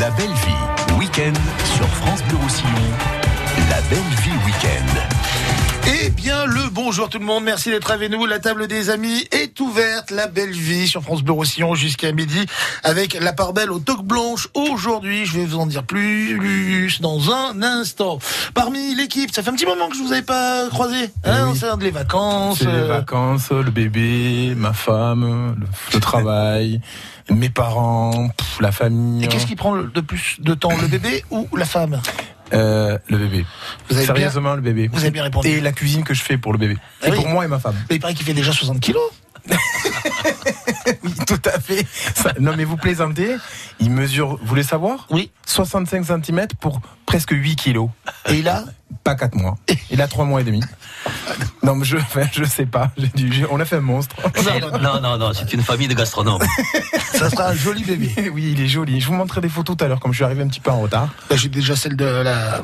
La belle vie, week-end sur France Bleu Roussillon. La belle vie week-end. Eh bien, le bonjour tout le monde, merci d'être avec nous. La table des amis est ouverte, la belle vie sur France Bleu Roussillon jusqu'à midi avec la part belle aux toques blanches. Aujourd'hui, je vais vous en dire plus dans un instant. Parmi l'équipe, ça fait un petit moment que je vous avais pas croisé. Hein, Eh oui. C'est les vacances. C'est les euh, vacances, le bébé, ma femme, le, le travail, mes parents, pff, la famille. Et qu'est-ce qui prend le de plus de temps, le bébé ou la femme Euh, Le bébé. Vous avez bien, Sérieusement, le bébé. vous avez bien répondu. Et la cuisine que je fais pour le bébé. Ah et oui. pour moi et ma femme. Mais il paraît qu'il fait déjà 60 kilos. Oui, tout à fait. Ça- non, mais vous plaisantez. Il mesure, vous voulez savoir? Oui. 65 cm pour presque 8 kilos. Et il a Pas 4 mois. Il a 3 mois et demi. Non, mais je, je sais pas. J'ai dû- j'ai- on a fait un monstre. Non, non, non, c'est une famille de gastronomes. ça sera un joli bébé. Oui, il est joli. Je vous montrerai des photos tout à l'heure, comme je suis arrivé un petit peu en retard. Bah, J'ai déjà celle de la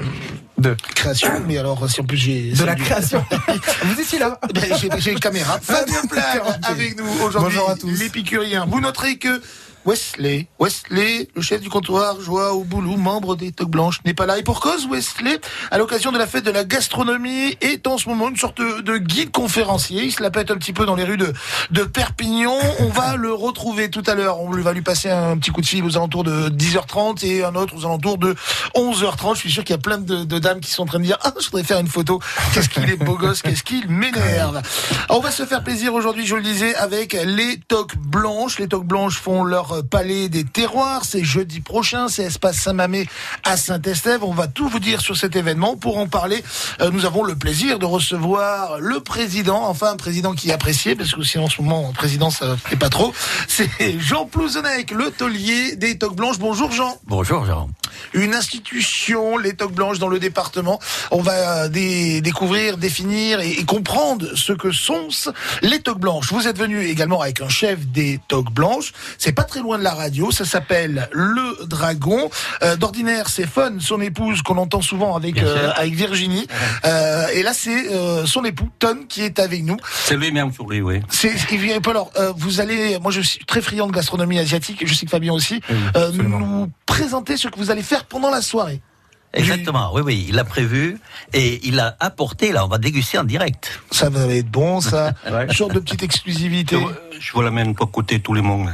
De, création, mais alors si en plus j'ai de la du- création. vous étiez là Ben, J'ai j'ai une caméra. Fabien Plage avec nous aujourd'hui. Bonjour à tous. L'épicurien. Vous noterez que Wesley, Wesley, le chef du comptoir, Joie au boulot, membre des Toques Blanches, n'est pas là. Et pour cause, Wesley, à l'occasion de la fête de la gastronomie, est en ce moment une sorte de, de guide conférencier. Il se la pète un petit peu dans les rues de, Perpignan. On va le retrouver tout à l'heure. On va lui passer un petit coup de fil aux alentours de 10h30 et un autre aux alentours de 11h30. Je suis sûr qu'il y a plein de, de dames qui sont en train de dire, ah, je voudrais faire une photo. Qu'est-ce qu'il est beau gosse, qu'est-ce qu'il m'énerve. On va se faire plaisir aujourd'hui, je le disais, avec les toques blanches. Les toques blanches font leur palais des terroirs. C'est jeudi prochain, c'est Espace Saint-Mamé à Saint-Estève. On va tout vous dire sur cet événement. Pour en parler, euh, nous avons le plaisir de recevoir le président, enfin un président qui est apprécié, parce que sinon en ce moment, président, ça fait pas trop. C'est Jean Plouzenec, le taulier des toques blanches. Bonjour Jean Bonjour, Jean. une institution, les toques blanches dans le département. On va euh, dé- découvrir, définir et, et comprendre ce que sont les toques blanches. Vous êtes venu également avec un chef des toques blanches. C'est pas très loin de la radio. Ça s'appelle Le Dragon. Euh, D'ordinaire, c'est Fun, son épouse qu'on entend souvent avec euh, avec Virginie. Euh, et là, c'est son époux Ton qui est avec nous. C'est lui-même sur lui, oui. C'est alors. vous allez, moi je suis très friand de gastronomie asiatique. Je sais que Fabien aussi. Oui, nous présenter ce que vous allez faire pendant la soirée. Exactement, oui, oui, il l'a prévu et il l'a apporté, là, on va déguster en direct. Ça va être bon, ça. Ouais. Une sorte de petite exclusivité. Je vous l'amène pour écouter tout le monde.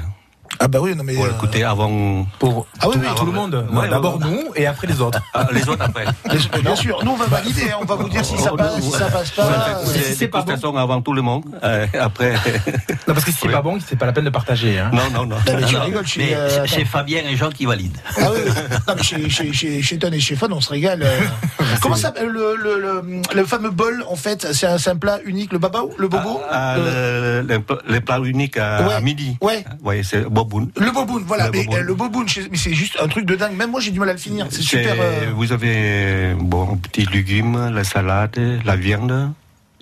Ah bah oui, non mais. Pour euh, avant Pour Ah oui, tout, oui, tout le ouais. monde. Ouais, D'abord ouais. nous et après les autres. ah, les autres après. bien sûr, nous on va valider, hein, on va vous dire si ça passe, si ça passe pas. Si c'est pas bon. avant tout le monde. euh, après, Non, parce que si c'est pas bon, c'est pas la peine de partager. Hein. non, non, non. Non, mais tu Alors, rigoles, chez, mais euh, c'est Fabien et Jean qui valident. Ah oui. Non, mais chez, chez, chez, chez Ton et chez Fun, on se régale. euh. Comment ça s'appelle le, le, le, le fameux bol, en fait? C'est un, un plat unique, le babao Le bobo? Ah, Le- le, les plats uniques à, Ouais. midi. Ouais. Oui, c'est boboun. Le boboun, voilà. Le mais boboun. euh, le boboun, mais c'est juste un truc de dingue. Même moi, j'ai du mal à le finir. C'est super. euh, Vous avez bon petits légumes, la salade, la viande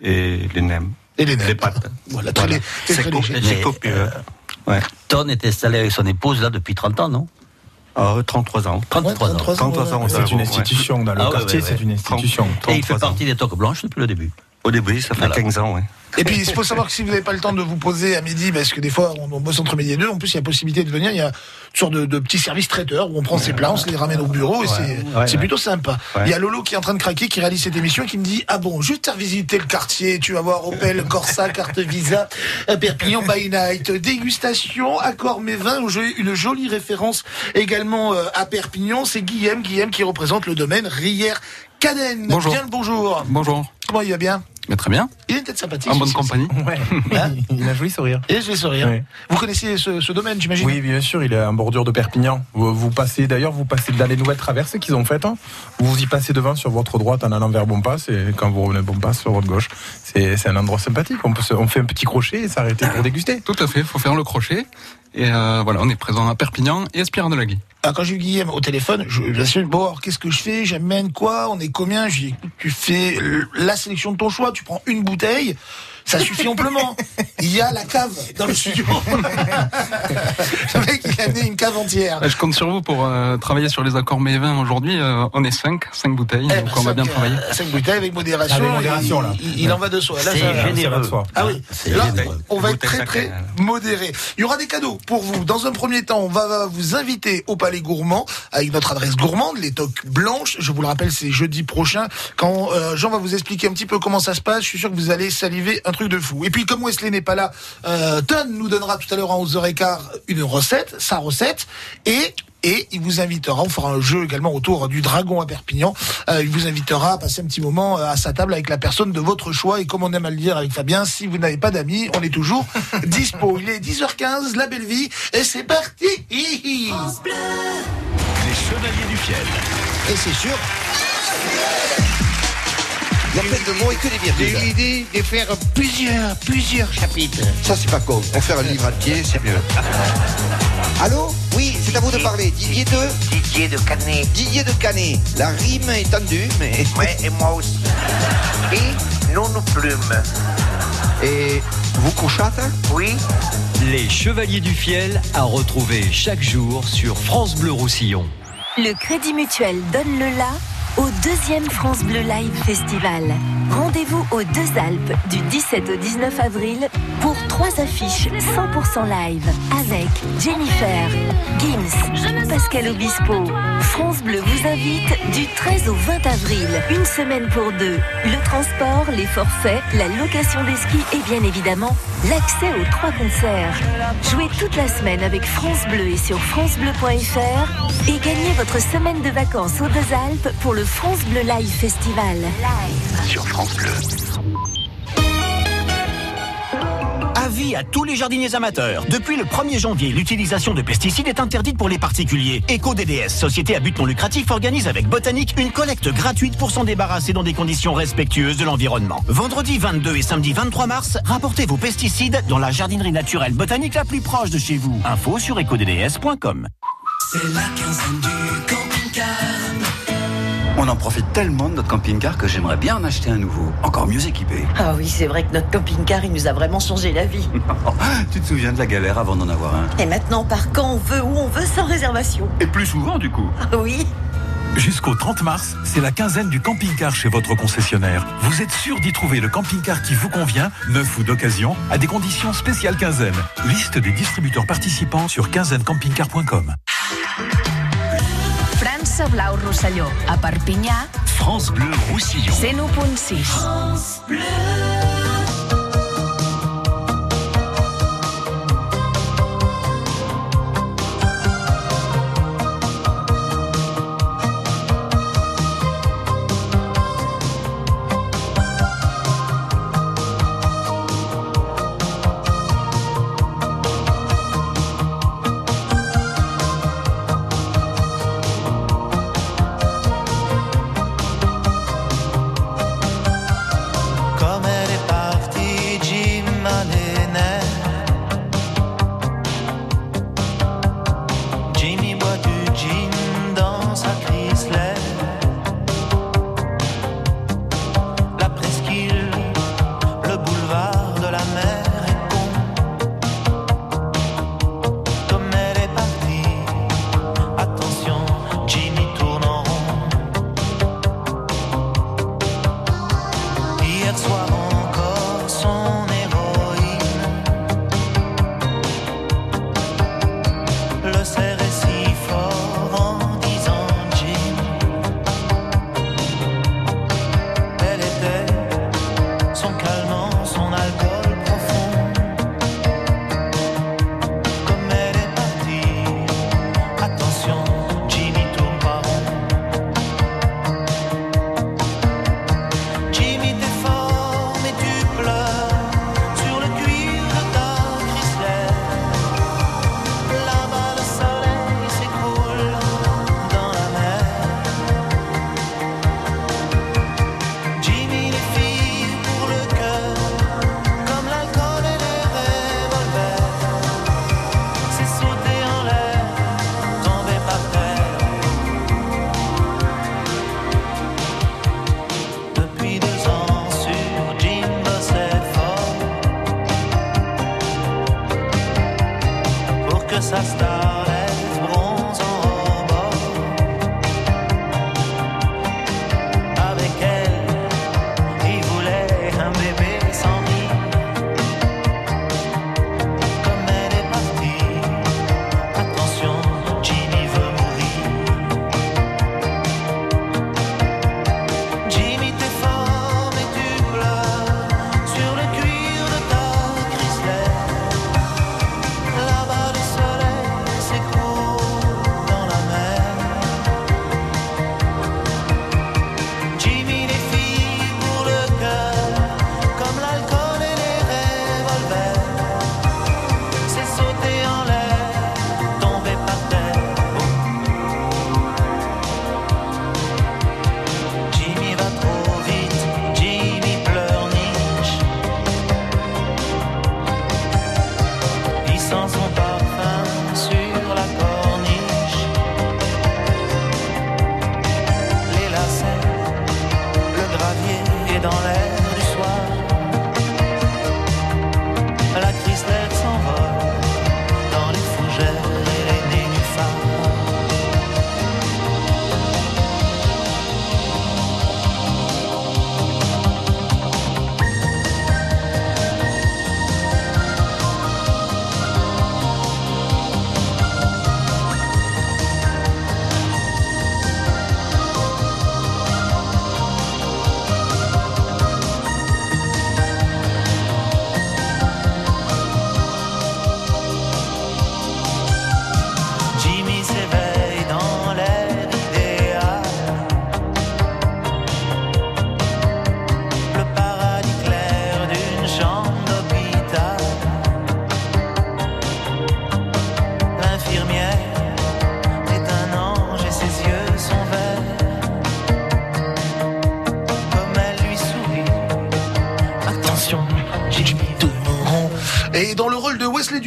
et les nems, Et les les pâtes. Voilà, très, lé- c'est C'est très co- léger. Mais, c'est copieux. Ouais. Ton est installé avec son épouse, là, depuis 30 ans, non? Ah, 33 ans. 33 ans. 33 ans, 33 ans, ouais. ça. C'est une Ouais. institution dans le Ah ouais, quartier, ouais, c'est ouais. une institution. Et il fait 33 ans. partie des toques blanches depuis le début. Au début, ça fait Voilà. 15 ans, ouais. Et puis, il faut savoir que si vous n'avez pas le temps de vous poser à midi, parce que des fois, on, on bosse entre midi et deux, en plus, il y a possibilité de venir, il y a une sorte de, de petit service traiteur où on prend ses plats, on se les ramène au bureau, et c'est ouais, c'est ouais. plutôt sympa. Ouais. Il y a Lolo qui est en train de craquer, qui réalise cette émission, et qui me dit, ah bon, juste à visiter le quartier, tu vas voir Opel, Corsa, carte Visa, euh, Perpignan by Night, dégustation, accord mes vins, où j'ai une jolie référence également euh, à Perpignan, c'est Guillaume, Guillaume qui représente le domaine Rière Caden. Bonjour. Bien le bonjour. Bonjour. Comment il va bien? Mais très bien. Il est peut-être sympathique. En bonne compagnie. Ouais. Hein il a un joli sourire. Et je vais sourire. Vous connaissez ce, ce domaine, j'imagine Oui, bien sûr, il est en bordure de Perpignan. Vous, vous passez, d'ailleurs, vous passez dans les nouvelles traversées qu'ils ont faites. hein. Vous y passez devant sur votre droite en allant vers Bompas et quand vous revenez de Bompas sur votre gauche. C'est un endroit sympathique. On, peut se- on fait un petit crochet et s'arrêter pour déguster. Tout à fait, il faut faire le crochet. Et euh, voilà, on est présent à Perpignan et Espira de la Guy. Quand j'ai eu Guillaume au téléphone, je lui ai dit, bon, qu'est-ce que je fais? J'amène quoi? On est combien? Je lui ai dit, tu fais la sélection de ton choix, tu prends une bouteille. Ça suffit amplement. Il y a la cave dans le studio. le mec, il a amené une cave entière. Je compte sur vous pour euh, travailler sur les accords mes vins aujourd'hui. Euh, on est 5, 5 bouteilles, Eh, donc on va bien cinq, travailler. euh, Cinq bouteilles avec modération. Avec modération, il, là. il- il en va de soi. Là, C'est généreux. ça va de soi. Ah oui, C'est là, on va être très très chacun. modéré. Il y aura des cadeaux pour vous. Dans un premier temps, on va, va vous inviter au Palais Gourmand avec notre adresse gourmande, les toques blanches. Je vous le rappelle, c'est jeudi prochain. Quand euh, Jean va vous expliquer un petit peu comment ça se passe, je suis sûr que vous allez saliver un truc de fou. Et puis, comme Wesley n'est pas là, euh, Ton nous donnera tout à l'heure à 11h15 une recette, sa recette, et et il vous invitera, on fera un jeu également autour du dragon à Perpignan, Euh, il vous invitera à passer un petit moment euh, à sa table avec la personne de votre choix et comme on aime à le dire avec Fabien, si vous n'avez pas d'amis, on est toujours dispo. Il est 10h15, la belle vie, et c'est parti Les Chevaliers du Fiel. Et c'est sûr. Il y a plein de mots et que des J'ai l'idée de faire plusieurs, plusieurs chapitres. Ça, c'est pas con. Pour faire un livre entier, c'est mieux. Allô? Oui, c'est à vous de parler. Didier de? Didier de Canet. Didier de Canet. La rime est tendue, mais. Ouais, et moi aussi. Et non nos plumes. Et vous couchâtes? Oui, Les Chevaliers du Fiel à retrouver chaque jour sur France Bleu Roussillon. Le Crédit Mutuel donne le la au deuxième France Bleu Live Festival. Rendez-vous aux Deux Alpes du 17 au 19 avril pour trois affiches 100% live avec Jennifer, Gims, Pascal Obispo. France Bleu vous invite du 13 au 20 avril, une semaine pour deux. Le transport, les forfaits, la location des skis et bien évidemment l'accès aux trois concerts. Jouez toute la semaine avec France Bleu et sur francebleu.fr et gagnez votre semaine de vacances aux Deux Alpes pour le France Bleu Live Festival. Sur France Bleu. Avis à tous les jardiniers amateurs. Depuis le 1er janvier, l'utilisation de pesticides est interdite pour les particuliers. EcoDDS, société à but non lucratif, organise avec Botanique une collecte gratuite pour s'en débarrasser dans des conditions respectueuses de l'environnement. Vendredi 22 et samedi 23 mars, rapportez vos pesticides dans la jardinerie naturelle botanique la plus proche de chez vous. Info sur ecodds.com. C'est la quinzaine du camping-car. On en profite tellement de notre camping-car que j'aimerais bien en acheter un nouveau, encore mieux équipé. Ah oui, c'est vrai que notre camping-car, il nous a vraiment changé la vie. tu te souviens de la galère avant d'en avoir un? Et maintenant, on part quand on veut, où on veut, sans réservation. Et plus souvent du coup. Ah oui Jusqu'au 30 mars, c'est la quinzaine du camping-car chez votre concessionnaire. Vous êtes sûr d'y trouver le camping-car qui vous convient, neuf ou d'occasion, à des conditions spéciales quinzaine. Liste des distributeurs participants sur quinzainecampingcar.com. França Blau Rosselló, a Perpinyà, France Bleu Roussillon. 101.6. France Bleu.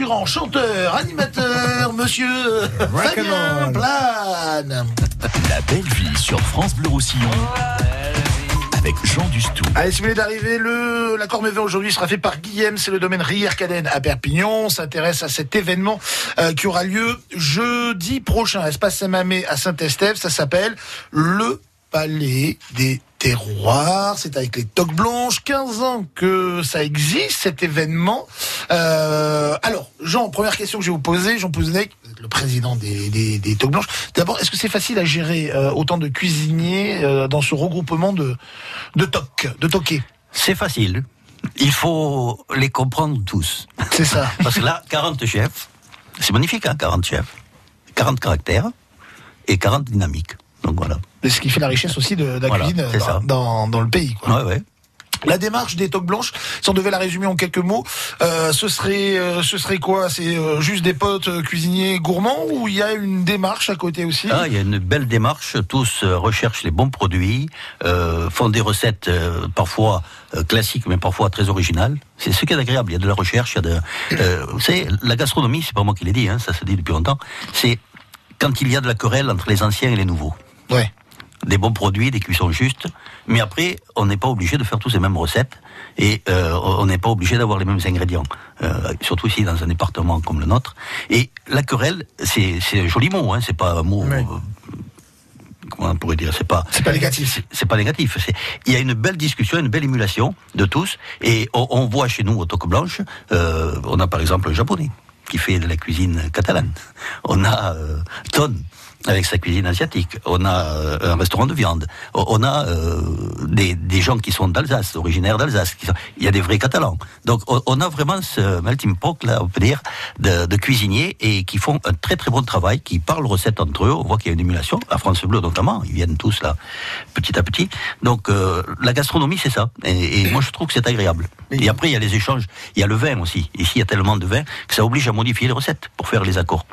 Durand, chanteur, animateur, monsieur Fabien Plane. La belle vie sur France Bleu Roussillon. Avec Jean Dustou. Allez, si vous venez d'arriver, le, l'accord mévin aujourd'hui sera fait par Guillaume, c'est le domaine Rière-Cadenne à Perpignan. On s'intéresse à cet événement euh, qui aura lieu jeudi prochain, espace Saint-Mamé à Saint-Estève. Ça s'appelle le Palais des Terroirs. C'est avec les toques blanches. 15 ans que ça existe, cet événement. Euh, alors, Jean, première question que je vais vous poser, Jean êtes le président des, des, blanches. D'abord, est-ce que c'est facile à gérer euh, autant de cuisiniers euh, dans ce regroupement de, de toques, de toqués? C'est facile. Il faut les comprendre tous. C'est ça. Parce que là, 40 chefs, c'est magnifique, hein, 40 chefs. 40 caractères et 40 dynamiques. Donc voilà. C'est ce qui fait la richesse aussi de, de la Voilà, cuisine dans le pays. Quoi. Ouais, ouais. La démarche des toques blanches, si on devait la résumer en quelques mots, euh, ce serait euh, ce serait quoi? C'est euh, juste des potes cuisiniers gourmands ou il y a une démarche à côté aussi? Ah, il y a une belle démarche. Tous recherchent les bons produits, font des recettes parfois classiques, mais parfois très originales. C'est ce qui est agréable. Il y a de la recherche. Il y a de, vous savez, la gastronomie, c'est pas moi qui l'ai dit, hein, ça se dit depuis longtemps. C'est quand il y a de la querelle entre les anciens et les nouveaux. Ouais. Des bons produits, des cuissons justes. Mais après, on n'est pas obligé de faire tous les mêmes recettes et euh, on n'est pas obligé d'avoir les mêmes ingrédients. Euh, surtout ici dans un département comme le nôtre. Et la querelle, c'est c'est un joli mot, hein, c'est pas un mot. euh, comment on pourrait dire C'est pas. C'est pas négatif. C'est- pas négatif. Il y a une belle discussion, une belle émulation de tous. Et on, on voit chez nous au Toque Blanche, on a par exemple un japonais qui fait de la cuisine catalane. On a Ton avec sa cuisine asiatique. On a euh, un restaurant de viande. On- a euh, des, des gens qui sont d'Alsace, originaires d'Alsace. sont- Il y a des vrais Catalans. Donc on, on a vraiment ce melting pot, là, on peut dire, de, de cuisiniers et qui font un très très bon travail, qui parlent recettes entre eux. On voit qu'il y a une émulation. À France Bleu notamment, ils viennent tous là, petit à petit. Donc euh, la gastronomie, c'est ça. Et, et moi, je trouve que c'est agréable. Et après, il y a les échanges. Il y a le vin aussi. Ici, il y a tellement de vin que ça oblige à modifier les recettes pour faire les accords.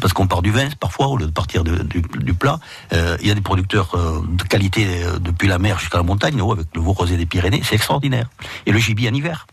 Parce qu'on part du vin, parfois, au lieu de partir du, plat, euh, il y a des producteurs euh, de qualité euh, depuis la mer jusqu'à la montagne, oh, avec le veau rosé des Pyrénées, c'est extraordinaire. Et le gibier en hiver.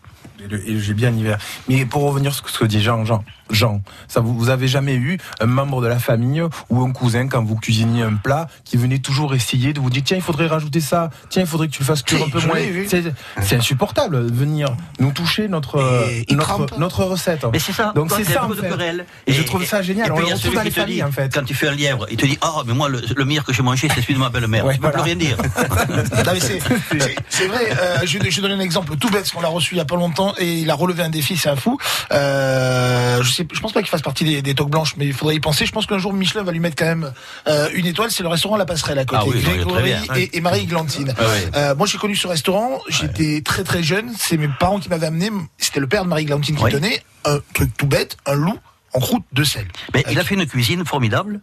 Et le, gibier en hiver. Mais pour revenir sur ce que dit Jean, Jean, ça vous, vous avez jamais eu un membre de la famille ou un cousin quand vous cuisiniez un plat qui venait toujours essayer de vous dire tiens il faudrait rajouter ça, tiens il faudrait que tu le fasses cuire un peu moins. C'est c'est insupportable de venir nous toucher notre euh, Et notre, recette. Mais c'est ça. Donc c'est ça en fait. Et, je trouve ça génial. Et On le retrouve dans les qui te familles dit, en fait. Quand tu fais un lièvre, il te dit Ah, mais moi, le, le meilleur que j'ai mangé, c'est celui de ma belle-mère. Ouais, tu peux plus rien dire. Non, mais c'est- c'est c'est vrai, euh, je, vais- je vais donner un exemple tout bête, parce qu'on l'a reçu il y a pas longtemps, et il a relevé un défi, c'est un fou. Euh, je sais, je pense pas qu'il fasse partie des, des toques blanches, mais il faudrait y penser. Je pense qu'un jour Michelin va lui mettre quand même euh, une étoile, c'est le restaurant La Passerelle à côté. Ah oui, Grégory et, et Marie Glantine. Ah oui. Euh, moi j'ai connu ce restaurant, j'étais très très jeune, c'est mes parents qui m'avaient amené, c'était le père de Marie Glantine qui Oui. tenait un truc tout bête, un loup en croûte de sel. Mais il a fait une cuisine formidable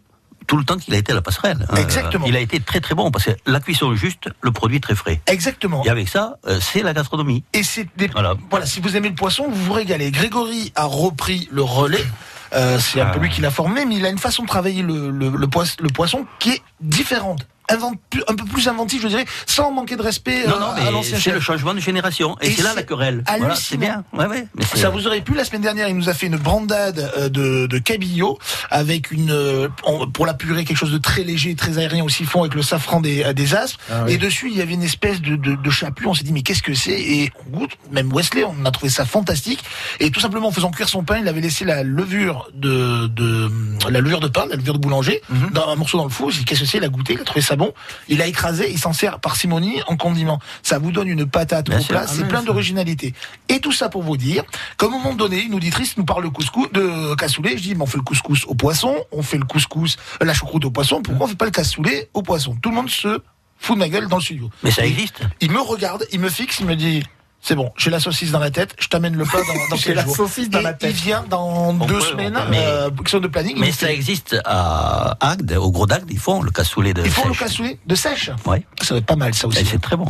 tout le temps qu'il a été à la passerelle. Euh, Exactement. il a été très très bon parce que la cuisson juste, le produit très frais. Exactement. Et avec ça, euh, c'est la gastronomie. Et c'est des... Voilà. voilà. si vous aimez le poisson, vous vous régalez. Grégory a repris le relais. Euh, c'est un peu lui qui l'a formé, mais il a une façon de travailler le, le, le, poisson, le poisson qui est différente. Invent- un peu plus inventif, je dirais, sans manquer de respect Non, euh, non, à mais l'ancien c'est le changement de génération. Et, Et c'est là la querelle. Voilà, c'est bien. Ouais, ouais. Mais Ça vous aurait pu la semaine dernière, il nous a fait une brandade euh, de, de cabillaud avec une euh, pour la purée quelque chose de très léger, très aérien au siphon avec le safran des, euh, des aspres. Ah oui. Et dessus il y avait une espèce de, de, de chapelure. On s'est dit mais qu'est-ce que c'est? Et on goûte. Même Wesley, on a trouvé ça fantastique. Et tout simplement en faisant cuire son pain, il avait laissé la levure de, de la levure de pain, la levure de boulanger, Mhm. dans un morceau dans le four. Il s'est dit qu'est-ce que c'est? Il a goûté, il a trouvé ça bon. Il a écrasé, il s'en sert parcimonie en condiment. Ça vous donne une patate au plat. Ah, C'est mais plein d'originalité. Et tout ça pour vous dire qu'à un moment donné, une auditrice nous parle de couscous, de cassoulet. Je dis, mais on fait le couscous au poisson, on fait le couscous, euh, la choucroute au poisson. Pourquoi on fait pas le cassoulet au poisson? Tout le monde se fout de ma gueule dans le studio. Mais ça existe. Il me regarde, il me fixe, il me dit. C'est bon, j'ai la saucisse dans la tête, je t'amène le plat dans, dans J'ai quel la saucisse dans Et la tête. Il vient dans On deux peut, semaines, peut, mais- euh, question de planning. Mais ça fait- existe à Agde, au Gros d'Agde, ils font le cassoulet de Ils font le sèche. cassoulet de sèche. Ouais. Ça va être pas mal ça aussi. c'est très bon.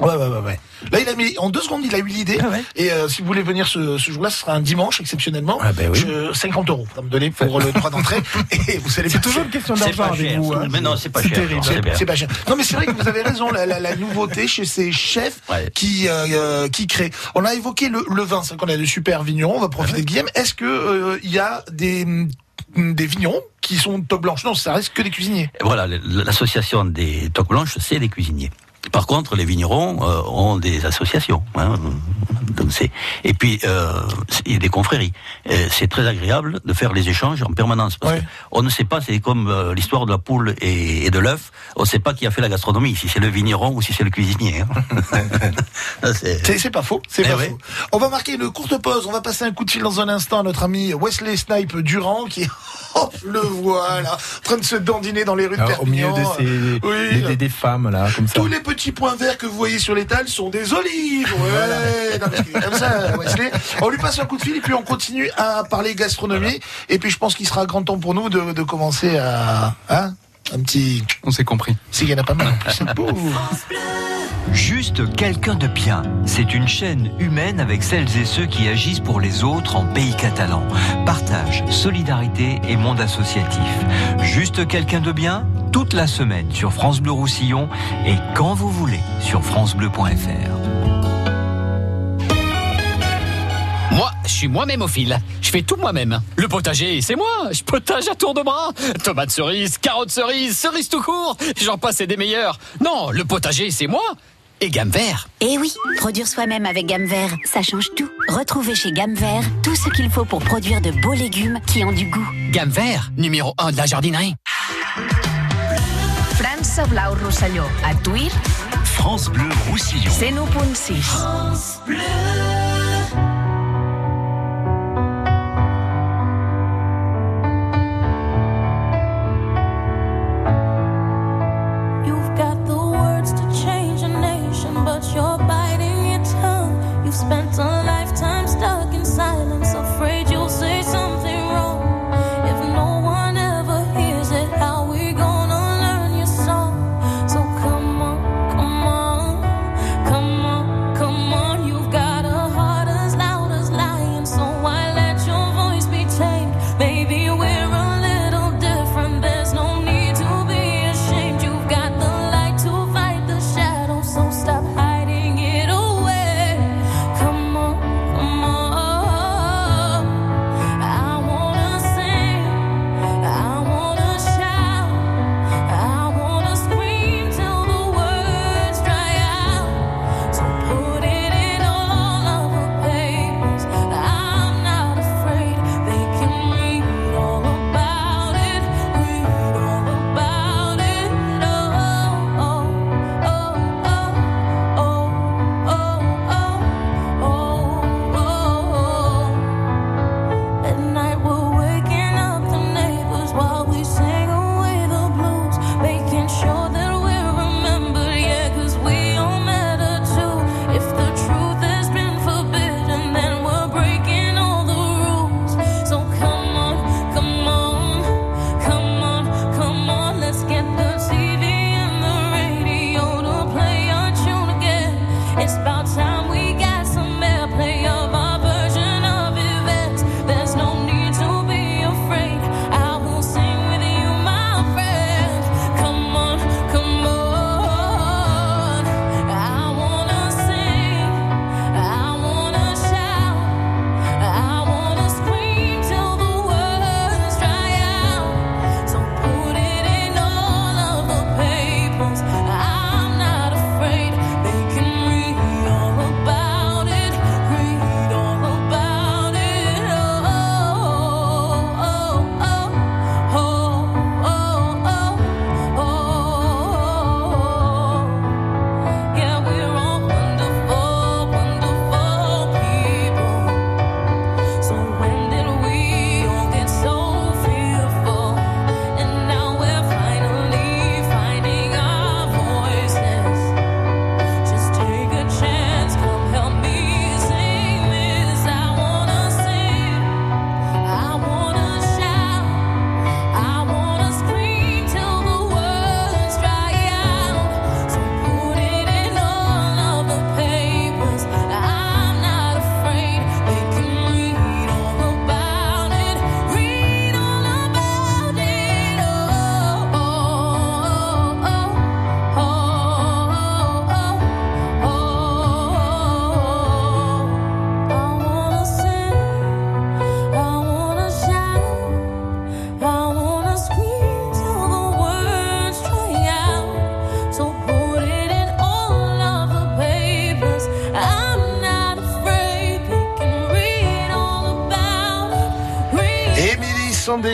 Ouais, ouais, ouais, ouais. Là, il a mis, en deux secondes, il a eu l'idée. Et euh, si vous voulez venir ce, ce jour-là, ce sera un dimanche, exceptionnellement. Je- 50 euros, ça me donner pour le droit d'entrée. Et vous allez C'est toujours une question d'argent avec vous. hein. Mais non, c'est pas cher. terrible. c'est pas cher. Non, mais c'est vrai que vous avez raison. La, la- la nouveauté chez ces chefs qui euh, euh, qui créent. On a évoqué le, le vin, c'est qu'on a de super vignerons. On va profiter de Guillaume. Est-ce que euh, il y a des mm, des vignerons qui sont top blanche Non, ça reste que des cuisiniers. Et Voilà, l'association des toques blanches, c'est des cuisiniers. Par contre, les vignerons euh, ont des associations. hein, donc c'est et puis euh, il y a des confréries. C'est très agréable de faire les échanges en permanence parce que on ne sait pas. C'est comme euh, l'histoire de la poule et, et de l'œuf. On ne sait pas qui a fait la gastronomie, si c'est le vigneron ou si c'est le cuisinier. hein. C'est- pas faux, c'est Eh pas ouais. faux. On va marquer une courte pause. On va passer un coup de fil dans un instant à notre ami Wesley Snipe Durand qui est, hop, le voilà, en train de se dandiner dans les rues de Alors, au milieu Perpignan. de ces Oui. des, des- des femmes là, comme ça. Tous les petits points verts que vous voyez sur l'étal sont des olives. Ouais, non, comme ça, Wesley. On lui passe un coup de fil et puis on continue à parler gastronomie. Et puis je pense qu'il sera grand temps pour nous de, de commencer à, hein, un petit. On s'est compris. S'il y en a pas mal. en plus, c'est beau. Juste quelqu'un de bien. C'est une chaîne humaine avec celles et ceux qui agissent pour les autres en pays catalan. Partage, solidarité et monde associatif. Juste quelqu'un de bien, toute la semaine sur France Bleu Roussillon et quand vous voulez sur francebleu.fr. Moi, je suis moi-même au fil. Je fais tout moi-même. Le potager, c'est moi. Je potage à tour de bras. Tomates cerises, carottes cerises, cerises tout court. J'en passe et des meilleurs. Non, le potager, c'est moi. Et gamme vert. Eh oui, produire soi-même avec Gamme Vert, ça change tout. Retrouvez chez Gamme Vert tout ce qu'il faut pour produire de beaux légumes qui ont du goût. Gamme vert, numéro 1 de la jardinerie. França Blau Rosselló. A Tuir, France Bleu Roussillon. 101.6. You've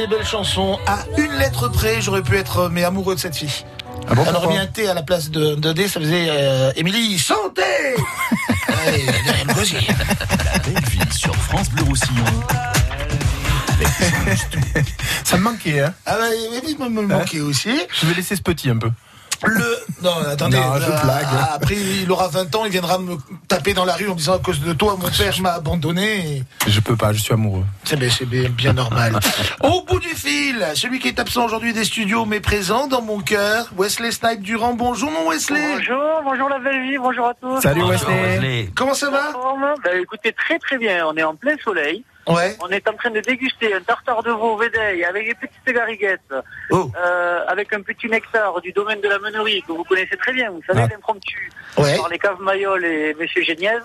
des belles chansons. À une lettre près, j'aurais pu être euh, mais amoureux de cette fille. Ah bon, Elle aurait mis un T à la place de, de D, ça faisait euh, Émilie, santé Allez, Myriam Gosier. La belle vie sur France Bleu Roussillon. Ça me manquait, hein Ah bah, oui, oui, me, me manquait aussi. Je vais laisser ce petit un peu. Le... Non, attendez. Non, je euh, blague. Après, il aura 20 ans, il viendra me taper dans la rue en me disant à cause de toi, mon père m'a abandonné. Je peux pas, je suis amoureux. C'est bien, c'est bien, bien normal. Au bout du fil, celui qui est absent aujourd'hui des studios, mais présent dans mon cœur, Wesley Snipe Durand. Bonjour, mon Wesley. Bonjour, bonjour la belle vie, bonjour à tous. Salut, Bonjour. Wesley. Comment ça va Bah, Écoutez, très très bien, on est en plein soleil. Ouais. On est en train de déguster un tartare de veau védeille avec des petites gariguettes, Oh. euh, avec un petit nectar du domaine de la meunerie que vous connaissez très bien, vous savez, Ah. l'impromptu, Ouais. par les caves Mayol et Monsieur Géniez.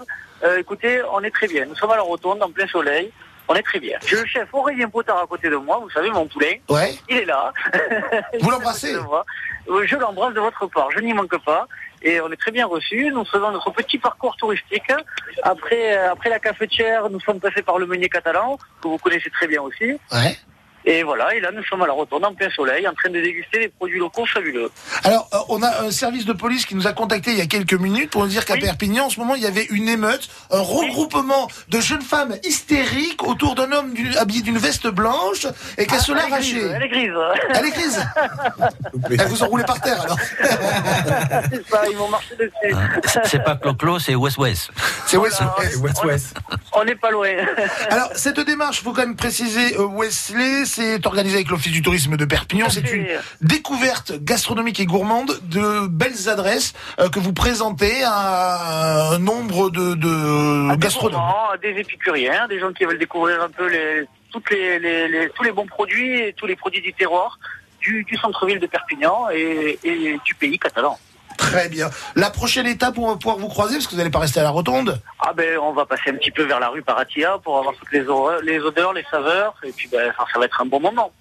Euh, écoutez, on est très bien. Nous sommes à la rotonde, en plein soleil. On est très bien. J'ai le chef Aurélien Potard à côté de moi, vous savez, mon poulain. Ouais. Il est là. Vous l'embrassez. Euh, Je l'embrasse de votre part, je n'y manque pas. Et on est très bien reçus. Nous faisons notre petit parcours touristique. Après, euh, après la cafetière, nous sommes passés par le meunier catalan, que vous connaissez très bien aussi. Ouais. Et voilà, et là nous sommes à la rotonde en plein soleil, en train de déguster des produits locaux fabuleux. Alors, euh, on a un service de police qui nous a contacté il y a quelques minutes pour nous dire qu'à Perpignan, en ce moment, il y avait une émeute, un regroupement de jeunes femmes hystériques autour d'un homme du- habillé d'une veste blanche et qu'elle Ah, se l'a elle est grise, arraché. Elle est grise. Elle est grise. Elle vous enroulez par terre, alors. C'est ça, ils vont marcher dessus. C'est- pas Clo-Clo, c'est West-West. C'est West West West. On n'est pas loin. Alors, cette démarche, faut quand même préciser, euh, Wesley, c'est organisé avec l'Office du tourisme de Perpignan. C'est une découverte gastronomique et gourmande de belles adresses euh, que vous présentez à un nombre de, de gastronomes. gourmands, des épicuriens, des gens qui veulent découvrir un peu les, toutes les, les- les- tous les bons produits et tous les produits du terroir du, du centre-ville de Perpignan et, et du pays catalan. Très bien. La prochaine étape où on va pouvoir vous croiser, parce que vous n'allez pas rester à la rotonde. Ah ben on va passer un petit peu vers la rue Paratia pour avoir toutes les, odeurs, les saveurs et puis ben, ça, ça va être un bon moment.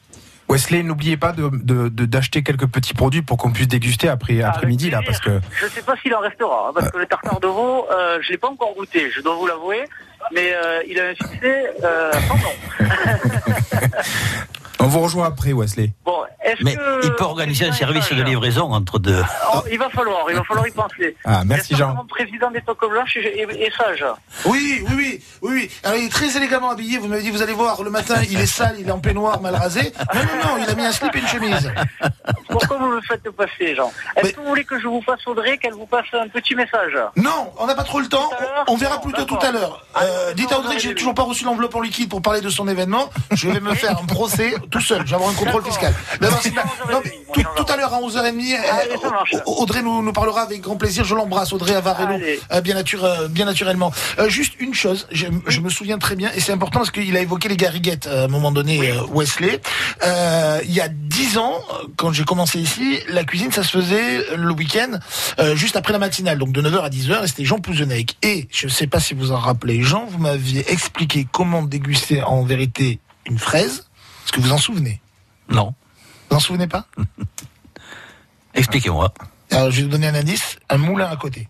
Wesley, n'oubliez pas de- de- de- d'acheter quelques petits produits pour qu'on puisse déguster après, après midi là, parce que Je ne sais pas s'il en restera, hein, parce que le tartare de veau, euh, je l'ai pas encore goûté, je dois vous l'avouer, mais euh, il a un succès euh, sans nom. on vous rejoint après, Wesley. Bon, est-ce Mais que il peut organiser un service de livraison entre deux. Oh, il va falloir, il va falloir y penser. Ah, merci Jean. Président des Toques Blanches et sage. Oui, oui, oui, oui, oui. Alors, il est très élégamment habillé. Vous m'avez dit, vous allez voir, le matin, il est sale, il est en peignoir, mal rasé. Non, non, non, il a mis un slip et une chemise. Pourquoi vous me faites passer, Jean Est-ce que vous voulez que je vous fasse Audrey, qu'elle vous passe un petit message Non, on n'a pas trop le temps. On verra plutôt tout à l'heure. Euh, dites à Audrey que j'ai toujours pas reçu l'enveloppe en liquide pour parler de son événement. Je vais me faire un procès tout seul. Je vais avoir un contrôle fiscal. Non, non, mais tout, tout à l'heure à 11h30, euh, Audrey nous, nous parlera avec grand plaisir. Je l'embrasse, Audrey Avarello, euh, bien, nature- euh, bien naturellement. Euh, juste une chose, je, je me souviens très bien, et c'est important parce qu'il a évoqué les gariguettes euh, à un moment donné, Wesley. Il y a 10 ans, quand j'ai commencé ici, la cuisine, ça se faisait le week-end, juste après la matinale, donc de 9h à 10h, et c'était Jean Pouzenec. Et, je ne sais pas si vous en rappelez, Jean, vous m'aviez expliqué comment déguster en vérité une fraise. Est-ce que vous en souvenez? Non. Vous en souvenez pas? Expliquez-moi. Alors, je vais vous donner un indice, un moulin à côté.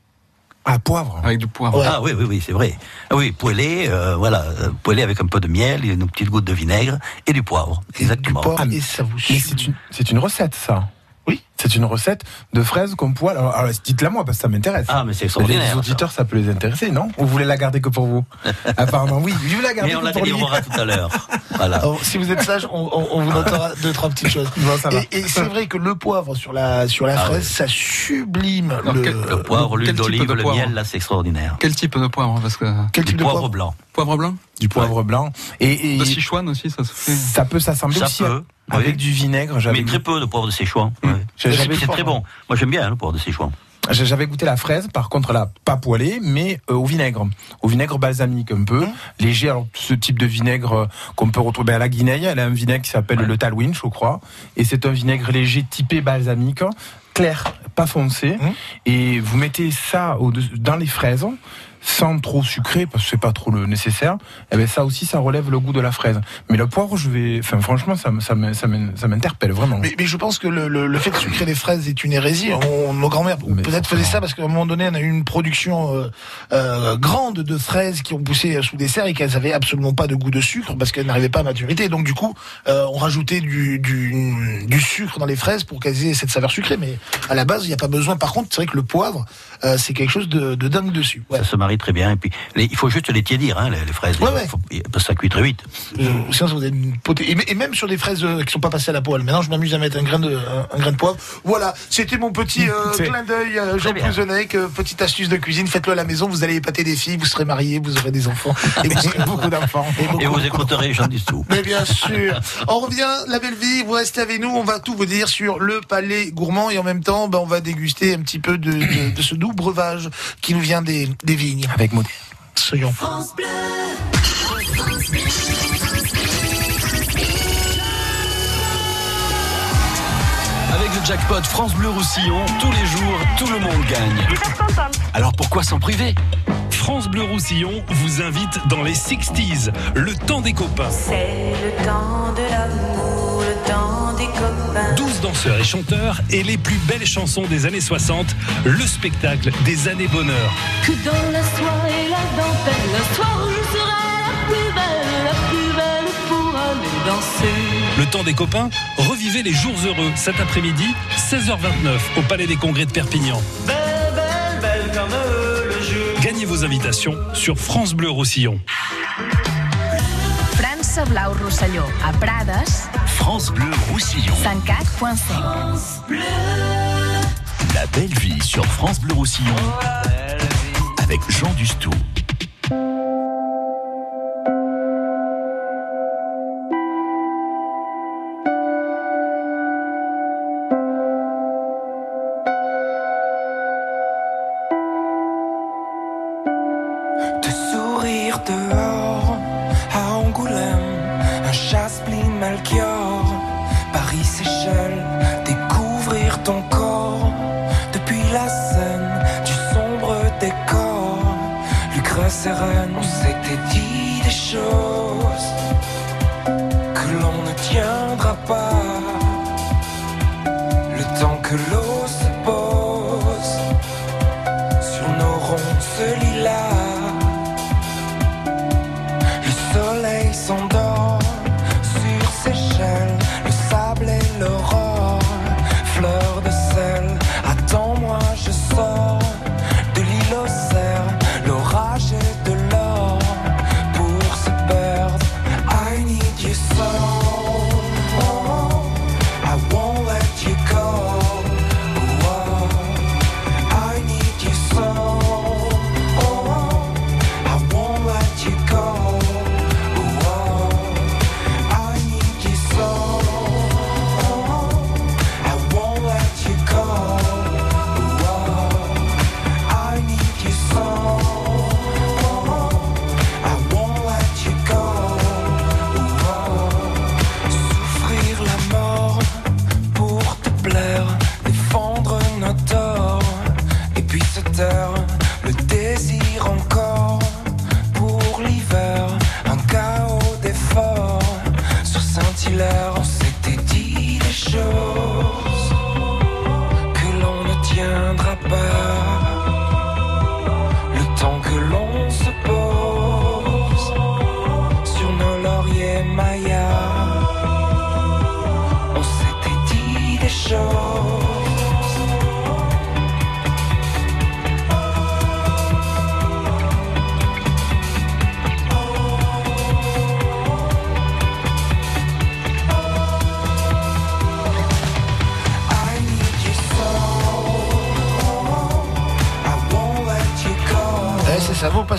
Ah, poivre. Avec du poivre. Ah oui, oui, oui, c'est vrai. Ah oui, poêlé, euh, voilà, euh, poêlé avec un peu de miel, et une petite goutte de vinaigre et du poivre. Exactement. Ah, mais- mais c'est une, c'est une recette, ça. Oui. C'est une recette de fraises qu'on poêle. Alors, alors, dites-la moi parce que ça m'intéresse. Ah, mais c'est extraordinaire, Les auditeurs, ça. peut les intéresser, non Ou vous voulez la garder que pour vous Apparemment, oui. Je vais la garder Mais on la délivrera tout à l'heure. Voilà. Si vous êtes sage, on, on- on vous notera deux trois petites choses. ça va. et et c'est vrai que le poivre sur la sur la Ah fraise, oui. ça sublime Alors, le, quel- Le poivre, l'huile d'olive, le poivre miel, là, c'est extraordinaire. Quel type de poivre Parce que Quel Du de poivre poivre blanc. poivre blanc, Du poivre blanc. Et, et de Sichuan aussi, ça se fait. ça peut s'assembler Ça aussi peut, avec oui. du vinaigre. J'avais Mais très peu de poivre de. Hum. ouais. C'est très bon. Moi, j'aime bien hein, le poivre de Séchouan. J'ai- J'avais goûté la fraise, par contre là, pas poêlée, mais euh, au vinaigre, au vinaigre balsamique un peu, léger. Alors ce type de vinaigre euh, qu'on peut retrouver à la Guinée, elle a un vinaigre qui s'appelle le Talwin, je crois, et c'est un vinaigre léger typé balsamique, clair, pas foncé, et vous mettez ça dans les fraises. Sans trop sucré parce que c'est pas trop le nécessaire. Et ben ça aussi, ça relève le goût de la fraise. Mais le poivre, je vais, enfin franchement, ça, m'interpelle vraiment. Mais, mais je pense que le, le- le fait de sucrer les fraises est une hérésie. On, nos grands-mères peut-être faisaient ça parce qu'à un moment donné, on a eu une production euh, euh, grande de fraises qui ont poussé sous dessert et qu'elles avaient absolument pas de goût de sucre parce qu'elles n'arrivaient pas à maturité. Donc du coup, euh, on rajoutait du, du, du sucre dans les fraises pour qu'elles aient cette saveur sucrée. Mais à la base, il n'y a pas besoin. Par contre, c'est vrai que le poivre, euh, c'est quelque chose de, de dingue dessus. Ouais. Ça se marie très bien. Et puis, les- il faut juste les tiédir, hein, les, les fraises. Ouais, ouais. Faut- parce que ça cuit très vite. Euh, sinon, vous avez une potée. Et, même sur des fraises euh, qui sont pas passées à la poêle. Maintenant, je m'amuse à mettre un grain de, un, un grain de poivre. Voilà, c'était mon petit euh, clin d'œil, euh, Jean Plouzonec, euh, petite astuce de cuisine. Faites-le à la maison. Vous allez épater des filles, vous serez mariés, vous aurez des enfants. Et vous serez beaucoup d'enfants. Et vous écouterez Jean Dissou. Mais bien sûr. On revient, la belle vie, vous restez avec nous, on va tout vous dire sur le palais gourmand et en même temps, ben, on va déguster un petit peu de, de- de ce doux breuvage qui nous vient des, des vignes. Avec modèle. Soyons. Avec le jackpot France Bleu Roussillon, tous les jours, tout le monde gagne. Alors pourquoi s'en priver? France Bleu Roussillon vous invite dans les 60s, le temps des copains. C'est le temps de l'amour, des copains. 12 danseurs et chanteurs et les plus belles chansons des années 60, le spectacle des années bonheur. Que dans la soirée, la dentelle, le soir je serai la plus belle, la plus belle pour aller danser. Le temps des copains, revivez les jours heureux cet après-midi, 16h29 au Palais des Congrès de Perpignan. Belle, belle, belle comme le jour. Gagnez vos invitations sur France Bleu Roussillon. França Blau Rosselló, a Prades, France Bleu Roussillon. 104.5. La belle vie sur France Bleu Roussillon. Avec Jean Dustou. On s'était dit des choses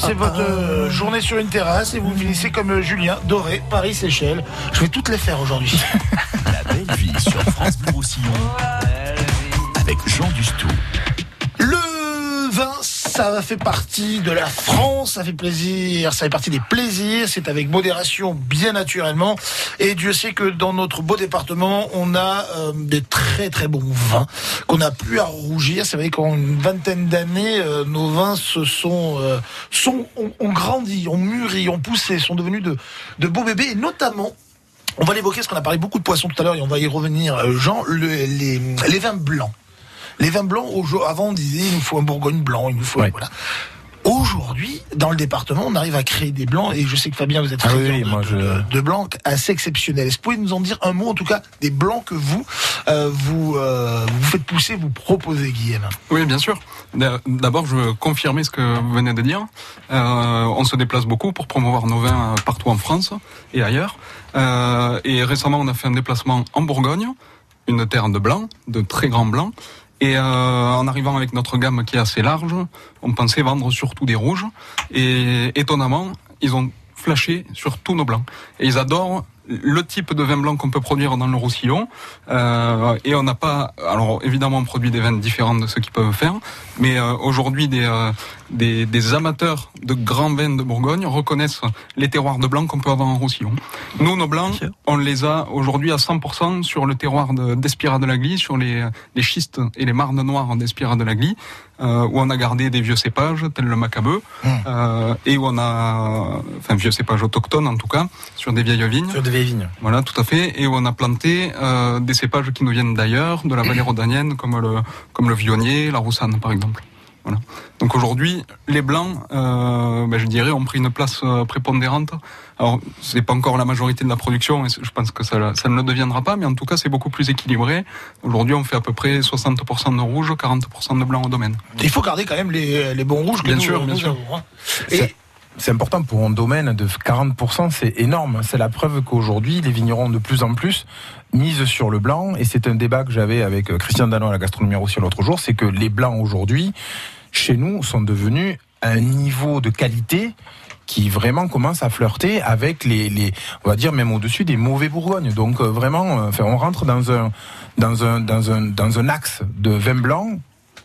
passez votre euh, journée sur une terrasse et vous finissez comme euh, Julien, Doré, Paris, Seychelles. Je vais toutes les faire aujourd'hui. La belle vie sur France Bleu Roussillon. Avec Jean Dustou. Ça fait partie de la France, ça fait plaisir, ça fait partie des plaisirs, c'est avec modération bien naturellement. Et Dieu sait que dans notre beau département, on a euh, des très très bons vins qu'on n'a plus à rougir. C'est vrai qu'en une vingtaine d'années, euh, nos vins se sont, euh, ont, grandi, ont mûri, ont poussé, sont devenus de, beaux bébés, et notamment on va l'évoquer parce qu'on a parlé beaucoup de poissons tout à l'heure et on va y revenir. Euh, Jean, le- les, les vins blancs. Les vins blancs, avant on disait il nous faut un Bourgogne blanc, il nous faut voilà. Aujourd'hui, dans le département, on arrive à créer des blancs et je sais que Fabien, vous êtes Ah oui, de, moi, je- de- de blancs assez exceptionnels. Est-ce que vous pouvez nous en dire un mot, en tout cas, des blancs que vous euh, vous, euh, vous faites pousser, vous proposez, Guillaume? Oui, bien sûr. D'a- D'abord, je veux confirmer ce que vous venez de dire. Euh, on se déplace beaucoup pour promouvoir nos vins partout en France et ailleurs. Euh, et récemment, on a fait un déplacement en Bourgogne, une terre de blanc, de très grands blancs. Et euh, en arrivant avec notre gamme qui est assez large, on pensait vendre surtout des rouges. Et étonnamment, ils ont flashé sur tous nos blancs. Et ils adorent le type de vin blanc qu'on peut produire dans le Roussillon. Euh, et on n'a pas... Alors évidemment, on produit des vins différents de ceux qu'ils peuvent faire. Mais euh, aujourd'hui, des, euh, des, des amateurs de grands vins de Bourgogne reconnaissent les terroirs de blanc qu'on peut avoir en Roussillon. Nous, nos blancs, on les a aujourd'hui à 100% sur le terroir de- d'Espira de la Glie, sur les, les schistes et les marnes noires d'Espira de la Glie, euh, où on a gardé des vieux cépages, tels le macabeu, euh, et où on a, enfin vieux cépages autochtones en tout cas, sur des vieilles vignes. Sur des vieilles vignes. Voilà, tout à fait, et où on a planté euh, des cépages qui nous viennent d'ailleurs, de la vallée rhodanienne, comme le, comme le vionnier, la roussanne par exemple. Voilà. Donc aujourd'hui, les blancs, euh, ben, je dirais, ont pris une place euh, prépondérante. Alors, c'est pas encore la majorité de la production, et je pense que ça, ça ne le deviendra pas, mais en tout cas, c'est beaucoup plus équilibré. Aujourd'hui, on fait à peu près 60% de rouge, 40% de blanc au domaine. Il faut garder quand même les, les bons rouges que Bien nous, sûr, bien nous sûr. avons, hein. C'est important pour un domaine de 40%, c'est énorme. C'est la preuve qu'aujourd'hui, les vignerons de plus en plus misent sur le blanc. Et c'est un débat que j'avais avec euh, Christian Danon à la gastronomie aussi l'autre jour, c'est que les blancs aujourd'hui, chez nous, sont devenus un niveau de qualité qui vraiment commence à flirter avec les, les on va dire même au-dessus des mauvais Bourgognes. Donc euh, vraiment, euh, enfin, on rentre dans un dans un dans un dans un axe de vin blanc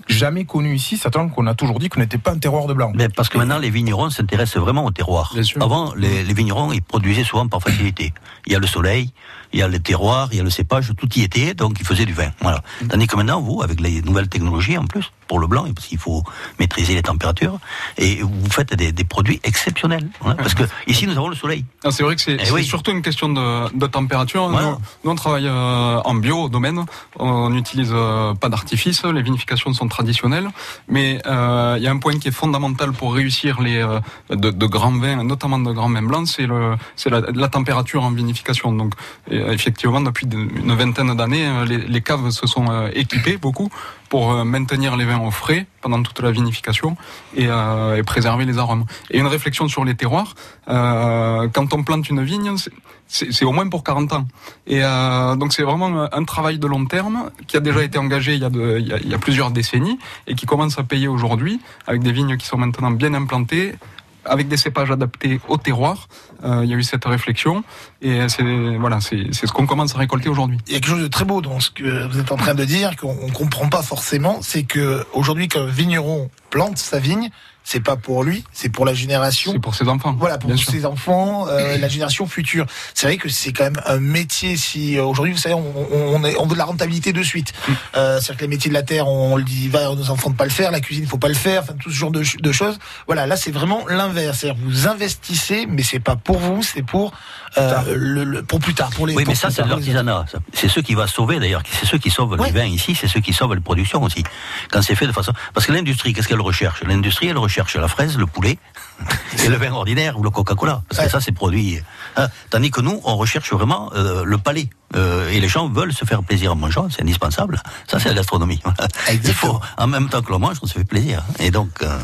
jamais connu ici, sachant qu'on a toujours dit qu'on n'était pas un terroir de blanc. Mais parce que maintenant, les vignerons s'intéressent vraiment au terroir. Avant, les, les vignerons, ils produisaient souvent par facilité. Il y a le soleil, il y a le terroir, il y a le cépage, tout y était, donc ils faisaient du vin. Voilà. Tandis que maintenant, vous, avec les nouvelles technologies en plus, pour le blanc, parce qu'il faut maîtriser les températures, et vous faites des, des produits exceptionnels. hein, parce que ici, nous avons le soleil. C'est vrai que c'est Eh oui. surtout une question de, de température. Voilà. Nous, nous, on travaille euh, en bio au domaine. On n'utilise euh, pas d'artifice. Les vinifications sont traditionnelles. Mais euh, il y a un point qui est fondamental pour réussir les de, de grands vins, notamment de grands vins blancs, c'est la, la température en vinification. Donc effectivement, depuis de- une vingtaine d'années, les, les caves se sont équipées beaucoup pour euh, maintenir les vins au frais pendant toute la vinification et, euh, préserver les arômes. Et une réflexion sur les terroirs, euh, quand on plante une vigne, c'est- au moins pour 40 ans. Et donc c'est vraiment un- travail de long terme qui a déjà été engagé il y a plusieurs décennies et qui commence à payer aujourd'hui avec des vignes qui sont maintenant bien implantées avec des cépages adaptés au terroir. Euh, il y a eu cette réflexion et c'est voilà, c'est ce qu'on commence à récolter aujourd'hui. il y a quelque chose de très beau dans ce que vous êtes en train de dire, qu'on ne comprend pas forcément, c'est que aujourd'hui, qu'un vigneron plante sa vigne, c'est pas pour lui, c'est pour la génération. C'est pour ses enfants. Voilà, pour sûr. ses enfants, euh, la génération future. C'est vrai que c'est quand même un métier. Si euh, aujourd'hui, vous savez, on, on, est- on veut de la rentabilité de suite. Mm. Euh, C'est-à-dire que les métiers de la terre, on, on le dit, va nos enfants de pas le faire, la cuisine, faut pas le faire, enfin tout ce genre de, de choses. Voilà, là, c'est vraiment l'inverse. C'est-à-dire vous investissez, mais c'est pas pour vous, c'est pour euh, le, le- pour plus tard, pour les. Oui, mais ça, c'est l'artisanat. C'est ce qui va sauver, d'ailleurs. C'est ceux qui sauvent les vins ici, c'est ceux qui sauvent les productions aussi. Quand c'est fait de façon. Parce que l'industrie, qu'est-ce qu'elle recherche? L'industrie, elle recherche la fraise, le poulet, et le vin ordinaire ou le Coca-Cola. Parce que ça, c'est produit. Hein. Tandis que nous, on recherche vraiment euh, le palais. Euh, et les gens veulent se faire plaisir en mangeant, c'est indispensable. Ça, c'est la gastronomie. Il faut, en même temps que l'on mange, on se fait plaisir. Et donc. euh,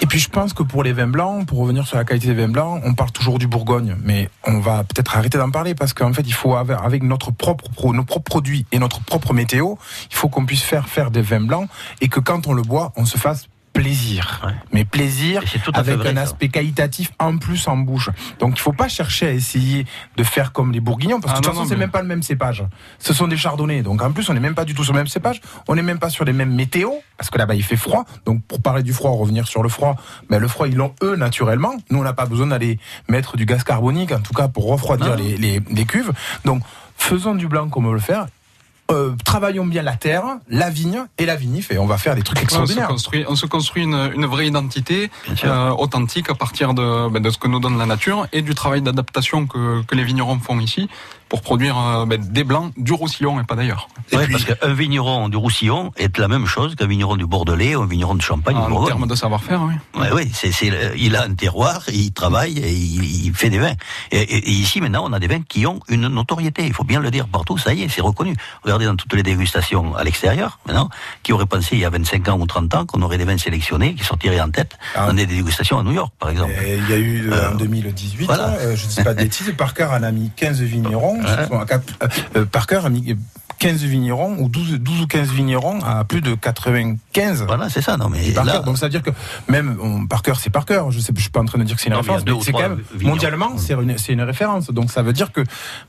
Et puis je pense que pour les vins blancs, pour revenir sur la qualité des vins blancs, on parle toujours du Bourgogne, mais on va peut-être arrêter d'en parler parce qu'en fait il faut avoir, avec notre propre pro- nos propres produits et notre propre météo, il faut qu'on puisse faire faire des vins blancs et que quand on le boit, on se fasse plaisir. Mais plaisir avec vrai, un ça. aspect qualitatif en plus en bouche. Donc il faut pas chercher à essayer de faire comme les bourguignons parce que Ah, de toute façon c'est même pas le même cépage. Ce sont des chardonnays. Donc en plus on n'est même pas du tout sur le même cépage. On n'est même pas sur les mêmes météos parce que là-bas il fait froid. Donc pour parler du froid, revenir sur le froid, ben le froid ils l'ont eux naturellement. Nous on n'a pas besoin d'aller mettre du gaz carbonique en tout cas pour refroidir les, les, les cuves. Donc faisons du blanc comme on veut le faire. Euh, travaillons bien la terre, la vigne et la vinif et on va faire des trucs Ouais, on, se extraordinaires. construit, on se construit une, une vraie identité euh, authentique à partir de, ben, de ce que nous donne la nature et du travail d'adaptation que, que les vignerons font ici pour produire euh, ben, des blancs du Roussillon et pas d'ailleurs. Ouais, parce qu'un vigneron du Roussillon est la même chose qu'un vigneron du Bordelais ou un vigneron de Champagne. de En termes de savoir-faire, oui. Oui, c'est, c'est, le- il a un terroir, il travaille et il, il fait des vins. Et, et- et ici, maintenant, on a des vins qui ont une notoriété. Il faut bien le dire partout. Ça y est, c'est reconnu. Regardez dans toutes les dégustations à l'extérieur, maintenant, qui aurait pensé il y a 25 ans ou 30 ans qu'on aurait des vins sélectionnés qui sortiraient en tête dans des dégustations à New York, par exemple. Et Il y a eu euh, en 2018, voilà. là, euh, je ne dis pas de bêtises, Parker en a mis 15 vignerons. Cap- euh, euh, Parker a mis 15 vignerons, ou 12, 12 ou 15 vignerons à plus de 95. Voilà, c'est ça, non mais. Parker. là- Donc ça veut dire que même on, Parker, c'est Parker. Je sais, je suis pas en train de dire que c'est une Non, référence, mais c'est quand même vignerons. mondialement, c'est une, c'est une référence. Donc ça veut dire que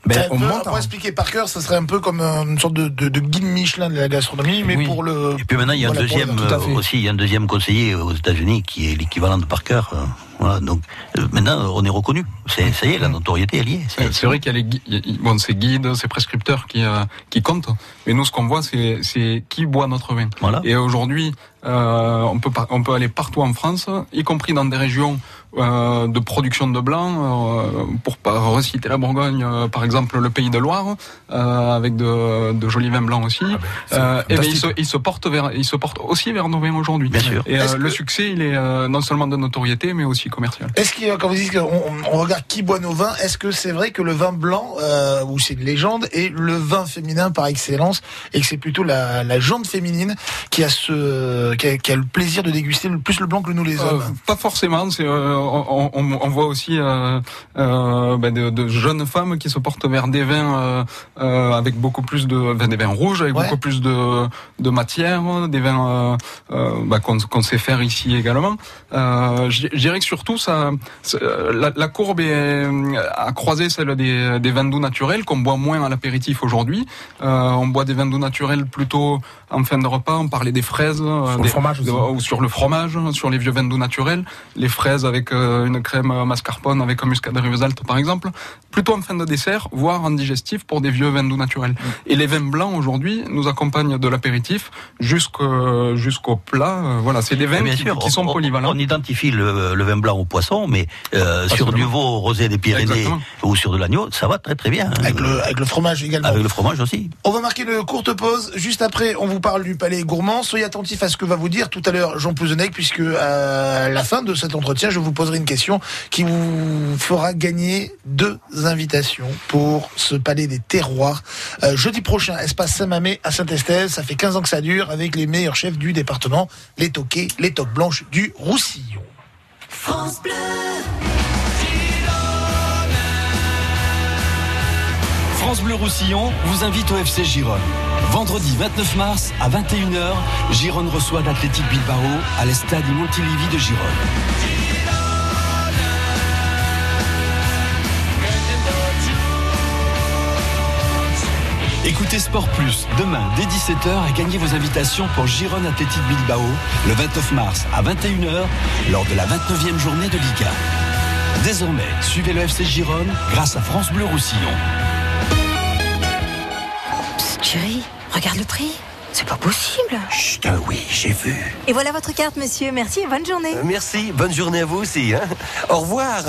ben, C'est un on peu, monte. pour en- expliquer par cœur, ça serait un peu comme une sorte de, de, de guide Michelin de la gastronomie, mais pour le. Et puis maintenant, il y a un voilà, deuxième euh, aussi, il y a un deuxième conseiller aux États-Unis qui est l'équivalent de Parker. euh, Voilà, donc euh, maintenant, on est reconnu. C'est, ça y est, la notoriété, elle y est. Euh, C'est vrai qu'il y a les gui- il y a- bon, ces guides, ces prescripteurs qui, euh, qui comptent, mais nous, ce qu'on voit, c'est, c'est qui boit notre vin. Et aujourd'hui, euh, on, peut par- on peut aller partout en France, y compris dans des régions euh, de production de blanc, euh, pour pas reciter la Bourgogne, euh, par exemple le Pays de Loire, euh, avec de, de jolis vins blancs aussi. Euh, et ben, il, se, il se porte vers, il se porte aussi vers nos vins aujourd'hui. Bien sûr. Et euh, Est-ce le que- succès, il est euh, non seulement de notoriété, mais aussi commercial. Est-ce a, quand vous dites qu'on on- on regarde qui boit nos vins, est-ce que c'est vrai que le vin blanc, euh, ou c'est une légende, est le vin féminin par excellence, et que c'est plutôt la, la jante féminine qui a ce, qui a, qui a le plaisir de déguster le plus le blanc que nous les Euh, hommes? pas forcément. C'est, euh, on, on- on voit aussi euh, euh, ben, de, de jeunes femmes qui se portent vers des vins euh, euh, avec beaucoup plus de enfin, des vins rouges, avec beaucoup plus de, de matière, des vins euh, euh, bah, qu'on, qu'on sait faire ici également. Euh, je je dirais que surtout ça, la, la courbe est, euh, a croisé celle des, des vins doux naturels qu'on boit moins à l'apéritif aujourd'hui. Euh, on boit des vins doux naturels plutôt en fin de repas. On parlait des fraises, euh, le fromage de- ou sur le fromage, sur les vieux vins doux naturels, les fraises avec euh, une crème mascarpone, avec un muscat de Rivesaltes par exemple, plutôt en fin de dessert, voire en digestif pour des vieux vins doux naturels. Mm. Et les vins blancs aujourd'hui nous accompagnent de l'apéritif jusqu'au jusqu'au plat. Euh, Voilà, c'est des vins Bien qui, sûr, qui sont on, polyvalents. On identifie le, le vin blanc au poisson, mais euh, sur du veau rosé des Pyrénées Exactement. ou sur de l'agneau, ça va très très bien. avec le, avec le fromage également. Avec le fromage aussi. On va marquer une courte pause. Juste après, on vous parle du palais gourmand. Soyez attentifs à ce que va vous dire tout à l'heure Jean Pouzenec, puisque à la fin de cet entretien, je vous poserai une question qui vous fera gagner deux invitations pour ce palais des terroirs. Euh, jeudi prochain, espace Saint-Mamé à Saint-Estève. Ça fait 15 ans que ça dure avec les meilleurs chefs du département, les toquets, les toques blanches du Roussillon. France Bleu. France Bleu Roussillon vous invite au FC Gironne. Vendredi 29 mars à 21h, Gironne reçoit l'Athletic Bilbao à l'Estade Montilivi de Gironne. Écoutez Sport Plus demain dès 17h et gagnez vos invitations pour Gironne Athletic Bilbao le 29 mars à 21h lors de la 29e journée de Liga. Désormais, suivez le FC Gironne grâce à France Bleu Roussillon. Psst, chérie, regarde le prix. C'est pas possible. Chut, euh, oui, j'ai vu. Et voilà votre carte, monsieur. Merci et bonne journée. Euh, Merci, bonne journée à vous aussi. Hein. Au revoir.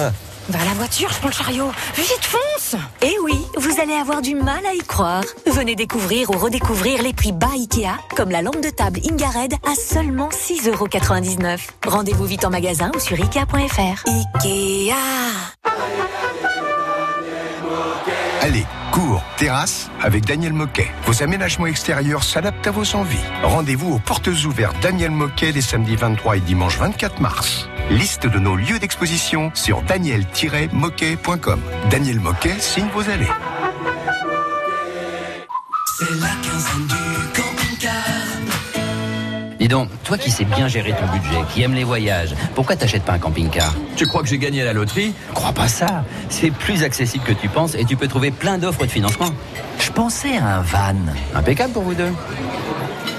Dans la voiture, je prends le chariot. Vite, fonce Eh oui, vous allez avoir du mal à y croire. Venez découvrir ou redécouvrir les prix bas Ikea, comme la lampe de table Ingared à seulement 6,99€. Rendez-vous vite en magasin ou sur Ikea.fr. Ikea Allez, cours, terrasse avec Daniel Moquet. Vos aménagements extérieurs s'adaptent à vos envies. Rendez-vous aux portes ouvertes Daniel Moquet les samedis 23 et dimanche 24 mars. Liste de nos lieux d'exposition sur daniel-moquet.com. Daniel Moquet signe vos allées. C'est la quinzaine du camping-car. Dis donc, toi qui sais bien gérer ton budget, qui aime les voyages, pourquoi t'achètes pas un camping-car? Tu crois que j'ai gagné à la loterie? Crois pas ça. C'est plus accessible que tu penses et tu peux trouver plein d'offres de financement. Je pensais à un van. Impeccable pour vous deux.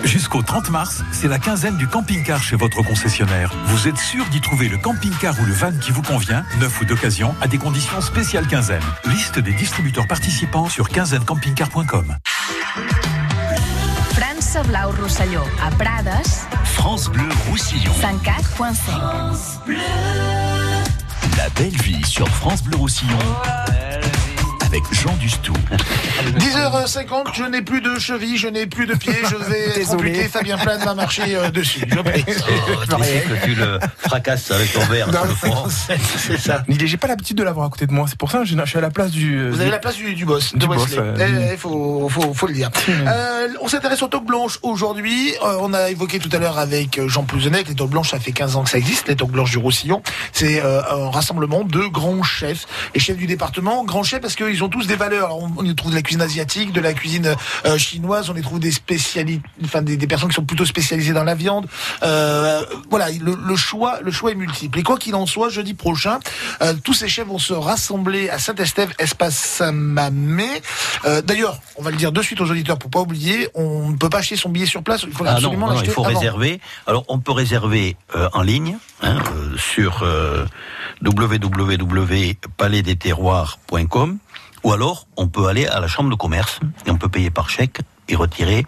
Jusqu'au 30 mars, c'est la quinzaine du camping-car chez votre concessionnaire. Vous êtes sûr d'y trouver le camping-car ou le van qui vous convient, neuf ou d'occasion, à des conditions spéciales quinzaine. Liste des distributeurs participants sur quinzainecampingcar.com. França Blau Rosselló, a Prades, France Bleu Roussillon. 104.5. La belle vie sur France Bleu Roussillon. Avec Jean Dustou. 10h50, je n'ai plus de cheville, je n'ai plus de pied, je vais être Fabien Plane va marcher euh, dessus. Je. Oh, que tu le fracasses avec ton verre. C'est ça. Il J'ai pas l'habitude de l'avoir à côté de moi, c'est pour ça que je suis à la place du. Vous avez la place du, du boss, de Du boss, Wesley. euh, Eh, eh, faut, faut, faut le dire. Euh, on s'intéresse aux toques blanches aujourd'hui. Euh, on a évoqué tout à l'heure avec euh, Jean Pouzenet que les toques blanches, ça fait 15 ans que ça existe, les toques blanches du Roussillon. C'est euh, un rassemblement de grands chefs. Les chefs du département, grands chefs parce qu'ils ont tous des valeurs. Alors, on, y trouve de la cuisine asiatique, de la cuisine euh, chinoise, on y trouve des spécialités, enfin des, des personnes qui sont plutôt spécialisées dans la viande. Euh, voilà, le, le choix, le choix est multiple. Et quoi qu'il en soit, jeudi prochain, euh, tous ces chefs vont se rassembler à Saint-Estève, espace Saint-Mamé. Euh, D'ailleurs, on va le dire de suite aux auditeurs pour pas oublier, on ne peut pas acheter son billet sur place. Il faut Ah absolument non, il faut avant. réserver. Alors, on peut réserver en ligne hein, sur www.palaisdesterroirs.com ou alors on peut aller à la chambre de commerce et on peut payer par chèque et retirer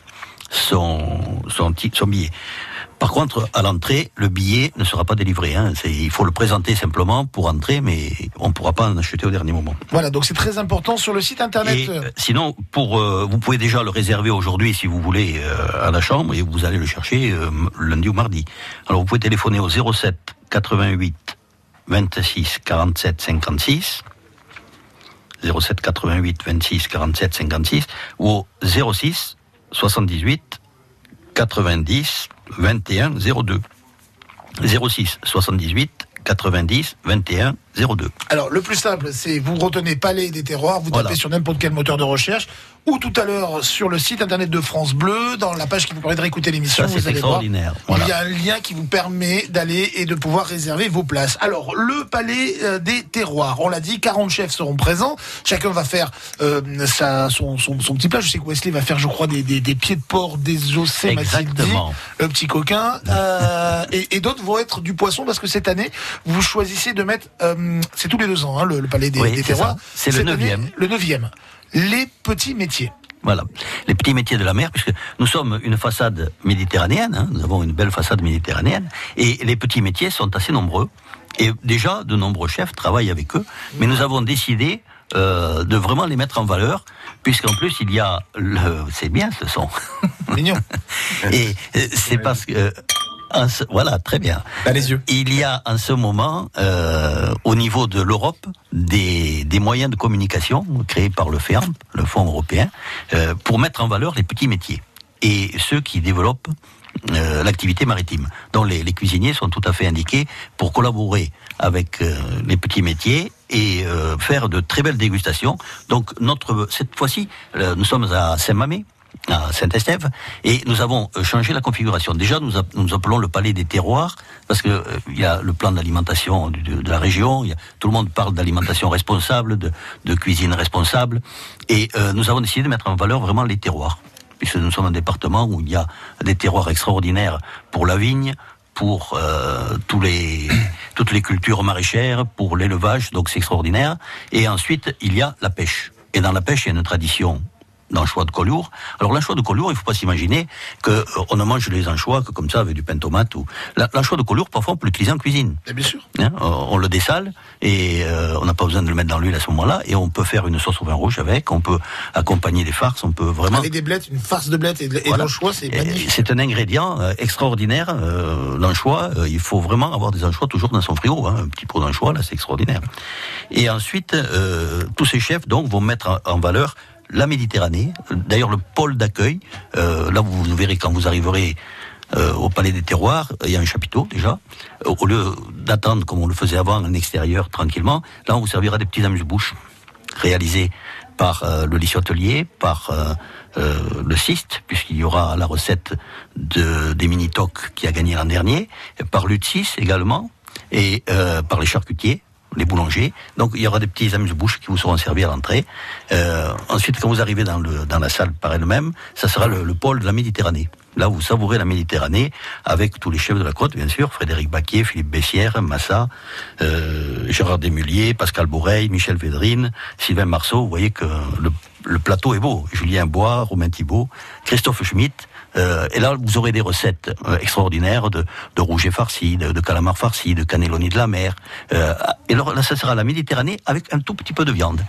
son, son, ti- son billet. Par contre, à l'entrée, le billet ne sera pas délivré. Hein. Il faut le présenter simplement pour entrer, mais on ne pourra pas en acheter au dernier moment. Voilà, donc c'est très important sur le site internet. Et, euh, sinon, pour euh, vous pouvez déjà le réserver aujourd'hui si vous voulez euh, à la chambre et vous allez le chercher lundi ou mardi. Alors vous pouvez téléphoner au 07 88 26 47 56 07 88 26 47 56 ou au 06 78 90 21 02 06 78 90 21 02 Alors, le plus simple, c'est vous retenez Palais des Terroirs, vous Voilà. tapez sur n'importe quel moteur de recherche, ou tout à l'heure sur le site internet de France Bleu, dans la page qui vous permet de réécouter l'émission. Vous allez voir, extraordinaire. Voilà. Il y a un lien qui vous permet d'aller et de pouvoir réserver vos places. Alors, le Palais euh, des Terroirs, on l'a dit, 40 chefs seront présents. Chacun va faire euh, sa, son, son, son petit plat. Je sais que Wesley va faire, je crois, des, des, des pieds de porc m'a-t-il dit. Exactement. Le petit coquin. Euh, et et d'autres vont être du poisson, parce que cette année, vous choisissez de mettre... euh, c'est tous les deux ans, hein, le, le Palais des, Oui, des c'est Terroirs. C'est le neuvième. Le neuvième. Les petits métiers. Voilà, les petits métiers de la mer, puisque nous sommes une façade méditerranéenne, hein, nous avons une belle façade méditerranéenne, et les petits métiers sont assez nombreux. Et déjà, de nombreux chefs travaillent avec eux, mais nous avons décidé euh, de vraiment les mettre en valeur, puisqu'en plus il y a le, c'est bien ce son. Mignon. Et euh, c'est parce que euh, ce- voilà, très bien. les yeux. Il y a en ce moment, euh, au niveau de l'Europe, des, des moyens de communication créés par le FEAMP, le Fonds européen, euh, pour mettre en valeur les petits métiers et ceux qui développent euh, l'activité maritime. dont les, les cuisiniers sont tout à fait indiqués pour collaborer avec euh, les petits métiers et euh, faire de très belles dégustations. Donc notre cette fois-ci, euh, nous sommes à Saint-Mamé à Saint-Estève, et nous avons euh, changé la configuration. Déjà, nous, nous appelons le palais des terroirs, parce que euh, il y a le plan d'alimentation de, la région, il y a- tout le monde parle d'alimentation responsable, de, cuisine responsable, et euh, nous avons décidé de mettre en valeur vraiment les terroirs, puisque nous sommes un département où il y a des terroirs extraordinaires pour la vigne, pour toutes les cultures maraîchères, pour l'élevage, donc c'est extraordinaire. Et ensuite, il y a la pêche. Et dans la pêche, il y a une tradition d'anchois de Collioure. Alors l'anchois de Collioure, il ne faut pas s'imaginer que euh, on ne mange les anchois que comme ça avec du pain tomate ou La- l'anchois de Collioure parfois on peut l'utiliser en cuisine. bien sûr. Hein, on le dessale et euh, on n'a pas besoin de le mettre dans l'huile à ce moment-là et on peut faire une sauce au vin rouge avec, on peut accompagner des farces, on peut vraiment Avec des blettes, une farce de blettes et de, Voilà. l'anchois, c'est magnifique. C'est un ingrédient euh, extraordinaire, euh, l'anchois. euh, il faut vraiment avoir des anchois toujours dans son frigo. Hein, un petit pot d'anchois, là, c'est extraordinaire. Et ensuite, euh, tous ces chefs donc vont mettre en valeur la Méditerranée. D'ailleurs, le pôle d'accueil, euh, là, vous verrez quand vous arriverez euh, au Palais des Terroirs, il y a un chapiteau déjà. Euh, Au lieu d'attendre comme on le faisait avant en extérieur tranquillement, là, on vous servira des petits amuse-bouches réalisés par le lycée hôtelier, par le cyste, puisqu'il y aura la recette de, des mini-tocs qui a gagné l'an dernier, par l'UT6 également, et par les charcutiers, les boulangers. Donc il y aura des petits amuse-bouches qui vous seront servis à l'entrée. Euh, ensuite, quand vous arrivez dans, le, dans la salle par elle-même, ça sera le, le pôle de la Méditerranée. Là, vous savourez la Méditerranée avec tous les chefs de la côte, bien sûr, Frédéric Baquier, Philippe Bessière, Massa, euh, Gérard Desmulliers, Pascal Bourreil, Michel Védrine, Sylvain Marceau. Vous voyez que le, le plateau est beau. Julien Bois, Romain Thibault, Christophe Schmitt. Euh, et là, vous aurez des recettes euh, extraordinaires de, rouget farci, de, calamar farci, de cannelloni de la mer. Euh, et là, ça sera la Méditerranée avec un tout petit peu de viande.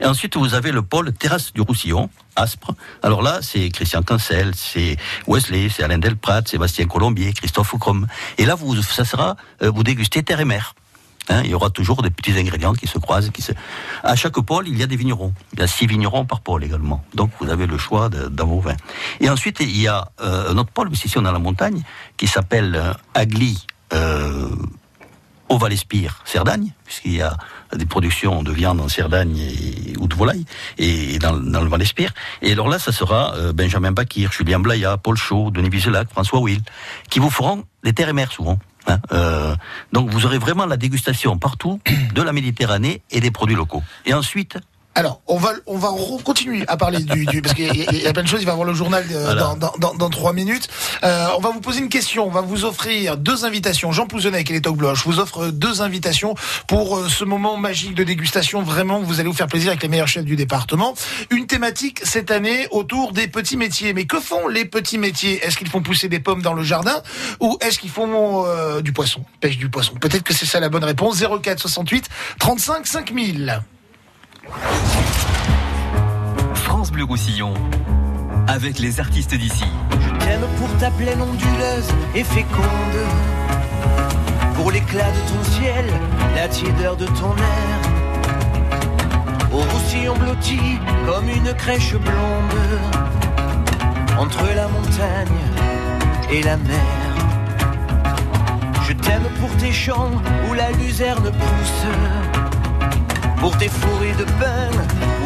Et ensuite, vous avez le pôle terrasse du Roussillon, Aspre. Alors là, c'est Christian Cancel, c'est Wesley, c'est Alain Delprat, Sébastien Colombier, Christophe Crom. Et là, vous, ça sera, vous dégustez terre et mer. Hein, il y aura toujours des petits ingrédients qui se croisent. Qui se... À chaque pôle, il y a des vignerons. Il y a six vignerons par pôle également. Donc vous avez le choix dans vos vins. Et ensuite, il y a euh, un autre pôle, mais ici on a la montagne, qui s'appelle euh, euh, au Val-Espire, Cerdagne, puisqu'il y a des productions de viande en Cerdagne ou de volaille, et dans, dans le Val-Espire. Et alors là, ça sera euh, Benjamin Bakir, Julien Blaya, Paul Chaud, Denis Vizelac, François Will, qui vous feront des terres et mers souvent. Hein, euh, donc vous aurez vraiment la dégustation partout de la Méditerranée et des produits locaux. Et ensuite, Alors, on va, on va continuer à parler du, du- parce qu'il y, a- il y a plein de choses. Il va avoir le journal Voilà. dans, dans, dans, dans trois minutes. Euh, on va vous poser une question. On va vous offrir deux invitations. Jean Pouzenec et les Toc Bloch vous offre deux invitations pour euh, ce moment magique de dégustation. Vraiment, vous allez vous faire plaisir avec les meilleurs chefs du département. Une thématique cette année autour des petits métiers. Mais que font les petits métiers? Est-ce qu'ils font pousser des pommes dans le jardin ou est-ce qu'ils font euh, du poisson, pêche du poisson Peut-être que c'est ça la bonne réponse. 04 68 35 5000. France Bleu Roussillon, avec les artistes d'ici. T'aime pour ta plaine onduleuse et féconde, pour l'éclat de ton ciel, la tiédeur de ton air. Au roussillon blotti comme une crèche blonde, entre la montagne et la mer. Je t'aime pour tes champs où la luzerne pousse, pour tes forêts de pin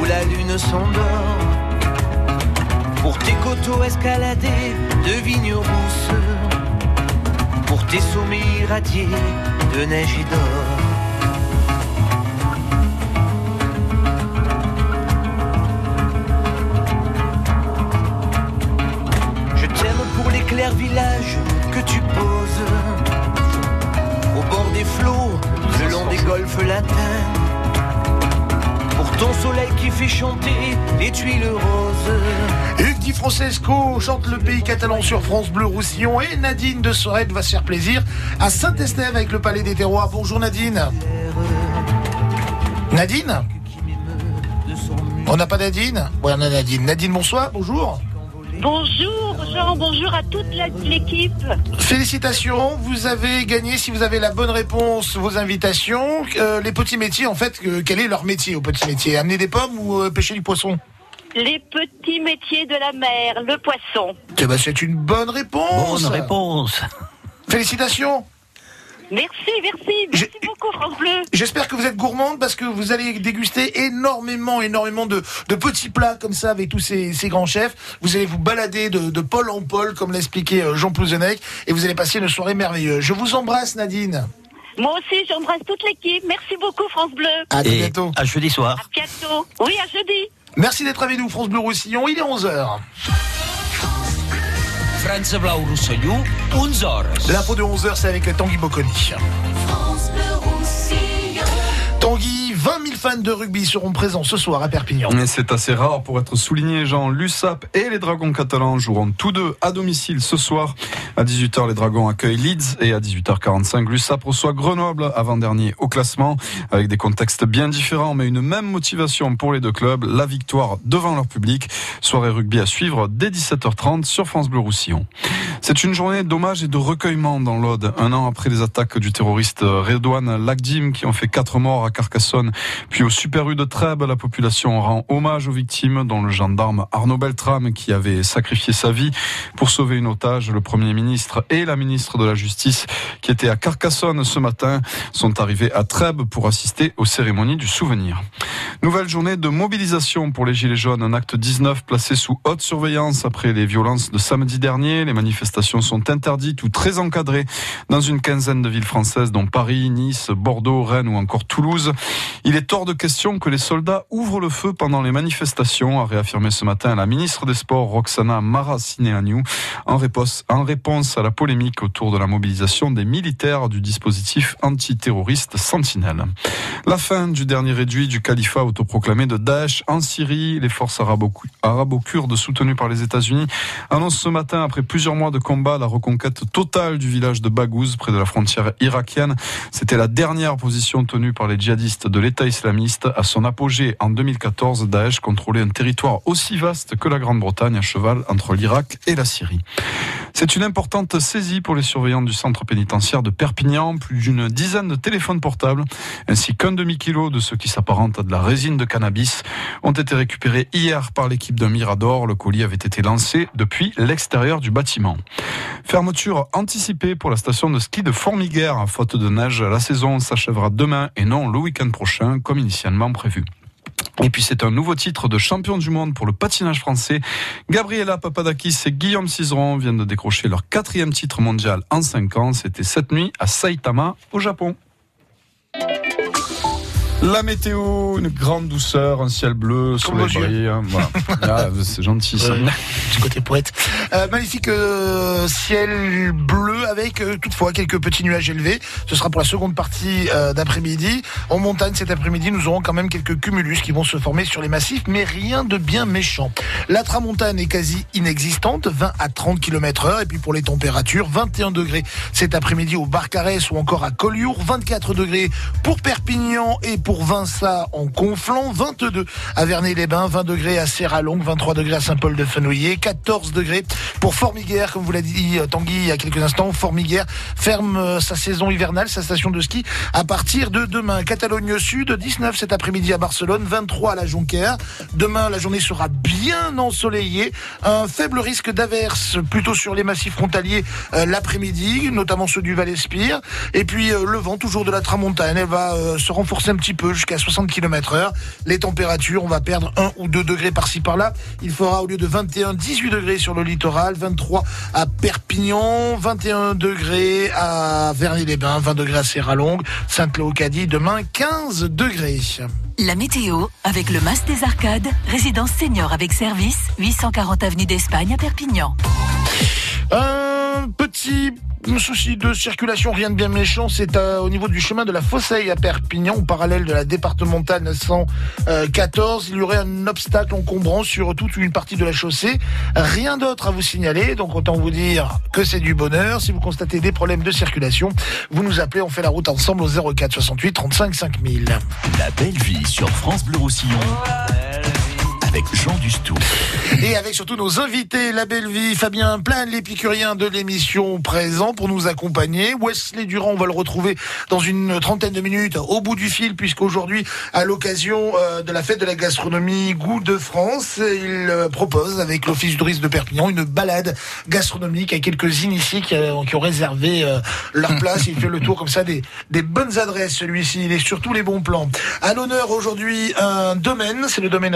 où la lune s'endort. Pour tes coteaux escaladés de vignes rousses Pour tes sommets irradiés de neige et d'or. Je t'aime pour les clairs villages que tu poses. Au bord des flots, le long des golfes latins ton soleil qui fait chanter les tuiles roses Hugues Di Francesco chante le pays catalan sur France Bleu Roussillon et Nadine de Sorette va se faire plaisir à Saint-Estève avec le Palais des Terroirs. Bonjour Nadine. Nadine On n'a pas Nadine Ouais, on a Nadine. Nadine, bonsoir, bonjour. Bonjour Jean, bonjour à toute l'équipe. Félicitations, vous avez gagné, si vous avez la bonne réponse, vos invitations. Euh, les petits métiers, en fait, euh, quel est leur métier aux petits métiers Amener des pommes ou euh, pêcher du poisson? Les petits métiers de la mer, le poisson. Eh ben, c'est une bonne réponse. bonne réponse. Félicitations. Merci, merci, merci beaucoup France Bleu. J'espère que vous êtes gourmande parce que vous allez déguster énormément, énormément de, de petits plats comme ça avec tous ces, ces grands chefs. Vous allez vous balader de, de pôle en pôle, comme l'a expliqué euh, Jean Pouzenec, et vous allez passer une soirée merveilleuse. Je vous embrasse, Nadine. Moi aussi, j'embrasse toute l'équipe. Merci beaucoup France Bleu. À et bientôt. à jeudi soir. À bientôt. Oui, à jeudi. Merci d'être avec nous, France Bleu Roussillon. Il est 11h. France Blau Roussillon, 11 heures. L'info de 11h, c'est avec Tanguy Bocconi. Tanguy, 20 000 fans de rugby seront présents ce soir à Perpignan. Mais c'est assez rare pour être souligné, Jean. L'USAP et les Dragons catalans joueront tous deux à domicile ce soir. À 18h, les Dragons accueillent Leeds et à 18h45, l'USAP reçoit Grenoble, avant-dernier au classement, avec des contextes bien différents, mais une même motivation pour les deux clubs, la victoire devant leur public. Soirée rugby à suivre dès 17h30 sur France Bleu Roussillon. C'est une journée d'hommage et de recueillement dans l'Aude, un an après les attaques du terroriste Redouane Lagdim qui ont fait quatre morts à Carcassonne. Puis au Super U de Trèbes, la population rend hommage aux victimes, dont le gendarme Arnaud Beltrame qui avait sacrifié sa vie pour sauver une otage. Le Premier ministre et la ministre de la Justice qui étaient à Carcassonne ce matin sont arrivés à Trèbes pour assister aux cérémonies du souvenir. Nouvelle journée de mobilisation pour les Gilets jaunes, un acte 19 placé sous haute surveillance après les violences de samedi dernier. Les manifestations sont interdites ou très encadrées dans une quinzaine de villes françaises dont Paris, Nice, Bordeaux, Rennes ou encore Toulouse. Il est de question que les soldats ouvrent le feu pendant les manifestations, a réaffirmé ce matin la ministre des Sports Roxana Maracineanu en réponse, en réponse à la polémique autour de la mobilisation des militaires du dispositif antiterroriste Sentinelle. La fin du dernier réduit du califat autoproclamé de Daesh en Syrie, les forces arabo-kurdes soutenues par les États-Unis annoncent ce matin, après plusieurs mois de combat, la reconquête totale du village de Baghouz, près de la frontière irakienne. C'était la dernière position tenue par les djihadistes de l'État islamiste. À son apogée en 2014, Daesh contrôlait un territoire aussi vaste que la Grande-Bretagne, à cheval entre l'Irak et la Syrie. C'est une importante saisie pour les surveillants du centre pénitentiaire de Perpignan. Plus d'une dizaine de téléphones portables, ainsi qu'un demi-kilo de ce qui s'apparente à de la résine de cannabis, ont été récupérés hier par l'équipe d'un Mirador. Le colis avait été lancé depuis l'extérieur du bâtiment. Fermeture anticipée pour la station de ski de Formiguère. Faute de neige, la saison s'achèvera demain et non le week-end prochain, comme initialement prévu. Et puis c'est un nouveau titre de champion du monde pour le patinage français. Gabriela Papadakis et Guillaume Cizeron viennent de décrocher leur quatrième titre mondial en cinq ans. C'était cette nuit à Saitama, au Japon. La météo, une grande douceur, un ciel bleu, soleil brillant. Voilà. Ah, c'est gentil ça. Petit côté poète. Euh, magnifique euh, ciel bleu avec euh, toutefois quelques petits nuages élevés. Ce sera pour la seconde partie euh, d'après-midi. En montagne cet après-midi, nous aurons quand même quelques cumulus qui vont se former sur les massifs, mais rien de bien méchant. La tramontane est quasi inexistante, 20 à 30 km heure. Et puis pour les températures, 21 degrés cet après-midi au Barcarès ou encore à Collioure, 24 degrés pour Perpignan et pour Vinça en Conflans, 22 à Vernet-les-Bains, 20 degrés à Serralongue, 23 degrés à Saint-Paul-de-Fenouillet, 14 degrés pour Formiguère, comme vous l'a dit Tanguy il y a quelques instants. Formiguère ferme euh, sa saison hivernale, sa station de ski, à partir de demain. Catalogne Sud, 19 cet après-midi à Barcelone, 23 à la Jonquière. Demain, la journée sera bien ensoleillée. Un faible risque d'averse plutôt sur les massifs frontaliers euh, l'après-midi, notamment ceux du Val-Espire. Et puis euh, le vent, toujours de la tramontane, elle va se renforcer un petit peu jusqu'à 60 km heure. Les températures, on va perdre 1 ou 2 degrés par-ci par-là. Il fera au lieu de 21, 18 degrés sur le littoral, 23 à Perpignan, 21 degrés à Verny-les-Bains, 20 degrés à Serralongue, Sainte-Léocadie, demain 15 degrés. La météo avec le Mas des Arcades, résidence senior avec service, 840 avenue d'Espagne à Perpignan. Un petit souci de circulation, rien de bien méchant, c'est euh, au niveau du chemin de la Fosseille à Perpignan, au parallèle de la départementale 914. Il y aurait un obstacle encombrant sur toute une partie de la chaussée. Rien d'autre à vous signaler, donc autant vous dire que c'est du bonheur. Si vous constatez des problèmes de circulation, vous nous appelez, on fait la route ensemble au 04 68 35 5000. La belle vie sur France Bleu Roussillon. Avec Jean Dustou. Et avec surtout nos invités, la belle vie, Fabien Plein, l'épicurien de l'émission présent pour nous accompagner. Wesley Durand, on va le retrouver dans une trentaine de minutes au bout du fil, puisqu'aujourd'hui, à l'occasion euh, de la fête de la gastronomie Goût de France, il euh, propose avec l'Office du tourisme de Perpignan une balade gastronomique avec quelques initiés qui, euh, ont réservé leur place. Il fait le tour comme ça des, bonnes adresses, celui-ci. Il est sur tous les bons plans. À l'honneur aujourd'hui, un domaine, c'est le domaine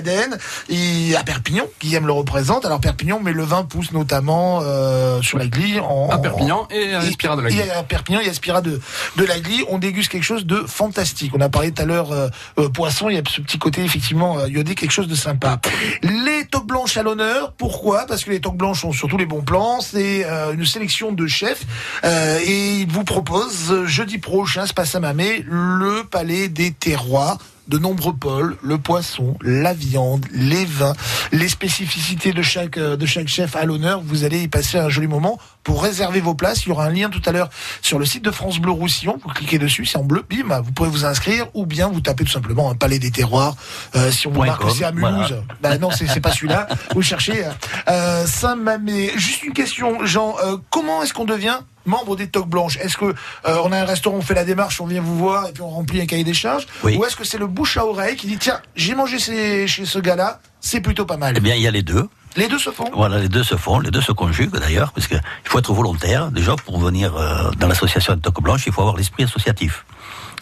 Rière-Cadenne. Il, à Perpignan, Guillaume le représente. Alors Perpignan, mais le vin pousse notamment euh, sur la grille. En, À Perpignan et à Espira de la Glie. Et à Perpignan et à Espira de, de la Glie. On déguste quelque chose de fantastique. On a parlé tout à l'heure euh, euh, poisson. Il y a ce petit côté effectivement euh, iodé, quelque chose de sympa. Les toques blanches à l'honneur. Pourquoi? Parce que les toques blanches ont surtout les bons plans. C'est euh, une sélection de chefs euh, et ils vous proposent jeudi prochain, se passe à Mamé, le Palais des Terroirs de nombreux pôles, le poisson, la viande, les vins, les spécificités de chaque, euh, de chaque chef à l'honneur. Vous allez y passer un joli moment. Pour réserver vos places, il y aura un lien tout à l'heure sur le site de France Bleu Roussillon. Vous cliquez dessus, c'est en bleu, bim, vous pouvez vous inscrire ou bien vous tapez tout simplement un palais des terroirs. Euh, si on vous marque c'est à Mulhouse, voilà. bah non, c'est pas celui-là. Vous cherchez euh, euh, Saint-Mamé. Juste une question, Jean. euh, comment est-ce qu'on devient membre des Toques Blanches? Est-ce que euh, on a un restaurant, on fait la démarche, on vient vous voir et puis on remplit un cahier des charges? Oui. Ou est-ce que c'est le bouche à oreille qui dit tiens, j'ai mangé chez, chez ce gars-là, c'est plutôt pas mal? Eh bien, il y a les deux. Les deux se font Voilà, les deux se font, les deux se conjuguent d'ailleurs, parce qu'il faut être volontaire. Déjà, pour venir euh, dans l'association de Toque Blanche, il faut avoir l'esprit associatif.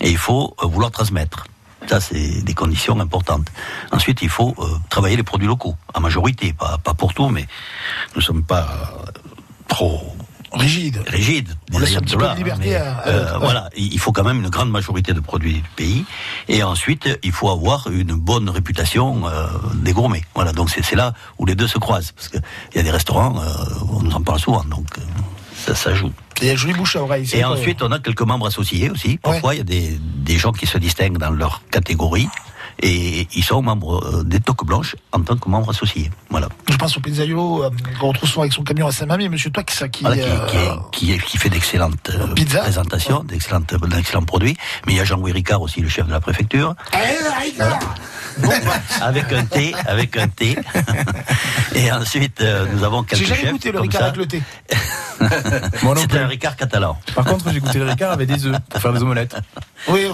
Et il faut euh, vouloir transmettre. Ça, c'est des conditions importantes. Ensuite, il faut euh, travailler les produits locaux, en majorité, pas, pas pour tout, mais nous ne sommes pas trop Rigide. rigides. On laisse un petit peu Voilà, de liberté mais, à- à euh, l'autre, ouais. Voilà, il faut quand même une grande majorité de produits du pays. Et ensuite, il faut avoir une bonne réputation euh, des gourmets. Voilà, donc c'est là où les deux se croisent. Parce qu'il y a des restaurants, euh, on nous en parle souvent, donc ça, ça joue. Il y a joli bouche à oreille. Et ensuite, on a quelques membres associés aussi. Parfois, il y a des, des gens qui se distinguent dans leur catégorie. Et ils sont membres euh, des Toques Blanches en tant que membres associés. Voilà. Je pense au pizzaïolo euh, qu'on retrouve souvent avec son camion à Saint-Mamé. Monsieur Toi qui, Voilà, qui, euh, qui, est- qui, est- qui fait d'excellentes euh, présentations, d'excellentes, d'excellents produits. Mais il y a Jean-Louis Ricard aussi, le chef de la préfecture, avec un thé, avec un thé. Et ensuite, euh, nous avons quelques J'ai jamais chefs goûté le Ricard ça. avec le thé. C'est un Ricard catalan. Par contre, j'ai goûté le Ricard avec des œufs pour faire des omelettes. Oui.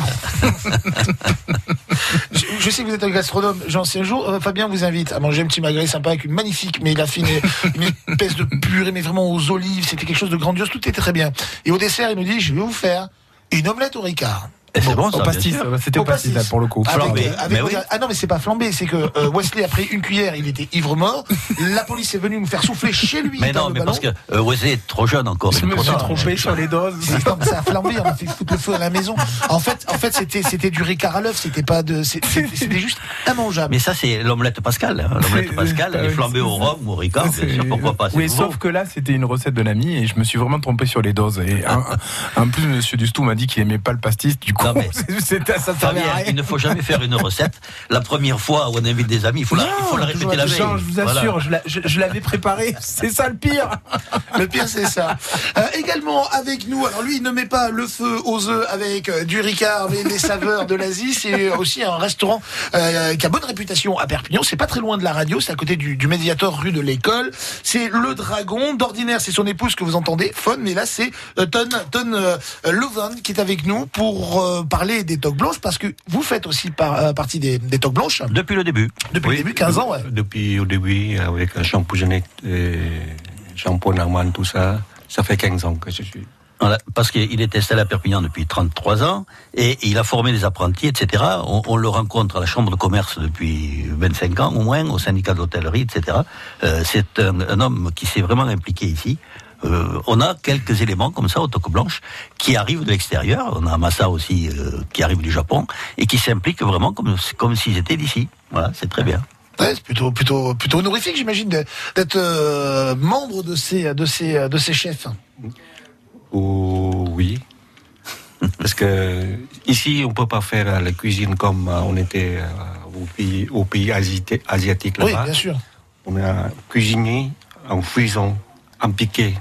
je, je sais que vous êtes un gastronome. Jean, si un jour euh, Fabien vous invite à manger un petit magret sympa avec une magnifique, mais il a fait une, une espèce de purée, mais vraiment aux olives. C'était quelque chose de grandiose. Tout était très bien. Et au dessert, il nous dit Je vais vous faire une omelette au Ricard. Et c'est bon, ça, Au bien pastis, c'était au pastis, là, pour le coup. Avec, Flambé, euh, avec- mais oui. Ah non, mais c'est pas flambé, c'est que euh, Wesley a pris une cuillère, il était ivre mort. La police est venue nous faire souffler chez lui. Mais non, mais ballon. parce que euh, Wesley est trop jeune encore. Je me suis trompé sur les doses. Non, ça a flambé, on a fait foutre le feu à la maison. En fait, en fait, c'était, c'était du ricard à l'œuf, c'était pas de, c'était c'était juste immangeable. Mais ça, c'est l'omelette Pascal. hein. L'omelette Pascal, elle est euh, flambée au rhum ou au Ricard, bien sûr, pourquoi pas. Oui, sauf que là, c'était une recette de l'ami et je me suis vraiment trompé sur les doses. Et en plus, Monsieur Dustou m'a dit qu'il aimait pas le pastis. Du coup, mais- Fabien, rien. il ne faut jamais faire une recette. La première fois où on invite des amis, il faut, la, il faut la répéter la veille. Je vous assure, Voilà. je la- je, je l'avais préparé. C'est ça le pire. Le pire, c'est ça. Euh, également avec nous, alors lui, il ne met pas le feu aux œufs avec euh, du Ricard, mais les saveurs de l'Asie. C'est aussi un restaurant euh, qui a bonne réputation à Perpignan. C'est pas très loin de la radio, c'est à côté du, du Mediator rue de l'école. C'est le Dragon. D'ordinaire, c'est son épouse que vous entendez, Faune, mais là, c'est euh, Ton, Ton euh, Lovan qui est avec nous pour euh, parler des toques blanches parce que vous faites aussi par- euh, partie des, des toques blanches. Depuis le début. Depuis le début, 15 ans, ouais. Depuis au début, avec Jean Pougenet, Jean-Paul Narman, tout ça, ça fait 15 ans que je suis. Voilà, parce qu'il est installé à Perpignan depuis 33 ans et il a formé des apprentis, etc. On, on le rencontre à la chambre de commerce depuis 25 ans au moins, au syndicat d'hôtellerie, etc. Euh, c'est un, un homme qui s'est vraiment impliqué ici. Euh, on a quelques éléments comme ça au Toque Blanche qui arrivent de l'extérieur. On a Massa aussi euh, qui arrive du Japon et qui s'impliquent vraiment comme, comme s'ils étaient d'ici. Voilà, c'est très bien. Ouais, c'est plutôt, plutôt, plutôt honorifique, j'imagine, d'être euh, membre de ces, de ces, de ces chefs. Oh, oui. Parce que ici, on peut pas faire la cuisine comme on était au pays, au pays asiati- asiatique Oui, là-bas. bien sûr. On a cuisiné en fusion, en piqué,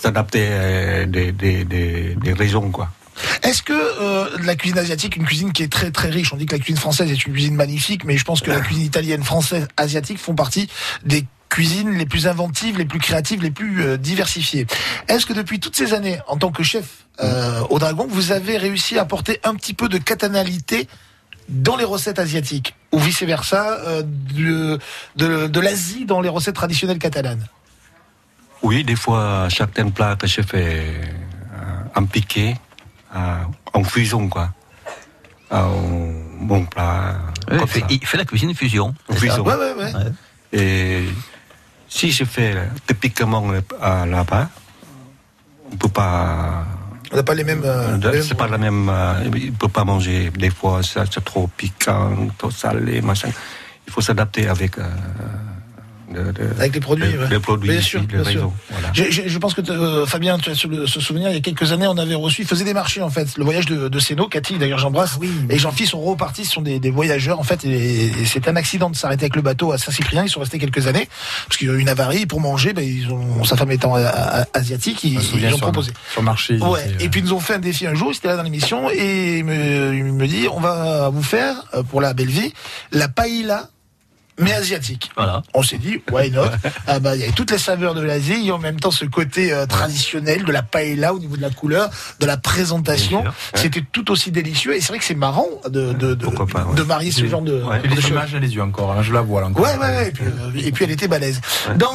s'adapter à des, des, des, raisons, quoi. Est-ce que euh, la cuisine asiatique, une cuisine qui est très très riche, on dit que la cuisine française est une cuisine magnifique, mais je pense que la cuisine italienne, française, asiatique font partie des cuisines les plus inventives, les plus créatives, les plus euh, diversifiées. Est-ce que depuis toutes ces années, en tant que chef euh, au Dragon, vous avez réussi à apporter un petit peu de catanalité dans les recettes asiatiques ou vice versa euh, de, de l'Asie dans les recettes traditionnelles catalanes? Oui, des fois, certains plats que je fais euh, en piqué, euh, en fusion, quoi. En bon plat. Ouais, comme il, fait, ça. il fait la cuisine fusion. Fusion. Ouais, ouais, ouais. Et si je fais typiquement euh, là-bas, on peut pas. On n'a pas les mêmes. euh, c'est pas la même. euh, il peut pas manger. Des fois, c'est trop piquant, trop salé, machin. Il faut s'adapter avec euh, de- de- Avec les produits, de- ouais. les produits Bien ici, sûr. Voilà. Je, je- je pense que euh, Fabien, tu as ce, souvenir, il y a quelques années, on avait reçu, il faisait des marchés en fait, le voyage de, de Sénaux, Cathy, d'ailleurs j'embrasse, et Jean-Philippe sont repartis, ce sont des, des voyageurs en fait, et, et c'est un accident de s'arrêter avec le bateau à Saint-Cyprien, ils sont restés quelques années, parce qu'il y a eu une avarie, pour manger, ben, ils ont, sa femme étant euh, euh, asiatique, ils, ils ont sur, proposé. sur le marché. Ouais. Et puis ils nous ont fait un défi un jour, c'était là dans l'émission, et il me, il me dit, on va vous faire, euh, pour la belle vie, la paella, mais asiatique. Voilà. On s'est dit, why not ah bah, Il y avait toutes les saveurs de l'Asie, et en même temps ce côté euh, traditionnel de la paella au niveau de la couleur, de la présentation. C'était tout aussi délicieux, et c'est vrai que c'est marrant de, de, de, de marier ce genre de, J'ai de images les yeux encore, hein, je la vois là encore. Ouais, ouais, ouais, et puis, euh, et puis elle était balèze. Dans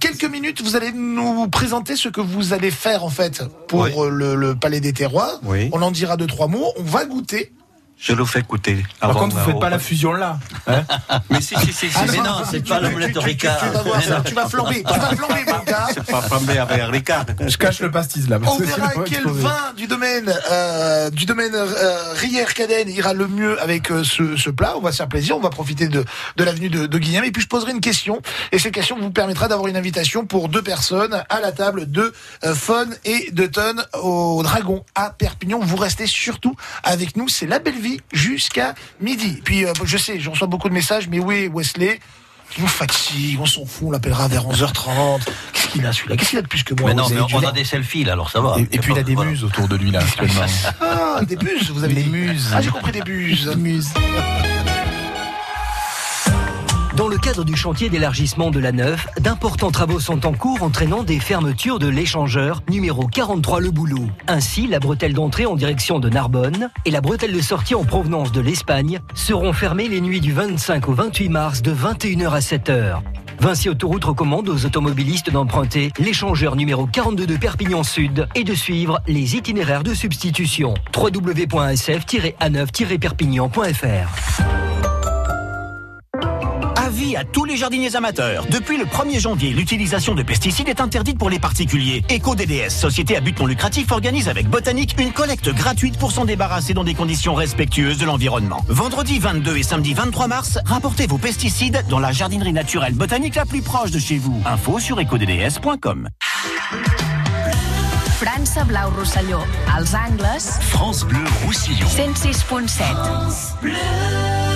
quelques minutes, vous allez nous présenter ce que vous allez faire en fait pour euh, le, le Palais des Terroirs. Oui. On en dira deux, trois mots. On va goûter. Je le fais goûter. Par contre, vous euh, faites pas la fusion là. hein Mais si, si, si. si, Ah non, non, c'est pas l'omelette tu- tu- Ricard. Tu vas voir Mais ça, non. tu vas flamber, tu vas flamber, mon gars. C'est pas flambé avec Ricard. Je cache le pastis là. On verra quel vin du domaine euh, du domaine euh, Rière Cadenne ira le mieux avec euh, ce, ce plat. On va se faire plaisir, on va profiter de, de l'avenue de, de Guillaume et puis je poserai une question et cette question vous permettra d'avoir une invitation pour deux personnes à la table de euh, Fun et de Ton au Dragon à Perpignan. Vous restez surtout avec nous, c'est la belle vie jusqu'à midi. Puis euh, je sais, je reçois beaucoup de messages, mais oui Wesley. Il nous fatigue, on s'en fout, on l'appellera vers 11h30. Qu'est-ce qu'il a celui-là? Qu'est-ce qu'il a de plus que moi? Mais non, mais on vas- a des selfies là, alors ça va. Et, et puis il a des Voilà. muses autour de lui là actuellement. Ah, des buses, vous avez Des muses. Ah, j'ai compris des buses. Dans le cadre du chantier d'élargissement de la Neuf, d'importants travaux sont en cours entraînant des fermetures de l'échangeur numéro 43 Le Boulot. Ainsi, la bretelle d'entrée en direction de Narbonne et la bretelle de sortie en provenance de l'Espagne seront fermées les nuits du 25 au 28 mars de 21h à 7h. Vinci Autoroute recommande aux automobilistes d'emprunter l'échangeur numéro 42 de Perpignan Sud et de suivre les itinéraires de substitution. www.sf-a9-perpignan.fr Avis à tous les jardiniers amateurs. Depuis le 1er janvier, l'utilisation de pesticides est interdite pour les particuliers. EcoDDS, société à but non lucratif, organise avec Botanique une collecte gratuite pour s'en débarrasser dans des conditions respectueuses de l'environnement. Vendredi 22 et samedi 23 mars, rapportez vos pesticides dans la jardinerie naturelle botanique la plus proche de chez vous. Info sur ecodds.com. França Blau Rosselló, als angles, France Bleu Roussillon. 106.7. I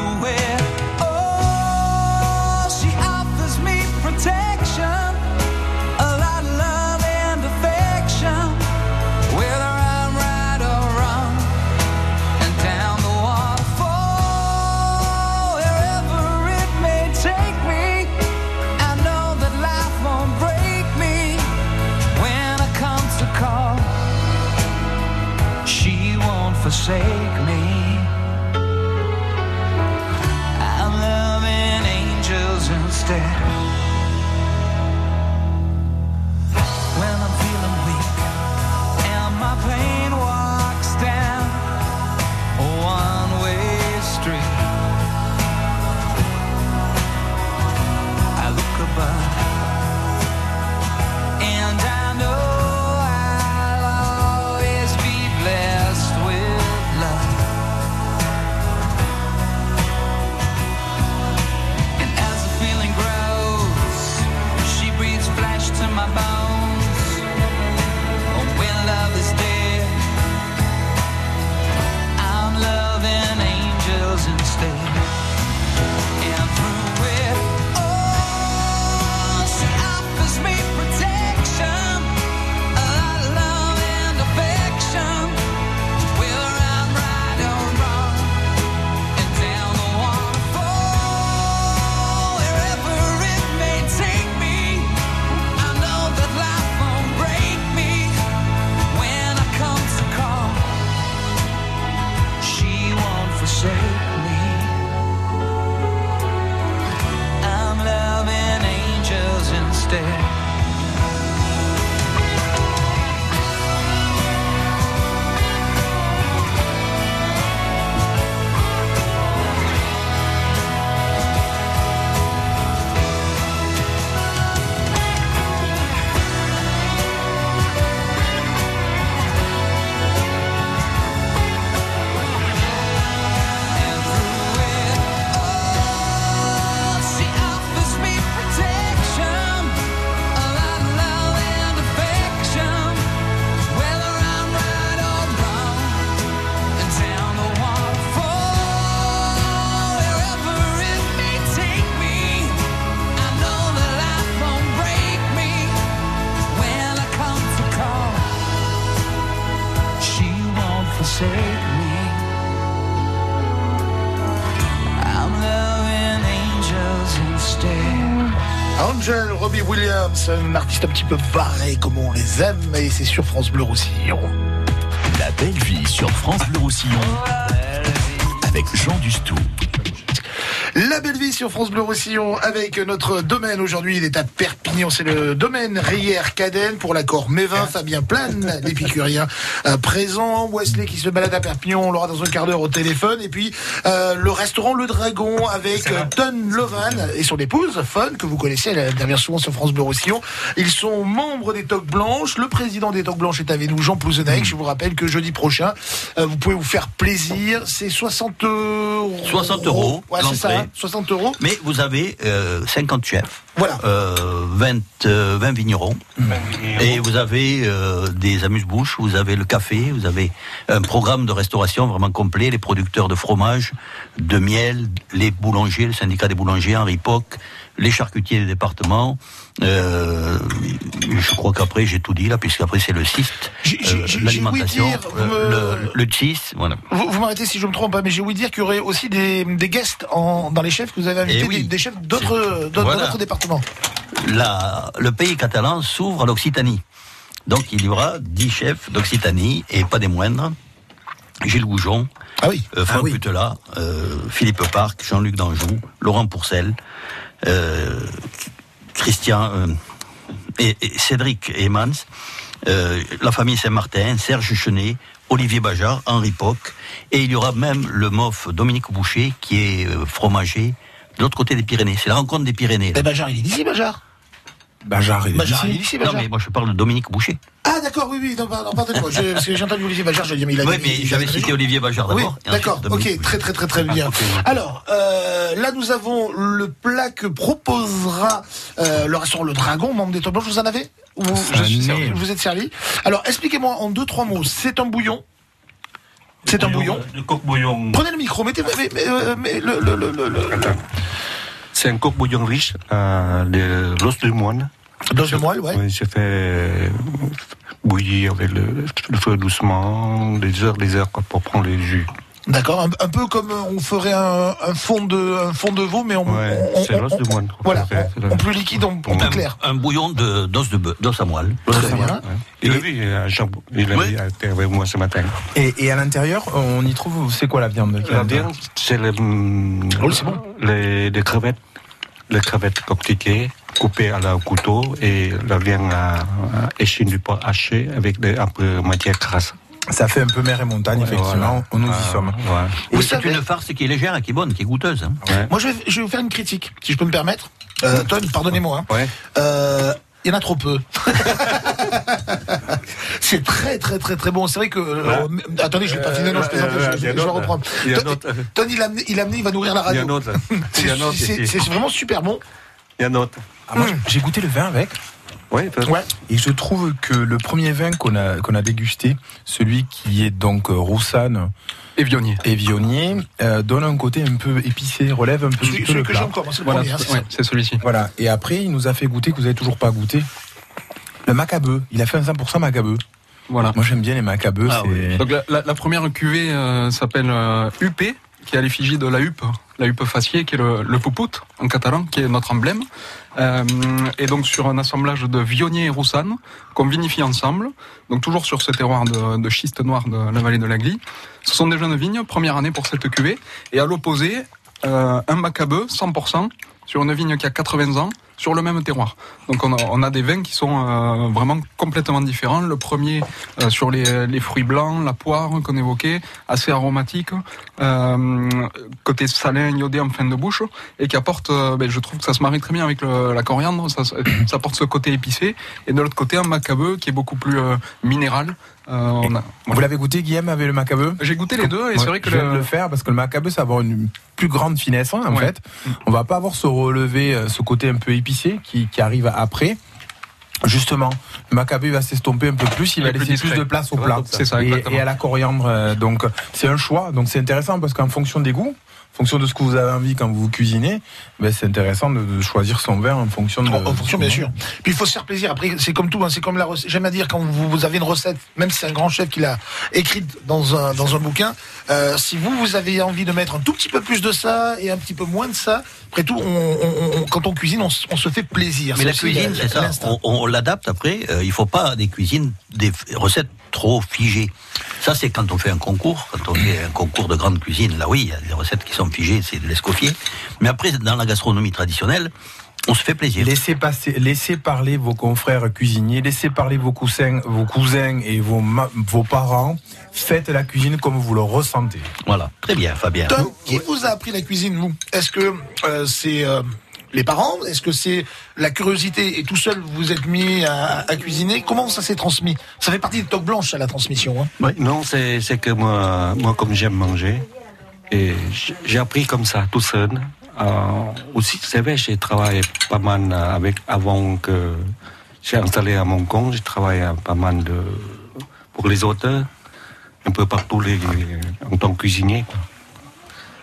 say un artiste un petit peu barré comme on les aime, et c'est sur France Bleu Roussillon. La belle vie sur France Bleu Roussillon avec Jean Dustou. La belle vie sur France Bleu Roussillon avec notre domaine. Aujourd'hui, il est à Perpignan, c'est le domaine Rière Cadenne pour l'accord Mévin, Fabien Plane, l'épicurien euh, présent, Wesley qui se balade à Perpignan, on l'aura dans un quart d'heure au téléphone, et puis euh, le restaurant Le Dragon avec Don Lovan et son épouse, Fun, que vous connaissez, elle intervient souvent sur France Bleu Roussillon. Ils sont membres des Toques Blanches, le président des Toques Blanches est avec nous, Jean Plouzenac, je vous rappelle que jeudi prochain, euh, vous pouvez vous faire plaisir, c'est 60 euros. 60 euros, Ouais, c'est ça, l'entrée. hein, 60 euros. Mais vous avez euh, 50 chefs, Voilà. euh, 20, euh, 20 vignerons, et vous avez euh, des amuse-bouches, vous avez le café, vous avez un programme de restauration vraiment complet, les producteurs de fromage, de miel, les boulangers, le syndicat des boulangers, Henri Poc, les charcutiers des départements. Euh, je crois qu'après j'ai tout dit là, puisqu'après c'est le cyste, euh, l'alimentation, euh, me- le, le cheese, voilà. Vous, vous m'arrêtez si je me trompe, hein, mais j'ai ouï dire qu'il y aurait aussi des, des guests en, dans les chefs que vous avez invités, Eh oui. des, des chefs d'autres Voilà. départements. la, le pays catalan s'ouvre à l'Occitanie. Donc il y aura 10 chefs d'Occitanie et pas des moindres. Gilles Goujon, ah oui. euh, Franck Putela, euh, Philippe Parc, Jean-Luc Danjou, Laurent Pourcel, Christian euh, et, Cédric Emmans, euh, la famille Saint-Martin, Serge Chenet, Olivier Bajard, Henri Poc, et il y aura même le mof Dominique Boucher qui est euh, fromager de l'autre côté des Pyrénées. C'est la rencontre des Pyrénées. Eh Bajard, il est d'ici, Bajard Bajar, il est Bajard, il est Non, mais moi je parle de Dominique Boucher. Ah d'accord, oui, oui, non, pardon, pardonnez-moi, je- parce que j'ai entendu Olivier Bajard, je dis, mais il a Oui, dit- mais il a j'avais cité Olivier Bajard Oui, d'abord. et d'accord, Dominique ok, très très très très bien. Alors, euh, là nous avons le plat que proposera euh, le restaurant Le Dragon, membre des Top Blanches, vous en avez vous, Je suis servi. vous êtes servi Alors, expliquez-moi en deux, trois mots, c'est un bouillon c'est un bouillon. Le coq bouillon. Prenez le micro, mettez mais, mais, euh, mais le, le, le, le- le- C'est un coq bouillon riche euh, de l'os de moine. L'os de moelle, ouais. Oui, j'ai fait euh, bouillir avec le, le feu doucement, des heures, des heures quoi, pour prendre les jus. D'accord, un, un peu comme euh, on ferait un, un fond de un fond de veau, mais en, Ouais, on- c'est on- l'os de moine. Voilà, en plus liquide, en, en plus un, clair. un bouillon de- d'os de bœuf, d'os à moelle. Très bien. Il a vu, euh, Jean, il a Oui. vu, il était avec moi ce matin. Et, et à l'intérieur, on y trouve, c'est quoi la viande La viande, c'est les, hum, Oh, c'est bon. les, les crevettes, les crevettes coquetiquées, coupées à la couteau, et la viande à, échine du porc haché avec des, un peu matière grasse. Ça fait un peu mer et montagne, effectivement. Voilà. On nous y Ah, sommes. ouais. C'est savez- une farce qui est légère et qui est bonne, qui est goûteuse. hein. Ouais. Moi, je vais, je vais vous faire une critique, si je peux me permettre. Euh, pardonnez-moi. hein. Ouais. Euh, il y en a trop peu. c'est très très très très bon. C'est vrai que. euh, euh, attendez, je l'ai pas fini. Non, je plaisante. Je, je- a je vais d'autres. reprendre. Il y a a amené, il a amené, il va nourrir la Il y a radio. C'est y a un autre c'est- ici. c'est vraiment super bon. Il y a un autre. Ah, moi, J'ai goûté le vin avec. Oui, peut- Ouais. Et je trouve que le premier vin qu'on a, qu'on a dégusté, celui qui est donc euh, Roussanne Et Vionnier. et Vionnier, euh, donne un côté un peu épicé, relève un peu Celui, celui le que c'est Voilà, hein, ouais, celui-ci. Voilà. Et après, il nous a fait goûter que vous avez toujours pas goûté. Le macabeu. Il a fait un 100% macabeu. Voilà. Moi, j'aime bien les macabeux. Ah. Donc la, la- la première cuvée euh, s'appelle euh, UP, qui est à l'effigie de la huppe, la huppe faciée, qui est le, puput en catalan, qui est notre emblème. Euh, et donc sur un assemblage de Vionnier et Roussanne, qu'on vinifie ensemble, donc toujours sur ce terroir de, schiste noir de la vallée de la Glie. Ce sont des jeunes vignes, première année pour cette cuvée, et à l'opposé, euh, un macabeu 100% sur une vigne qui a 80 ans, sur le même terroir. Donc on a, on a des vins qui sont euh, vraiment complètement différents. Le premier euh, sur les, les fruits blancs, la poire qu'on évoquait, assez aromatique, euh, côté salin, iodé en fin de bouche, et qui apporte, ben, je trouve que ça se marie très bien avec le- la coriandre, ça, ça apporte ce côté épicé, et de l'autre côté un macabeu qui est beaucoup plus minéral. Euh, on a- Vous l'avez goûté, Guillaume, avec le macabeu J'ai goûté les deux, et Ouais, c'est vrai que je le- le faire parce que le macabeu, ça va avoir une plus grande finesse hein, en Ouais. fait. On va pas avoir ce relevé, ce côté un peu épicé qui, qui arrive après. Justement, il va s'estomper un peu plus, il, Il va plus laisser plus de place au plat C'est ça, et, à la coriandre. euh, Donc c'est un choix. Donc c'est intéressant parce qu'en fonction des goûts, en fonction de ce que vous avez envie quand vous cuisinez, ben, c'est intéressant de, de choisir son vin en fonction de. En, en fonction, bien sûr. Puis il faut se faire plaisir. Après, c'est comme tout, hein, c'est comme la recette. J'aime à dire quand vous, vous avez une recette, même si c'est un grand chef qui l'a écrite dans un, dans un bouquin, euh, si vous, vous avez envie de mettre un tout petit peu plus de ça et un petit peu moins de ça, après tout, on, on- on- quand on cuisine, on, se fait plaisir. Mais la cuisine, c'est ça. On, l'adapte après. Euh, il faut pas des cuisines, des recettes trop figées. Ça, c'est quand on fait un concours, quand on fait un concours de grande cuisine. Là, oui, il y a des recettes qui sont figées, c'est de l'escoffier. Mais après, dans la gastronomie traditionnelle, on se fait plaisir. Laissez passer, laissez parler vos confrères cuisiniers, laissez parler vos cousins, vos cousins et vos, vos parents. Faites la cuisine comme vous le ressentez. Voilà, très bien, Fabien. Tom, qui vous a appris la cuisine, vous? Est-ce que euh, c'est euh, les parents? Est-ce que c'est la curiosité et tout seul vous vous êtes mis à, à cuisiner? Comment ça s'est transmis? Ça fait partie des toques blanches à la transmission. Hein. Non, c'est que moi, moi comme j'aime manger, et j'ai appris comme ça, tout seul. Euh, aussi, c'est vrai, j'ai travaillé pas mal avec, avant que j'ai installé à mon compte, j'ai travaillé pas mal de, pour les auteurs, un peu partout les, en tant que cuisinier. quoi.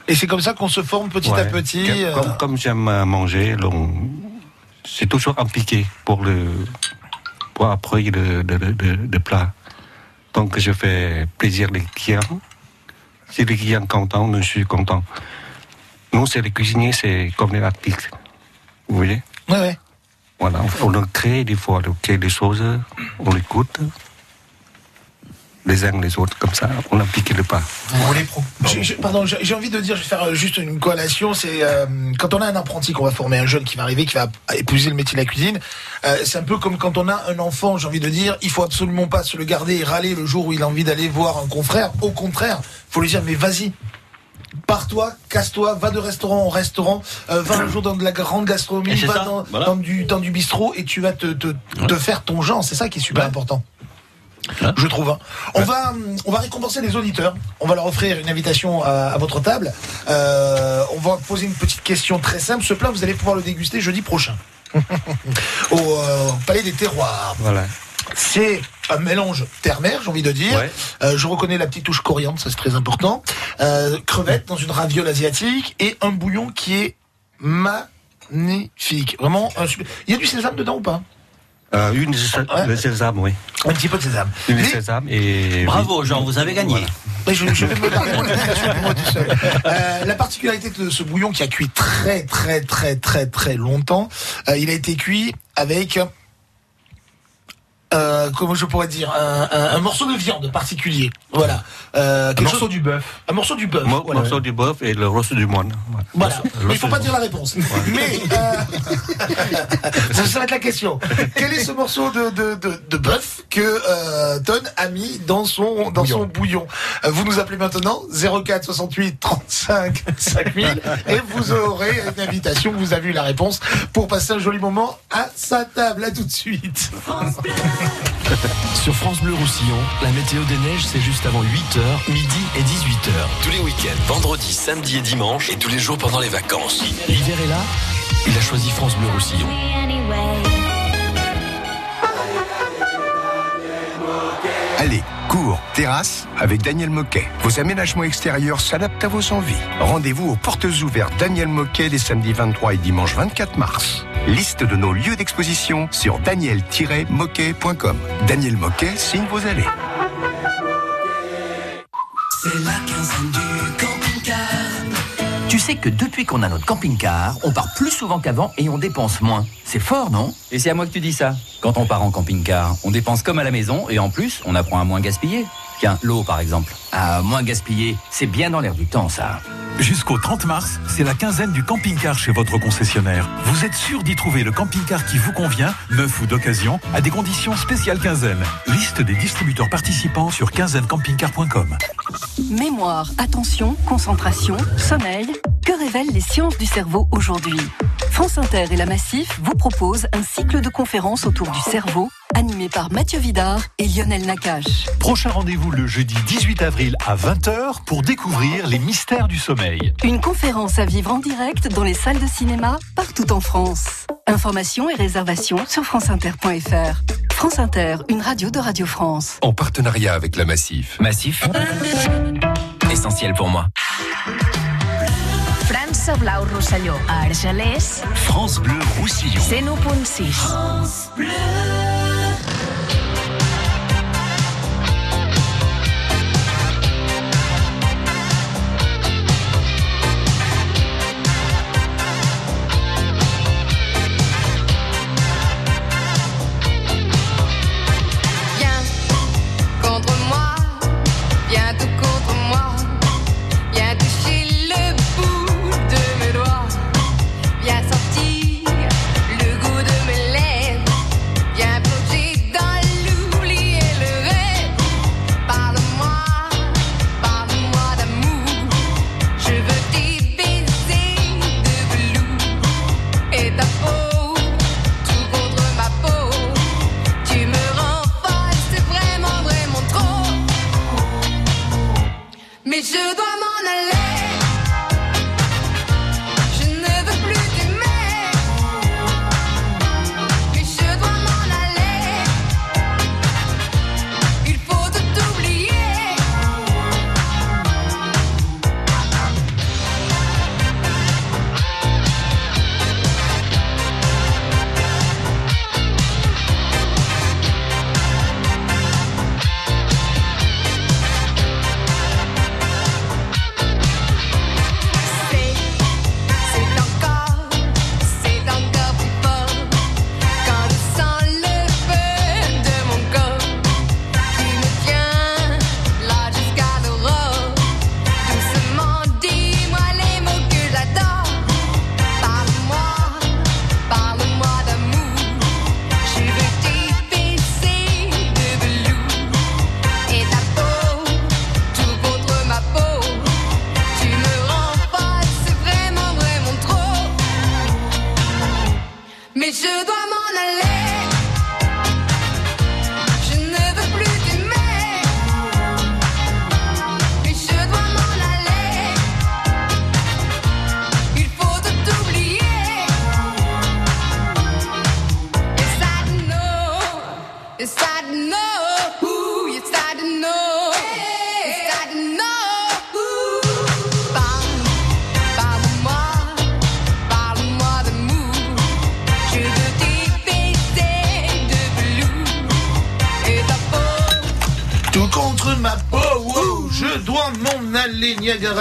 Et c'est comme ça qu'on se forme petit à petit. Comme, euh, comme- j'aime euh, manger, donc, c'est toujours impliqué pour le pour le, le- le- le plat. Donc je fais plaisir les clients. Si les clients sont contents, je suis content. Nous, c'est les cuisiniers, c'est comme les artistes. Vous voyez Ouais, ouais. Voilà, on, on crée des fois, on crée des choses, on écoute les uns les autres, comme ça, on implique le pas. J'ai- j'ai- Pardon, j'ai j'ai envie de dire, je vais faire euh, juste une collation. C'est euh, quand on a un apprenti qu'on va former, un jeune qui va arriver, qui va épouser le métier de la cuisine. euh, c'est un peu comme quand on a un enfant. J'ai envie de dire, il faut absolument pas se le garder et râler le jour où il a envie d'aller voir un confrère. Au contraire, faut lui dire, mais vas-y. Pars-toi, casse-toi, va de restaurant en restaurant, euh, va un jour dans de la grande gastronomie, va dans, voilà. dans du, dans du bistrot et tu vas te, te, te faire ton genre. C'est ça qui est super important. Je trouve. hein. On va, on va récompenser les auditeurs. On va leur offrir une invitation à, à votre table. Euh, on va poser une petite question très simple. Ce plat, vous allez pouvoir le déguster jeudi prochain au euh, Palais des Terroirs. Voilà. C'est un mélange terre-mer, j'ai envie de dire. Ouais. Euh, je reconnais la petite touche coriandre, ça c'est très important. Euh, crevettes dans une raviole asiatique et un bouillon qui est magnifique. Vraiment, un super- il y a du sésame dedans ou pas? Euh, une sésame, oui. Un petit peu de sésame. Une Mais- sésame et. Bravo, Jean, vous avez gagné. Mais je, je vais me. Euh, la particularité de ce bouillon qui a cuit très très très très très longtemps, euh, il a été cuit avec euh, comment je pourrais dire un, un- un morceau de viande particulier. Voilà. Euh, quelque morceau chose- du bœuf. Un morceau du bœuf. Mo- voilà. Morceau du bœuf et le roast du moine. Voilà. Le Mais il faut pas dire la réponse. Mais euh, ça, ça va être la question. Quel est ce morceau de, de, de, de bœuf que euh, Ton a mis dans son dans son bouillon Euh, Vous nous appelez maintenant 04 68 35 5000 et vous aurez une invitation. Vous avez eu la réponse pour passer un joli moment à sa table. À tout de suite. Sur France Bleu Roussillon, la météo des neiges, c'est juste avant 8h, midi et 18h. Tous les week-ends, vendredi, samedi et dimanche, et tous les jours pendant les vacances. L'hiver est là, il a choisi France Bleu Roussillon. Allez, cours, terrasse avec Daniel Moquet. Vos aménagements extérieurs s'adaptent à vos envies. Rendez-vous aux portes ouvertes Daniel Moquet les samedis 23 et dimanche 24 mars. Liste de nos lieux d'exposition sur daniel-moquet.com. Daniel Moquet signe vos allées. C'est la quinzaine du. Tu sais que depuis qu'on a notre camping-car, on part plus souvent qu'avant et on dépense moins. C'est fort, non? Et c'est à moi que tu dis ça. Quand on part en camping-car, on dépense comme à la maison et en plus, on apprend à moins gaspiller. Tiens, l'eau par exemple. À moins gaspiller, c'est bien dans l'air du temps ça. Jusqu'au 30 mars, c'est la quinzaine du camping-car chez votre concessionnaire. Vous êtes sûr d'y trouver le camping-car qui vous convient, neuf ou d'occasion, à des conditions spéciales quinzaine. Liste des distributeurs participants sur quinzainecampingcar.com. Mémoire, attention, concentration, sommeil. Que révèlent les sciences du cerveau aujourd'hui? France Inter et la Massif vous proposent un cycle de conférences autour du cerveau, animé par Mathieu Vidard et Lionel Nakache. Prochain rendez-vous le jeudi 18 avril à 20h pour découvrir les mystères du sommeil. Une conférence à vivre en direct dans les salles de cinéma partout en France. Informations et réservations sur franceinter.fr. France Inter, une radio de Radio France. En partenariat avec la Massif. Massif, essentiel pour moi. Plaça Blau Rosselló, a Argelers, France Bleu Roussillon. 101.6. Viens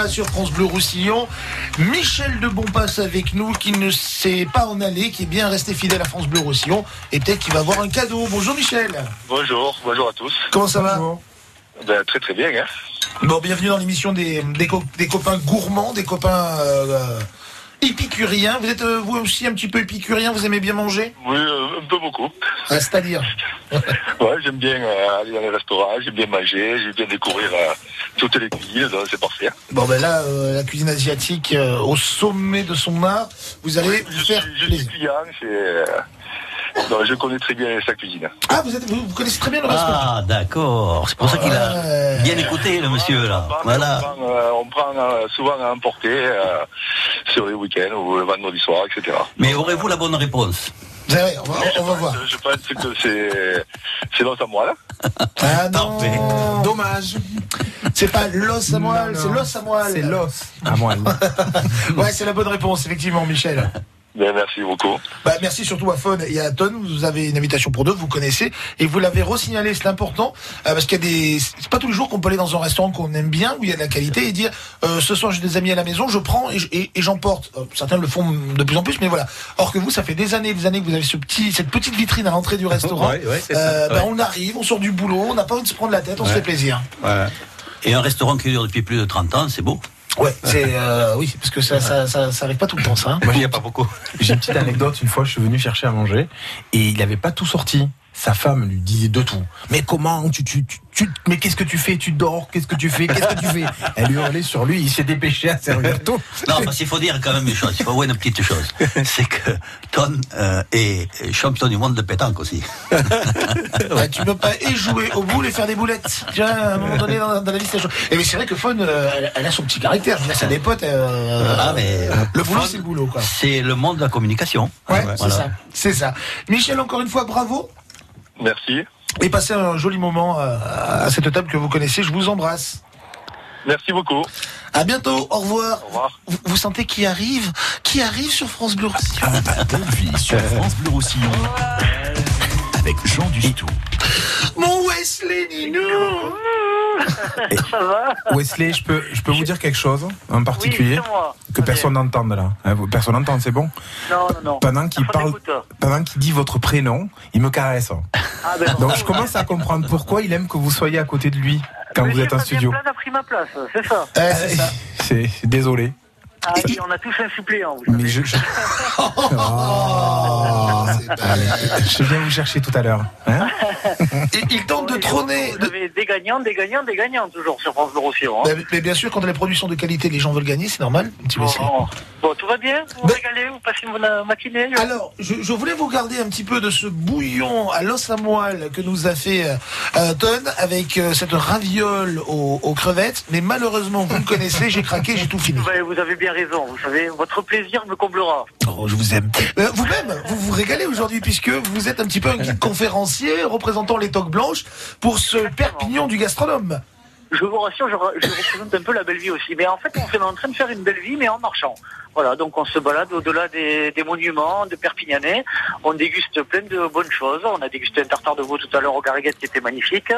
Sur France Bleu Roussillon. Michel de Bonpasse avec nous, qui ne s'est pas en aller, qui est bien resté fidèle à France Bleu Roussillon. Et peut-être qu'il va avoir un cadeau. Bonjour Michel. Bonjour, bonjour à tous. Comment ça va Ben, Très très bien. Hein. Bon, bienvenue dans l'émission des, des, co- des copains gourmands, des copains euh, épicuriens. Vous êtes euh, vous aussi un petit peu épicurien, vous aimez bien manger? Oui, euh, un peu beaucoup. Ah, C'est-à-dire? Ouais, j'aime bien euh, aller dans les restaurants, j'aime bien manger, j'aime bien découvrir toutes les cuisines, donc c'est parfait. Bon ben là, la cuisine asiatique au sommet de son art, vous allez vous faire Je suis client, euh, donc je connais très bien sa cuisine. Ah, vous, êtes, vous, vous connaissez très bien le restaurant Ah, d'accord. C'est pour ça qu'il a bien écouté, le monsieur, là. Voilà. On prend, euh, on prend, euh, souvent à emporter euh, sur les week-ends ou le vendredi soir, etc. Mais aurez-vous la bonne réponse? On va, on va voir. Je pense que c'est c'est l'os là. Ah non, dommage. C'est pas l'os à moelle, c'est l'os à moelle. C'est l'os à moelle. ouais, c'est la bonne réponse, effectivement, Michel. Ben, merci beaucoup. Bah, merci surtout à Faune et à Ton. Vous avez une invitation pour deux, vous connaissez. Et vous l'avez re-signalé, c'est important. euh, parce qu'il y a des. C'est pas tous les jours qu'on peut aller dans un restaurant qu'on aime bien, où il y a de la qualité, et dire euh, ce soir j'ai des amis à la maison, je prends et, je- et- et j'emporte. Euh, certains le font de plus en plus, mais voilà. Or que vous, ça fait des années et des années que vous avez ce petit, cette petite vitrine à l'entrée du restaurant. Ouais, ouais, c'est ça, Euh, bah, ouais. on arrive, on sort du boulot, on n'a pas envie de se prendre la tête, on se fait plaisir. Et un restaurant qui dure depuis plus de 30 ans, c'est beau. Ouais, c'est euh, oui, parce que ça, ça, ça, ça arrive pas tout le temps, ça. hein. Moi, il n'y a pas beaucoup. J'ai une petite anecdote. Une fois, je suis venu chercher à manger et il n'avait pas tout sorti. Sa femme lui disait de tout. Mais comment tu, tu, tu, tu- mais qu'est-ce que tu fais? Tu dors? Qu'est-ce que tu fais? Qu'est-ce que tu fais? Elle hurlait sur lui. Il s'est dépêché à servir tout. Non, parce qu'il faut dire quand même une chose. Il faut voir une petite chose. C'est que Ton euh, est champion du monde de pétanque aussi. Ouais, tu peux pas et jouer au boule et faire des boulettes. Tu vois, à un moment donné dans, dans la liste des choses. Et mais c'est vrai que Faune, euh, elle, elle a son petit caractère. Ça a des potes. euh, Ah, mais, le boulot, c'est le boulot. C'est le monde de la communication. Ouais, Voilà. c'est ça. C'est ça. Michel, encore une fois, bravo. Merci. Et passez un joli moment euh, à cette table que vous connaissez. Je vous embrasse. Merci beaucoup. À bientôt, au revoir. Au revoir. Vous, vous sentez qui arrive Qui arrive sur France Bleu Roussillon? Ah bah, bonne vie sur France Bleu Roussillon avec Jean Dustou. Mon Wesley Ninou Ça va Wesley, je peux, je peux vous dire quelque chose en particulier Oui, que personne n'entende là. Hein, Personne n'entend, c'est bon? Non, non, non. Pendant qu'il parle, pendant qu'il dit votre prénom, il me caresse. Ah, ben, Donc je commence à comprendre pourquoi il aime que vous soyez à côté de lui quand vous êtes en studio. Plein a pris ma place, c'est ça. c'est ça. C'est désolé. Ah oui, on a tous un suppléant. vous Mais je, je... Oh, je viens vous chercher tout à l'heure. Hein il tente de trôner. Vous avez des gagnants, des gagnants, des gagnants, toujours sur France Bleu Roussillon. hein. Mais, mais bien sûr, quand les produits sont de qualité, les gens veulent gagner, c'est normal. un petit Wesley. Bon, bon, tout va bien Vous vous régalez Vous passez une euh, matinée Alors, je, je voulais vous garder un petit peu de ce bouillon à l'os à moelle que nous a fait euh, euh, Ton avec euh, cette raviole aux, aux crevettes, mais malheureusement, vous me connaissez, j'ai craqué, j'ai tout fini. Vous avez bien raison, vous savez, votre plaisir me comblera. Oh, je vous aime. Euh, Vous-même, vous vous régalez aujourd'hui puisque vous êtes un petit peu un guide conférencier représentant les toques blanches pour ce Perpignan du gastronome. Je vous rassure, je, je représente un peu la belle vie aussi. Mais en fait, on est en train de faire une belle vie, mais en marchant. Voilà, donc on se balade au-delà des, des monuments de Perpignanais. On déguste plein de bonnes choses. On a dégusté un tartare de veau tout à l'heure au Garriguette qui était magnifique.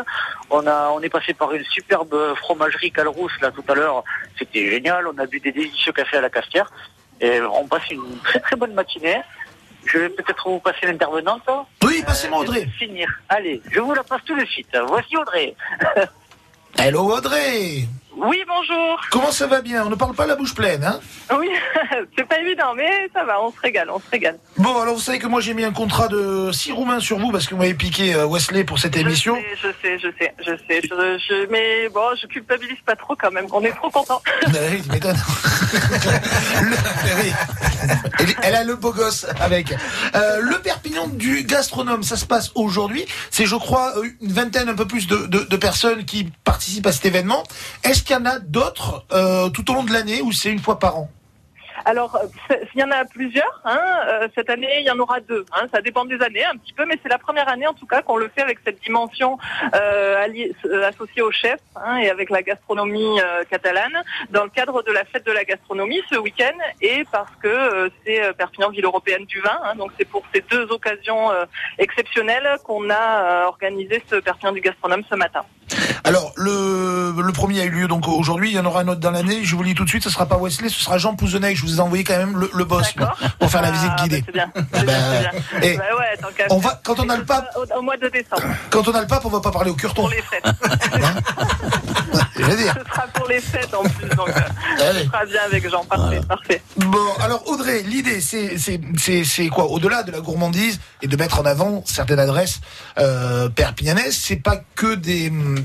On a, on est passé par une superbe fromagerie Calrousse là tout à l'heure. C'était génial. On a bu des délicieux cafés à la castière. Et on passe une très très bonne matinée. Je vais peut-être vous passer l'intervenante. Oui, passez-moi Audrey. Je vais Finir. Allez, je vous la passe tout de suite. Voici Audrey. Hello Audrey Oui, bonjour. Comment ça va bien? On ne parle pas la bouche pleine, hein? Oui, c'est pas évident, mais ça va, on se régale, on se régale. Bon, alors vous savez que moi j'ai mis un contrat de 6 roumains sur vous parce que vous m'avez piqué euh, Wesley pour cette émission. Je sais, je sais, je sais. Je, je- mais bon, je culpabilise pas trop quand même. On est trop contents. Oui, tu m'étonnes. Oui. Elle, elle a le beau gosse avec. Euh, le Perpignan du gastronome, ça se passe aujourd'hui. C'est, je crois, euh, une vingtaine, un peu plus de, de- de personnes qui participent à cet événement. Est-ce qu'il y en a d'autres euh, tout au long de l'année ou c'est une fois par an? Alors, euh, il y en a plusieurs. Hein. Euh, cette année, il y en aura deux. Hein. Ça dépend des années un petit peu, mais c'est la première année en tout cas qu'on le fait avec cette dimension euh, associée au chef hein, et avec la gastronomie catalane dans le cadre de la fête de la gastronomie ce week-end et parce que c'est Perpignan ville européenne du vin. hein. donc c'est pour ces deux occasions exceptionnelles qu'on a organisé ce Perpignan du gastronome ce matin. Alors, le, le premier a eu lieu donc aujourd'hui. Il y en aura un autre dans l'année. Je vous le dis tout de suite, ce sera pas Wesley, ce sera Jean Pouzenec. Je vous ai envoyé quand même le, le boss moi, pour faire la visite guidée. Bien. Ah eh, Bah ouais, tant qu'à on va- quand on a le pape- Au, au mois de décembre. Quand on a le pape, on va pas parler au curton. Pour les fêtes. Je veux dire. Ce sera pour les fêtes en plus, donc euh, Allez. ce sera bien avec Jean. Parfait, parfait. Bon, alors Audrey, l'idée, c'est c'est c'est c'est quoi? Au-delà de la gourmandise et de mettre en avant certaines adresses euh, perpignanaises, c'est pas que des hum,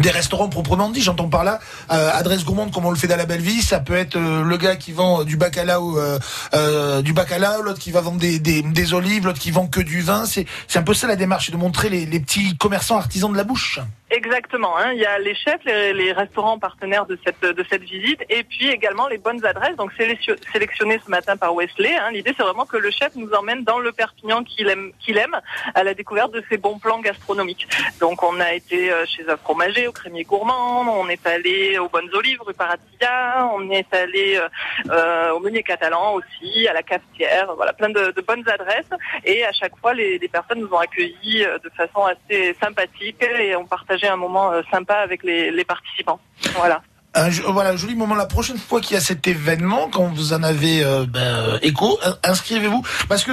des restaurants proprement dit. J'entends par là euh, adresse gourmande comme on le fait dans la Belle Vie. Ça peut être euh, le gars qui vend du bacalao, euh, euh, du bacalao, l'autre qui va vendre des, des, des olives, l'autre qui vend que du vin. C'est c'est un peu ça la démarche, de montrer les, les petits commerçants artisans de la bouche. Exactement. Hein. Il y a les chefs, les, les restaurants partenaires de cette de cette visite, et puis également les bonnes adresses. Donc sélection- sélectionnées ce matin par Wesley. Hein. L'idée, c'est vraiment que le chef nous emmène dans le Perpignan qu'il aime, qu'il aime, à la découverte de ses bons plans gastronomiques. Donc on a été euh, chez un fromager, au crémier gourmand, on est allé aux Bonnes Olives, rue Paratilla, on est allé euh, euh, au Meunier Catalan aussi, à la Cafetière. Voilà, plein de, de bonnes adresses. Et à chaque fois, les, les personnes nous ont accueillis euh, de façon assez sympathique et ont un moment euh, sympa avec les, participants. Voilà. Un, jo- voilà, joli moment. La prochaine fois qu'il y a cet événement, quand vous en avez euh, ben, euh, écho, in- inscrivez-vous. Parce que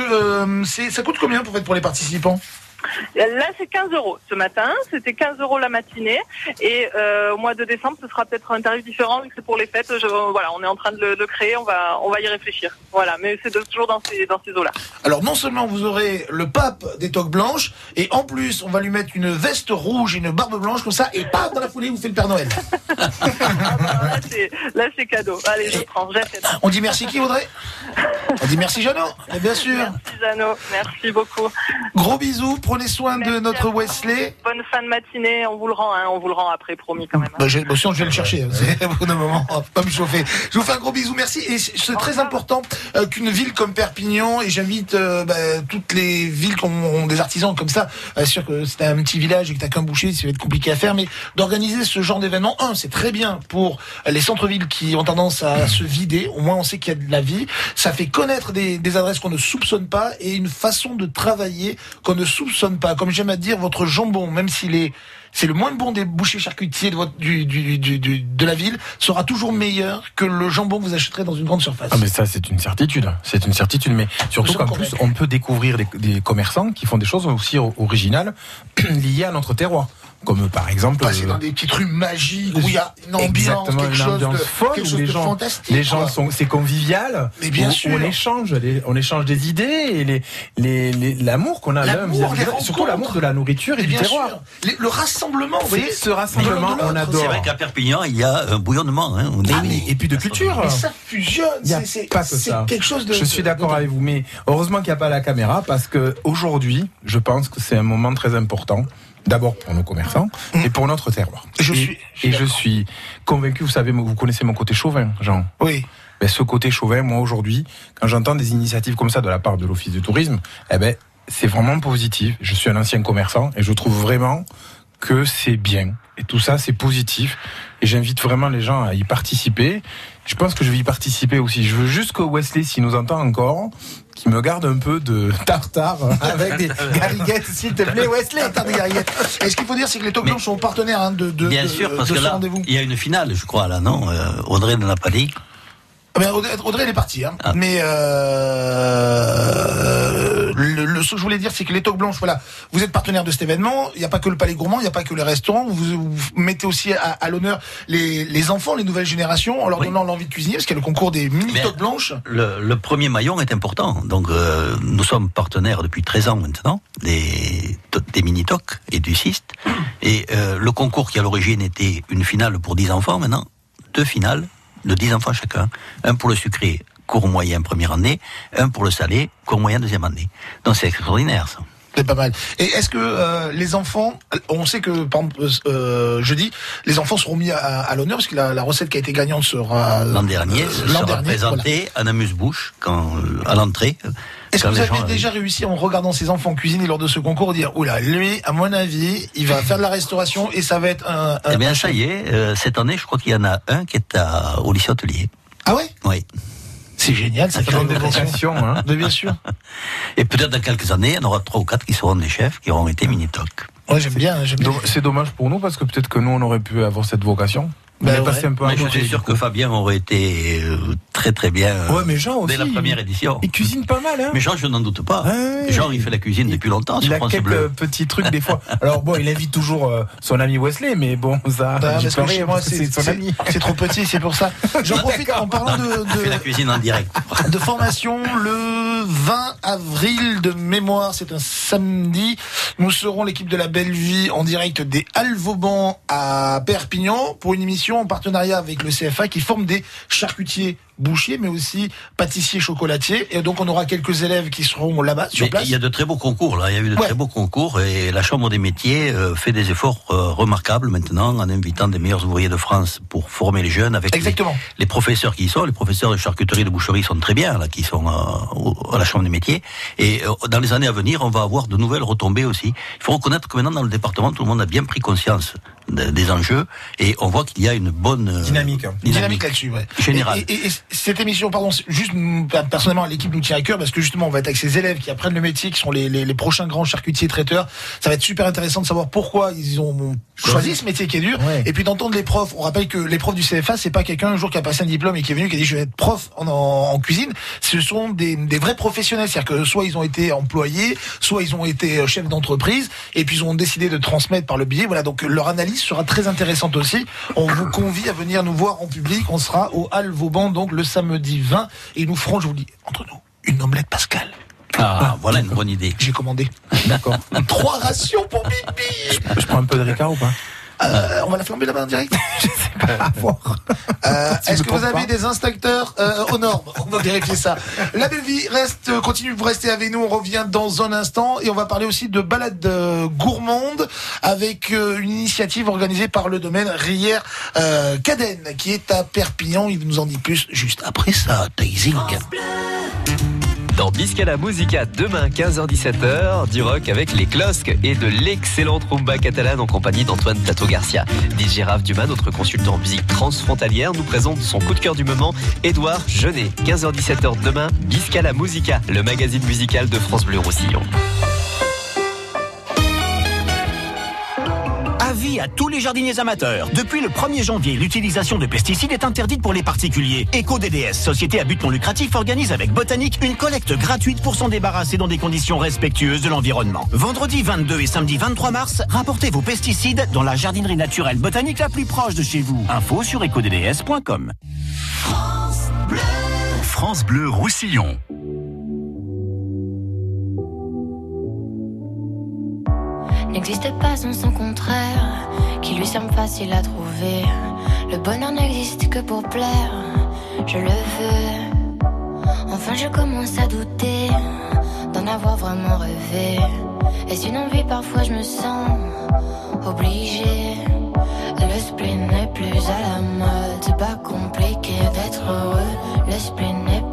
ça coûte combien pour les participants? Là, c'est 15 euros ce matin. C'était 15 euros la matinée. Et euh, au mois de décembre, ce sera peut-être un tarif différent vu que c'est pour les fêtes. Je- voilà, on est en train de le de créer. On va, on va y réfléchir. Voilà, mais c'est toujours dans ces, dans ces eaux-là. Alors non seulement vous aurez le pape des toques blanches, et en plus on va lui mettre une veste rouge et une barbe blanche comme ça, et paf, dans la foulée vous faites le Père Noël. Là, c'est, là, c'est cadeau. Allez, je prends. J'achète. On dit merci qui Audrey? On dit merci Jeannot, bien sûr. Merci Jeannot. Merci beaucoup. Gros bisous, prenez prenez soin de notre Wesley. Bonne fin de matinée, on vous le rend, hein, on vous le rend après, promis quand même. hein. Bah, j'ai- bon, sinon, je vais le chercher. hein. C'est au bout d'un moment, on va pas me chauffer. Je vous fais un gros bisou, merci. Et c'est c'est très important euh, qu'une ville comme Perpignan, et j'invite euh, bah, toutes les villes qui ont, ont des artisans comme ça, euh, sûr que c'est un petit village et que t'as qu'un boucher, ça va être compliqué à faire, mais d'organiser ce genre d'événement, un, c'est très bien pour les centres-villes qui ont tendance à se vider. Au moins, on sait qu'il y a de la vie. Ça fait connaître des, des adresses qu'on ne soupçonne pas et une façon de travailler qu'on ne soupçonne pas. Comme j'aime à dire, votre jambon, même s'il est c'est le moins bon des bouchers charcutiers de, votre, du, du, du- de la ville, sera toujours meilleur que le jambon que vous achèterez dans une grande surface. Ah mais ça c'est une certitude, c'est une certitude. Mais surtout qu'en plus on peut découvrir des, des commerçants qui font des choses aussi originales liées à notre terroir, comme par exemple. Passer euh, dans des petites rues magiques où il y a une ambiance, Exactement, quelque une chose ambiance de, folle quelque chose les de gens, fantastique. les gens quoi. sont, c'est convivial. Mais bien où- sûr. où on échange, les- on échange des idées et les, les, les- l'amour qu'on a l'un surtout l'amour de la nourriture et Mais du bien terroir. sûr. Les- le rassemblement, vous C'est voyez. ce rassemblement, on adore. C'est vrai qu'à Perpignan, il y a un bouillonnement. Hein, on dit, mais- Et puis de culture. Et ça fusionne. C'est- pas que ça. quelque chose de. Je suis d'accord avec vous, mais heureusement qu'il n'y a pas la caméra parce que aujourd'hui, je pense que c'est un moment très important. D'abord pour nos commerçants et pour notre terroir. Mm. Je et, suis- et je suis convaincu. Vous savez, vous connaissez mon côté chauvin, Jean. Oui. Ben, ce côté chauvin, moi aujourd'hui, quand j'entends des initiatives comme ça de la part de l'Office du tourisme, eh ben, c'est vraiment positif. Je suis un ancien commerçant et je trouve vraiment que c'est bien. Et tout ça, c'est positif. Et j'invite vraiment les gens à y participer. Je pense que je vais y participer aussi. Je veux juste que Wesley, s'il nous entend encore, qui me garde un peu de tartare avec des gariguettes, s'il te plaît, Wesley. Tartare gariguettes. Et ce qu'il faut dire, c'est que les Blancs sont partenaires hein, de, de, Bien de- sûr, parce de que ce là, rendez-vous. il y a une finale, je crois, là, non Euh, Audrey ne l'a pas dit. Ah ben, Audrey, Audrey, elle est partie. Hein. Ah. Mais euh, le, le- ce que je voulais dire, c'est que les Toques Blanches, voilà, vous êtes partenaire de cet événement. Il n'y a pas que le Palais Gourmand, il n'y a pas que les restaurants. Vous, vous mettez aussi à, à l'honneur les, les enfants, les nouvelles générations, en leur donnant l'envie de cuisiner, parce qu'il y a le concours des mini Mais- Toques Blanches. Le, le premier maillon est important. Donc, euh, nous sommes partenaires depuis 13 ans maintenant des, des mini-tocs et du CIST. Et euh, le concours qui, à l'origine, était une finale pour 10 enfants, maintenant, deux finales de 10 enfants chacun. Un pour le sucré, cours moyen première année, un pour le salé, cours moyen deuxième année. Donc, c'est extraordinaire, ça. C'est pas mal. Et est-ce que euh, les enfants, on sait que par exemple euh, jeudi, les enfants seront mis à, à l'honneur parce que la, la recette qui a été gagnante sera L'an dernier, euh, l'an sera dernier, présenté à Amuse-Bouche quand, euh, à l'entrée. Est-ce que vous avez gens déjà réussi en regardant ces enfants cuisiner lors de ce concours dire oula lui à mon avis il va faire de la restauration et ça va être un, un- Eh bien, un ça y est, euh, cette année, je crois qu'il y en a un qui est à, au lycée hôtelier. Ah ouais? Oui. C'est génial, ça fait donne des vocations. hein. Mais bien sûr. Et peut-être dans quelques années, il y en aura trois ou quatre qui seront des chefs, qui auront été mini-toc. Ouais, j'aime bien, j'aime bien. C'est dommage pour nous parce que peut-être que nous on aurait pu avoir cette vocation. On Ben est ouais. passé un peu à Mais je suis sûr que. Fabien aurait été euh, très très bien euh, Ouais, mais Jean aussi. dès la première édition. Il cuisine pas mal, hein. Mais Jean, je n'en doute pas. Ouais. Jean, il fait la cuisine depuis longtemps Il sur a France quelques Bleu. petits trucs des fois. Alors bon, il invite toujours euh, son ami Wesley, mais bon, ça, Ah, parce que moi, c'est c'est son c'est- ami. c'est trop petit, c'est pour ça. J'en profite en parlant de, Il fait la de, cuisine en direct. de formation le 20 avril de mémoire, c'est un samedi. Nous serons l'équipe de la Belle Vie en direct des Alvauban à Perpignan pour une émission en partenariat avec le CFA qui forme des charcutiers bouchers mais aussi pâtissiers chocolatiers et donc on aura quelques élèves qui seront là-bas sur Mais place. il y a de très beaux concours là. Il y a eu de Ouais. très beaux concours et la Chambre des métiers euh, fait des efforts euh, remarquables maintenant en invitant des meilleurs ouvriers de France pour former les jeunes avec les, Exactement. les professeurs qui y sont. Les professeurs de charcuterie et de boucherie sont très bien là, qui sont euh, à la Chambre des métiers. Et euh, dans les années à venir, on va avoir de nouvelles retombées aussi. Il faut reconnaître que maintenant dans le département, tout le monde a bien pris conscience de- des enjeux et on voit qu'il y a une bonne Dynamique. hein. dynamique là-dessus, ouais. Générale. Et, et- et cette émission, pardon, juste mm, personnellement, l'équipe nous tient à cœur parce que justement, on va être avec ces élèves qui apprennent le métier, qui sont les, les, les prochains grands charcutiers traiteurs. Ça va être super intéressant de savoir pourquoi ils ont choisi ce métier qui est dur. Ouais. Et puis d'entendre les profs. On rappelle que les profs du CFA, c'est pas quelqu'un un jour qui a passé un diplôme et qui est venu qui a dit je vais être prof en, en, en cuisine. Ce sont des, des vrais professionnels, c'est-à-dire que soit ils ont été employés, soit ils ont été euh, chefs d'entreprise, et puis ils ont décidé de transmettre par le biais. Voilà, donc leur analyse sera très intéressante aussi. On vous convie à venir nous voir en public. On sera au Hall Vauban, donc le samedi 20, et nous ferons, je vous le dis, entre nous, une omelette Pascal. Ah, voilà une bonne idée. J'ai commandé. D'accord. Trois rations pour Bibi. Je prends un peu de Ricard ou pas? Euh, on va la flamber là-bas en direct. Euh, Est-ce que vous avez des instincteurs euh, aux normes? On va vérifier ça. La belle vie reste, euh, continue de rester avec nous. On revient dans un instant et on va parler aussi de balade euh, gourmande avec euh, une initiative organisée par le domaine Rière euh, Cadenne qui est à Perpignan. Il nous en dit plus juste après ça. Daisy. Dans Biscala Musica, demain 15h-17h, du rock avec les Closques et de l'excellente rumba catalane en compagnie d'Antoine Plateau Garcia. DJ Raph Dumas, notre consultant en musique transfrontalière, nous présente son coup de cœur du moment, Édouard Jeunet. 15h-17h demain, Biscala Musica, le magazine musical de France Bleu Roussillon. Avis à tous les jardiniers amateurs. Depuis le 1er janvier, l'utilisation de pesticides est interdite pour les particuliers. EcoDDS, société à but non lucratif, organise avec Botanique une collecte gratuite pour s'en débarrasser dans des conditions respectueuses de l'environnement. Vendredi 22 et samedi 23 mars, rapportez vos pesticides dans la jardinerie naturelle botanique la plus proche de chez vous. Info sur ecodds.com. France Bleu Roussillon. N'existe pas sans son contraire, qui lui semble facile à trouver. Le bonheur n'existe que pour plaire, je le veux. Enfin, je commence à douter d'en avoir vraiment rêvé. Est-ce une envie Parfois, je me sens obligée. Le spleen n'est plus à la mode, c'est pas compliqué d'être heureux. Le spleen n'est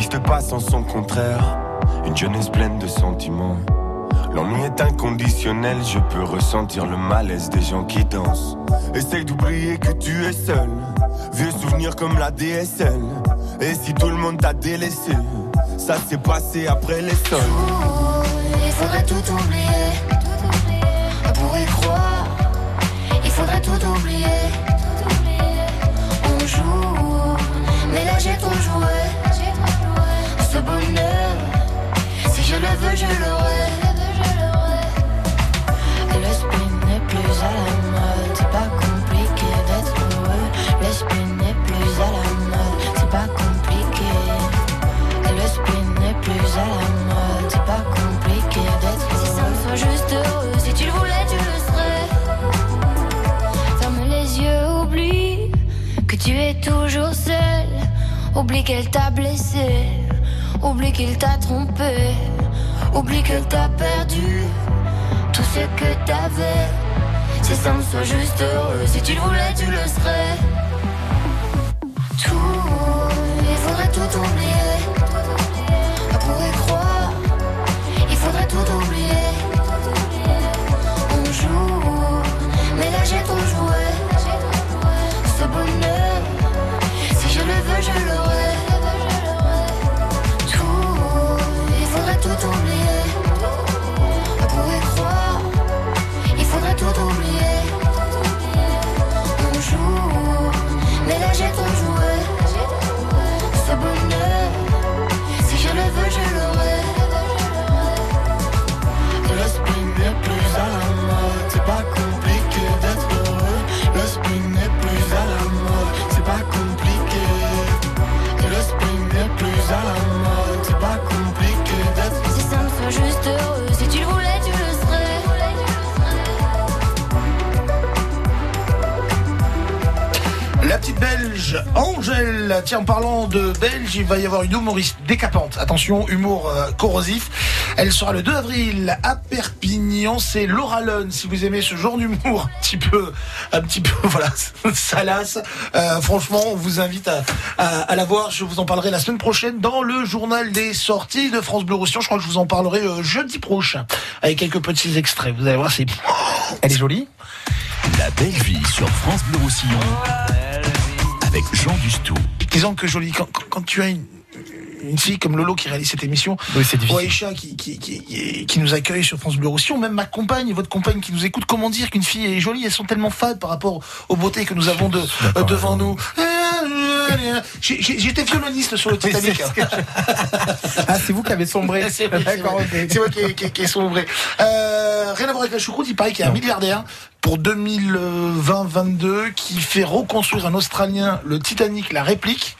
n'existe pas sans son contraire. Une jeunesse pleine de sentiments. L'ennui est inconditionnel, je peux ressentir le malaise des gens qui dansent. Essaye d'oublier que tu es seul. Vieux souvenirs comme la DSL. Et si tout le monde t'a délaissé, ça s'est passé après les sols. Il faudrait tout oublier. Toujours seul. Oublie qu'elle t'a blessé, oublie qu'il t'a trompé, oublie que t'as perdu tout ce que t'avais. Si ça me soit juste heureux, si tu le voulais, tu le serais. Tout, il faudrait tout oublier. Belge Angèle. Tiens, en parlant de belge, il va y avoir une humoriste décapante. Attention, humour euh, corrosif. Elle sera le 2 avril à Perpignan. C'est Laura Lone. Si vous aimez ce genre d'humour un petit peu, un petit peu, voilà, salace. euh, franchement, on vous invite à, à, à la voir. Je vous en parlerai la semaine prochaine dans le journal des sorties de France Bleu Roussillon. Je crois que je vous en parlerai euh, jeudi prochain avec quelques petits extraits. Vous allez voir, c'est. Elle est jolie. La belle vie sur France Bleu Roussillon avec Jean Dustou. Disons que joli, quand, quand- tu as une, une fille comme Lolo qui réalise cette émission, Oui, c'est ou Aïcha qui, qui, qui, qui- nous accueille sur France Bleu Roussillon, même ma compagne, votre compagne qui nous écoute, comment dire qu'une fille est jolie, elles sont tellement fades par rapport aux beautés que nous avons de, euh, devant nous. J'ai- j'ai- J'étais violoniste sur le Titanic. Ah, c'est vous qui avez sombré. C'est moi qui, qui, qui ai sombré. Euh, rien à voir avec la choucroute, il paraît qu'il y a un milliardaire pour 2020-22 qui fait reconstruire un Australien le Titanic, la réplique,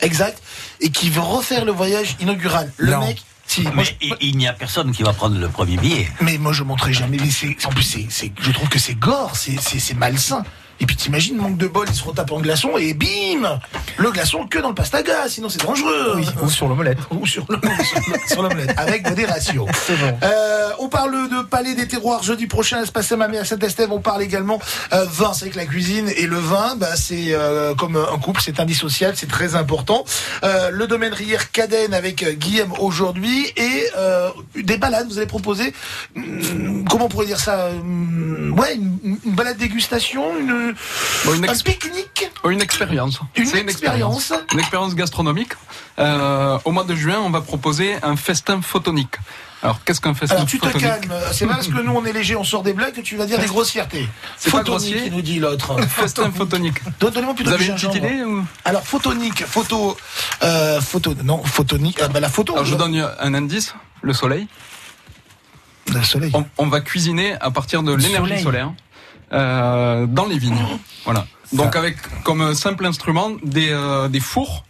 exact, et qui veut refaire le voyage inaugural. Le Non. mec, si, moi, Mais je- il, n'y a personne qui va prendre le premier billet. mais moi je montrerai jamais. Mais c'est, en plus, c'est, je trouve que c'est gore, c'est, c'est, c'est malsain. Et puis t'imagines, manque de bol, ils se retapent en glaçon et bim Le glaçon que dans le pastaga, sinon c'est dangereux. Oui, ou sur l'omelette. Ou sur le- sur l'omelette, avec modération. C'est bon. Euh, on parle de Palais des Terroirs jeudi prochain, Espace Mamé à Saint-Estève. On parle également euh, vin, c'est avec la cuisine. Et le vin, bah, c'est euh, comme un couple, c'est indissociable, c'est très important. Euh, le domaine Rière Cadenne avec euh, Guillaume aujourd'hui. Et euh, des balades, vous allez proposer, hum, comment on pourrait dire ça hum, Ouais, une, une balade dégustation, une, Bon, une un pique-nique Oh, Une expérience. Une C'est expérience. Une expérience gastronomique. Euh, au mois de juin, on va proposer un festin photonique. Alors, qu'est-ce qu'un festin Alors tu te calmes, c'est pas parce que nous on est léger, on sort des blagues que tu vas dire des grossièretés. C'est pas grossier. il nous dit l'autre. Festin photonique. Donne- Donnez-moi plutôt Vous avez une petite idée ou... Alors photonique, photo, euh, photo, non photonique, euh, bah, la photo. Alors, je vous donne un indice. Le soleil. Le soleil. On, on va cuisiner à partir de l'énergie solaire euh, dans les vignes. Voilà. Donc avec comme simple instrument des, euh, des fours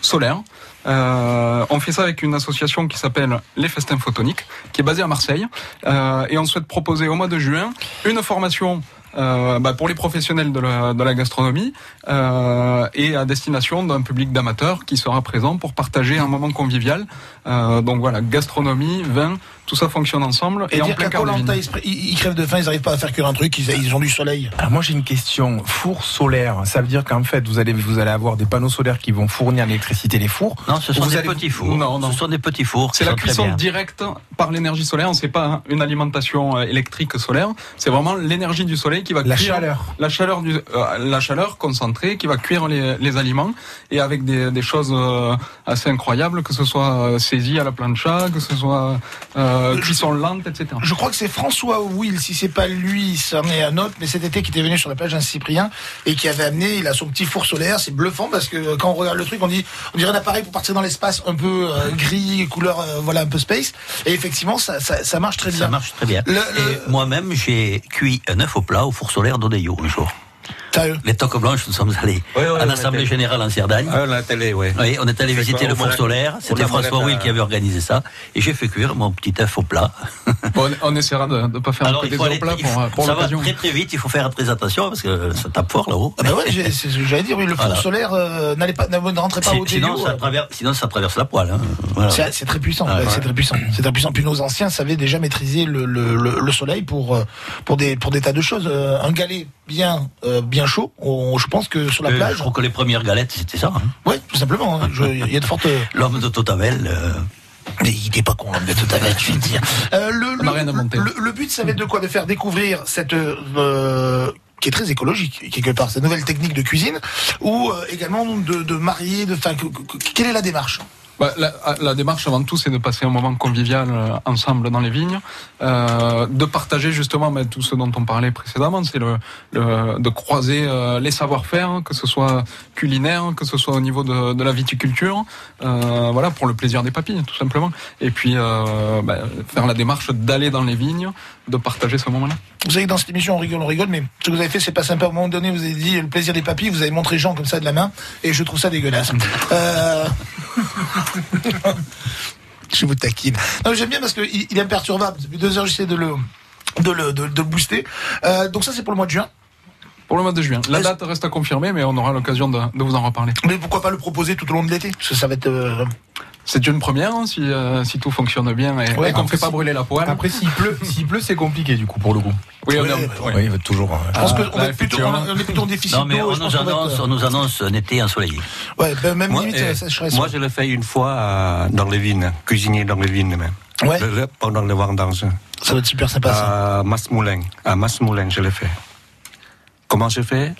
solaires. Euh, on fait ça avec une association qui s'appelle Les Festins Photoniques, qui est basée à Marseille. Euh, et on souhaite proposer au mois de juin une formation euh, bah, pour les professionnels de la, de la gastronomie euh, et à destination d'un public d'amateurs qui sera présent pour partager un moment convivial. Euh, donc voilà, gastronomie, vin, tout ça fonctionne ensemble Et, et, en dire plein vignes. ils, ils- crèvent de faim, ils n'arrivent pas à faire cuire un truc, ils, ils ont du soleil. Alors moi j'ai une question. Four solaire, ça veut dire qu'en fait vous allez vous allez avoir des panneaux solaires qui vont fournir l'électricité les fours. Non, ce sont Vous des allez- petits fours. Non, non. Ce sont des petits fours. C'est la cuisson directe par l'énergie solaire. On sait pas une alimentation euh, électrique solaire. C'est vraiment l'énergie du soleil qui va La cuire chaleur. la chaleur du, euh, la chaleur concentrée qui va cuire les, les aliments et avec des, des choses euh, assez incroyables, que ce soit saisi à la plancha, que ce soit euh, cuisson lente, etc. Je crois que c'est François Will, si c'est pas lui, c'en est un autre, mais cet été qui était venu sur la plage Saint-Cyprien et qui avait amené, il a son petit four solaire, c'est bluffant parce que quand on regarde le truc, on dit, on dirait un appareil pour partir dans l'espace un peu euh, gris, couleur, euh, voilà, un peu space. Et effectivement, ça, ça, ça marche très bien. Ça marche très bien. Le- moi-même, j'ai cuit un œuf au plat au four solaire d'Odeyo un jour. Les toques blanches, nous sommes allés l'Assemblée était- Générale en Cerdagne. Ah, télé, oui. Oui, on est allé visiter quoi, le Moulin- solaire. C'était François Will qui avait organisé ça. Et j'ai fait cuire mon petit œuf au plat. Bon, on, essaiera de ne pas faire Alors, un peu il des faut aller, au plat il pour, euh, pour ça va très très vite. Il faut faire très attention parce que ça tape fort là-haut. Ah bah ouais, j'ai- c'est ce que j'allais dire, oui, le four Voilà. solaire euh, n'allait pas, ne rentrait pas au sinon, tuyau. ça traverse, sinon, ça traverse la poêle. hein. Voilà. C'est très puissant, Ah, ouais, c'est très puissant, c'est très puissant. Puis nos anciens savaient déjà maîtriser le, le, le, le soleil pour euh, pour des pour des tas de choses. Euh, un galet bien euh, bien chaud, on- je pense que sur la Euh, plage, je crois que les premières galettes, c'était ça. hein. ouais, tout simplement. hein. Je- Il y a de fortes. L'homme de Totavel. euh, Mais il n'est pas con, l'homme de Totavel, je vais te dire. Euh, le, le, le but, ça va être de quoi? De faire découvrir cette euh, qui est très écologique quelque part, cette nouvelle technique de cuisine, ou euh, également de, de marier, de, enfin, que- que- quelle est la démarche? Bah, la, la démarche avant tout, c'est de passer un moment convivial euh, ensemble dans les vignes, euh, de partager justement bah, tout ce dont on parlait précédemment, c'est le, le- de croiser euh, les savoir-faire, hein, que ce soit culinaire, que ce soit au niveau de, de la viticulture, euh, voilà pour le plaisir des papilles tout simplement. Et puis euh, bah, faire la démarche d'aller dans les vignes, de partager ce moment-là. Vous savez que dans cette émission, on rigole, on rigole, mais ce que vous avez fait, c'est pas sympa. Au moment donné, vous avez dit le plaisir des papilles, vous avez montré Jean comme ça de la main, et je trouve ça dégueulasse. Euh... je vous taquine. Non, j'aime bien parce qu'il il est imperturbable. Depuis deux heures, j'essaie de le, de le, de, de le booster. Euh, donc ça, c'est pour le mois de juin. Pour le mois de juin. La date reste à confirmer, mais on aura l'occasion de, de vous en reparler. Mais pourquoi pas le proposer tout au long de l'été? Parce que ça va être. euh, C'est une première hein, si, euh, si tout fonctionne bien et, Ouais, et qu'on ne fait pas si- brûler la poêle. Après s'il pleut, s'il pleut c'est compliqué du coup pour le coup. Oui, on est- oui, toujours. euh, Je pense qu'on là, est plutôt, on effectivement. est plutôt en déficit Non, mais on je nous, annonce, euh, on nous annonce un été ensoleillé. Ouais, ben, même Moi, limite, eh, ça serait moi, je l'ai fait une fois euh, dans les vignes, cuisiner dans les vignes même. Ouais. Le- le- pendant le vendange. Ça va être super sympa, ça. À Masmoulin. À Masmoulin, je l'ai fait. Comment je fais?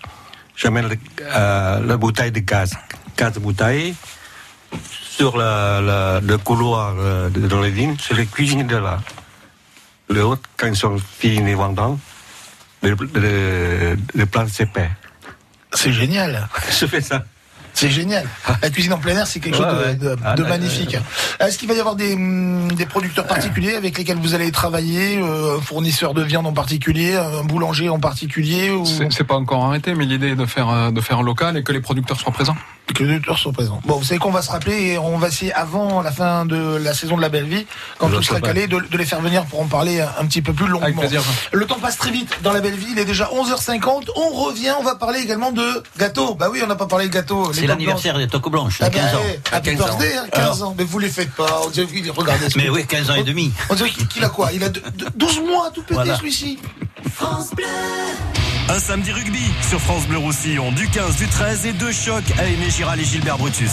Je mets le, euh, la bouteille de gaz, quatre bouteilles, sur le, couloir euh, de- dans les vignes, je les cuisine de là. Le autre, quand ils sont finis les vendanges, le, le, le plat c'est paix. C'est génial. Je fais ça. C'est génial. La cuisine en plein air, c'est quelque chose de, ouais. de- Ah, ouais, magnifique. Est-ce qu'il va y avoir des, hum, des producteurs particuliers avec lesquels vous allez travailler, euh, un fournisseur de viande en particulier, un boulanger en particulier ou... C'est c'est pas encore arrêté, mais l'idée est de faire, euh, de faire local et que les producteurs soient présents. Que les producteurs soient présents. Bon, vous savez qu'on va se rappeler et on va essayer avant la fin de la saison de la Belle Vie, quand Je tout sera calé, de, de les faire venir pour en parler un, un petit peu plus longuement. Avec plaisir. Le temps passe très vite dans la Belle Vie, il est déjà 11h50. On revient, on va parler également de gâteaux. Bah oui, on n'a pas parlé de gâteaux. Les C'est l'anniversaire des Toco Blanches, Ah à 15 bah, ans. eh, Happy birthday, hein, 15 ans. Mais vous les faites pas. On dirait qu'il regardez. ce Mais oui, 15 ans et demi. On dirait qu'il a quoi? Il a de- de- 12 mois tout pété Voilà. celui-ci. Un samedi rugby sur France Bleu Roussillon du 15, du 13 et deux chocs à Aimé Giral et Gilbert Brutus.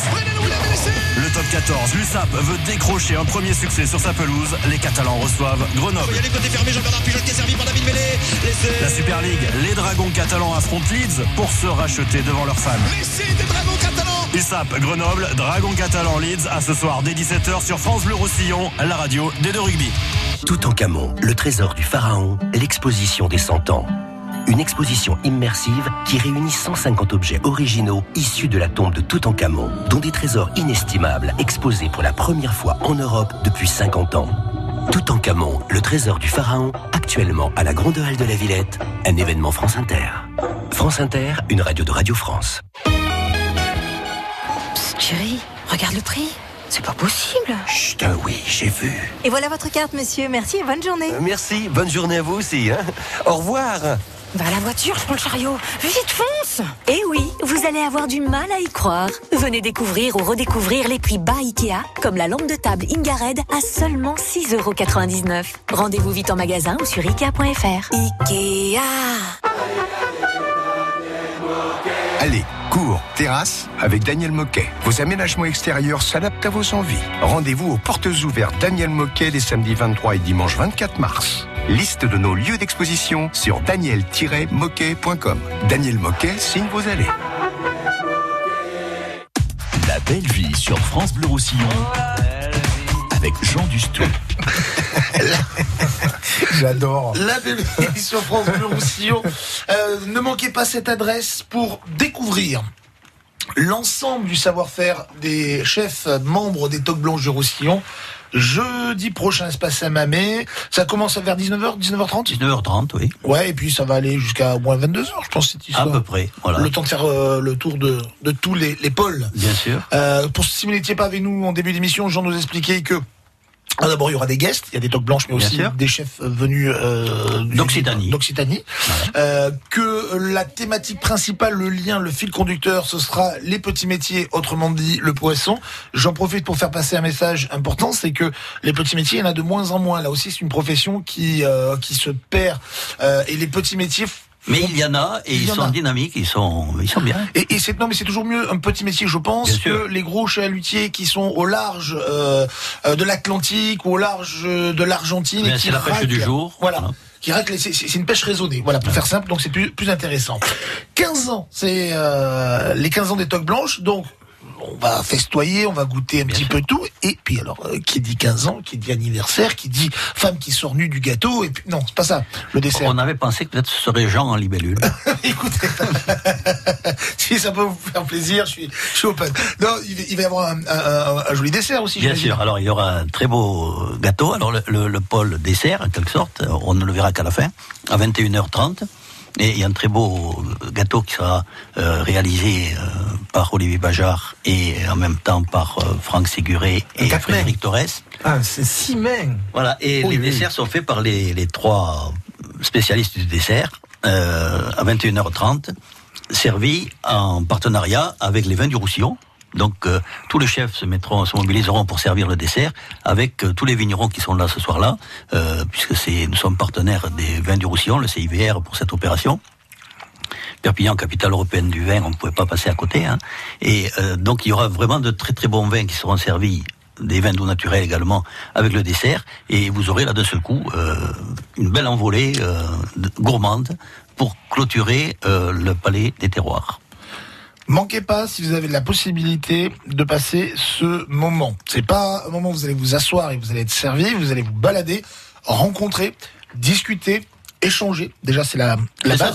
Le top 14, l'USAP veut décrocher un premier succès sur sa pelouse. Les Catalans reçoivent Grenoble. les côtés fermés, Jean-Bernard Pujol qui est servi par David Mélé. Laissez. La Super League, les Dragons catalans affrontent Leeds pour se racheter devant leurs fans. Laissez des dragons catalans. USAP Grenoble, Dragons catalans Leeds à ce soir dès 17h sur France Bleu Roussillon, la radio des deux rugby. Tout en Camon, le trésor du pharaon, l'exposition des 100 ans. Une exposition immersive qui réunit 150 objets originaux issus de la tombe de Toutankhamon, dont des trésors inestimables exposés pour la première fois en Europe depuis 50 ans. Toutankhamon, le trésor du pharaon, actuellement à la Grande Halle de la Villette, un événement France Inter. France Inter, une radio de Radio France. Psst, chérie, regarde le prix. C'est pas possible. Chut, ah oui, j'ai vu. Et voilà votre carte, monsieur. Merci et bonne journée. Euh, Merci, bonne journée à vous aussi. hein. Au revoir. Va à la voiture, je prends le chariot. Vite, fonce Eh oui, vous allez avoir du mal à y croire. Venez découvrir ou redécouvrir les prix bas Ikea, comme la lampe de table Ingared à seulement 6,99€. Rendez-vous vite en magasin ou sur Ikea.fr. Ikea Allez, cours, terrasse avec Daniel Moquet. Vos aménagements extérieurs s'adaptent à vos envies. Rendez-vous aux portes ouvertes Daniel Moquet les samedis 23 et dimanche 24 mars. Liste de nos lieux d'exposition sur daniel-moquet.com. Daniel Moquet signe vos allées. La belle vie sur France Bleu Roussillon avec Jean Dustou. J'adore. La vie sur France Bleu Roussillon. Euh, ne manquez pas cette adresse pour découvrir l'ensemble du savoir-faire des chefs membres des Toques Blanches du Roussillon. Jeudi prochain, espace Saint-Mamé. Ça commence vers 19h, 19h30 19h30, oui. Ouais, et puis ça va aller jusqu'à au moins 22h, je pense, cette À histoire. peu près, voilà. Le temps de faire euh, le tour de, de tous les, les pôles. Bien sûr. Euh, pour si vous n'étiez pas avec nous en début d'émission, Jean nous expliquait que ah, D'abord, il y aura des guests, il y a des toques blanches, mais aussi des chefs venus euh, du- D'Occitanie. d'Occitanie. Euh, que la thématique principale, le lien, le fil conducteur, ce sera les petits métiers, autrement dit le poisson. J'en profite pour faire passer un message important, c'est que les petits métiers, il y en a de moins en moins. Là aussi, c'est une profession qui euh, qui se perd. Euh, et les petits métiers Mais il y en a et Il ils sont a. dynamiques, ils sont, ils sont bien. Et, et c'est non, mais c'est toujours mieux un petit métier, je pense, que les gros chalutiers qui sont au large euh, euh, de l'Atlantique ou au large euh, de l'Argentine. Et qui c'est la pêche du jour. Voilà. Qui raclent, c'est c'est une pêche raisonnée, voilà, pour faire simple, donc c'est plus, plus intéressant. 15 ans, c'est euh, les 15 ans des toques blanches, donc on va festoyer, on va goûter un petit peu tout, et puis alors, euh, qui dit 15 ans, qui dit anniversaire, qui dit femme qui sort nue du gâteau, et puis non, c'est pas ça, le dessert. On avait pensé que peut-être ce serait Jean en libellule. Écoutez, si ça peut vous faire plaisir, je suis, je suis open. Non, il va, y avoir un, un- un- un joli dessert aussi. Bien sûr. Alors il y aura un très beau gâteau. Alors le, le, le pôle dessert, en quelque sorte, on ne le verra qu'à la fin, à 21h30. Et il y a un très beau gâteau qui sera euh, réalisé euh, par Olivier Bajard et en même temps par euh, Franck Séguré et Frédéric Torres. Ah, c'est six mains. Voilà, et Oui, les oui. desserts sont faits par les, les trois spécialistes du dessert euh, à 21h30, servis en partenariat avec les vins du Roussillon. Donc euh, tous les chefs se mobiliseront pour servir le dessert avec euh, tous les vignerons qui sont là ce soir-là, euh, puisque nous sommes partenaires des vins du Roussillon, le CIVR pour cette opération. Perpignan, capitale européenne du vin, on ne pouvait pas passer à côté. Hein. Et donc il y aura vraiment de très très bons vins qui seront servis, des vins d'eau naturels également, avec le dessert. Et vous aurez là d'un seul coup une belle envolée de- gourmande pour clôturer le palais des terroirs. Manquez pas si vous avez la possibilité de passer ce moment. C'est pas un moment où vous allez vous asseoir et vous allez être servi, vous allez vous balader, rencontrer, discuter, échanger. Déjà, c'est la, la ça.